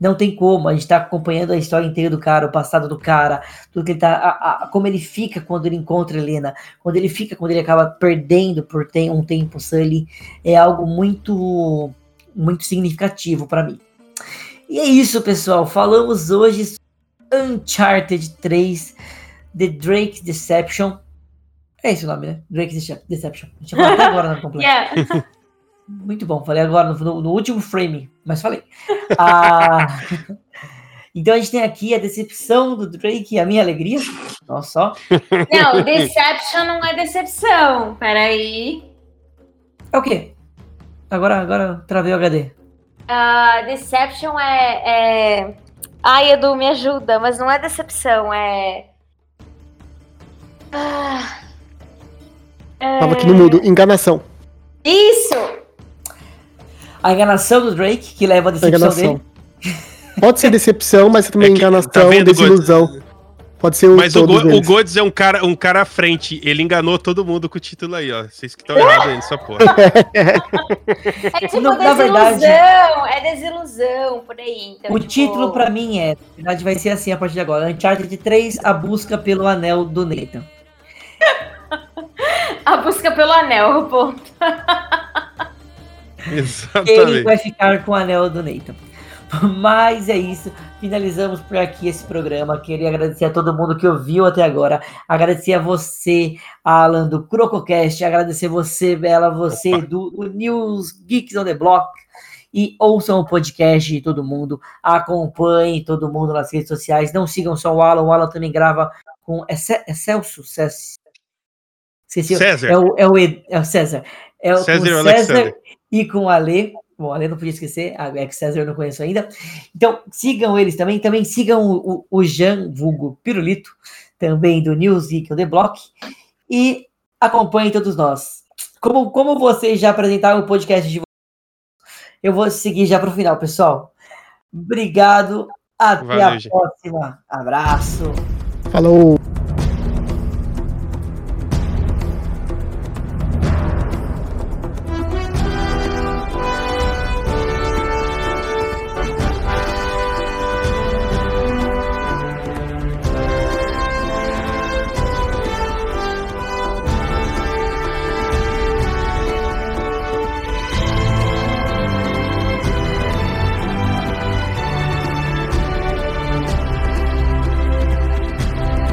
não tem como, a gente tá acompanhando a história inteira do cara, o passado do cara, tudo que ele tá, a, a, como ele fica quando ele encontra a Helena, quando ele fica quando ele acaba perdendo por tem, um tempo Sully, é algo muito muito significativo para mim. E é isso, pessoal, falamos hoje Uncharted 3 The Drake Deception. É esse o nome, né? Drake Deception. A gente até agora no (laughs) completo. Yeah. Muito bom, falei agora no, no último frame, mas falei. Ah, (laughs) então a gente tem aqui a decepção do Drake e a minha alegria. Nossa, só. Não, Deception não é decepção. Peraí. É o quê? Agora, agora travei o HD. Uh, deception é, é. Ai, Edu, me ajuda, mas não é decepção, é. Ah, é... Tava aqui no mudo, enganação. Isso! A enganação do Drake, que leva a decepção a dele. Pode ser decepção, mas (laughs) também é que, enganação, tá vendo, desilusão. God? Pode ser o Mas o, Go, o Gods é um cara, um cara à frente. Ele enganou todo mundo com o título aí, ó. Vocês que estão (laughs) errados aí nessa porra. é tipo Não, desilusão, verdade, é desilusão, por aí. Então, o tipo... título pra mim é, na verdade vai ser assim a partir de agora. Uncharted 3, a busca pelo anel do Nathan. (laughs) A busca pelo anel, ponto. (laughs) Exatamente. Ele vai ficar com o anel do Nathan. (laughs) Mas é isso. Finalizamos por aqui esse programa. Queria agradecer a todo mundo que ouviu até agora. Agradecer a você, Alan, do Crococast. Agradecer você, Bela, você Opa. do, do News Geeks on the Block. E ouçam o podcast de todo mundo. Acompanhem todo mundo nas redes sociais. Não sigam só o Alan. O Alan também grava com. É, Ce- é Celso? Cés- Esqueci. César. É o, é o, é o César. É o, César César. E com o Ale. Bom, o Ale não podia esquecer, a Ex César eu não conheço ainda. Então, sigam eles também. Também sigam o, o, o Jean Vulgo Pirulito, também do News Geek on the Block. E acompanhem todos nós. Como, como vocês já apresentaram o podcast de vocês, eu vou seguir já para o final, pessoal. Obrigado. Até Valeu, a gente. próxima. Abraço. Falou!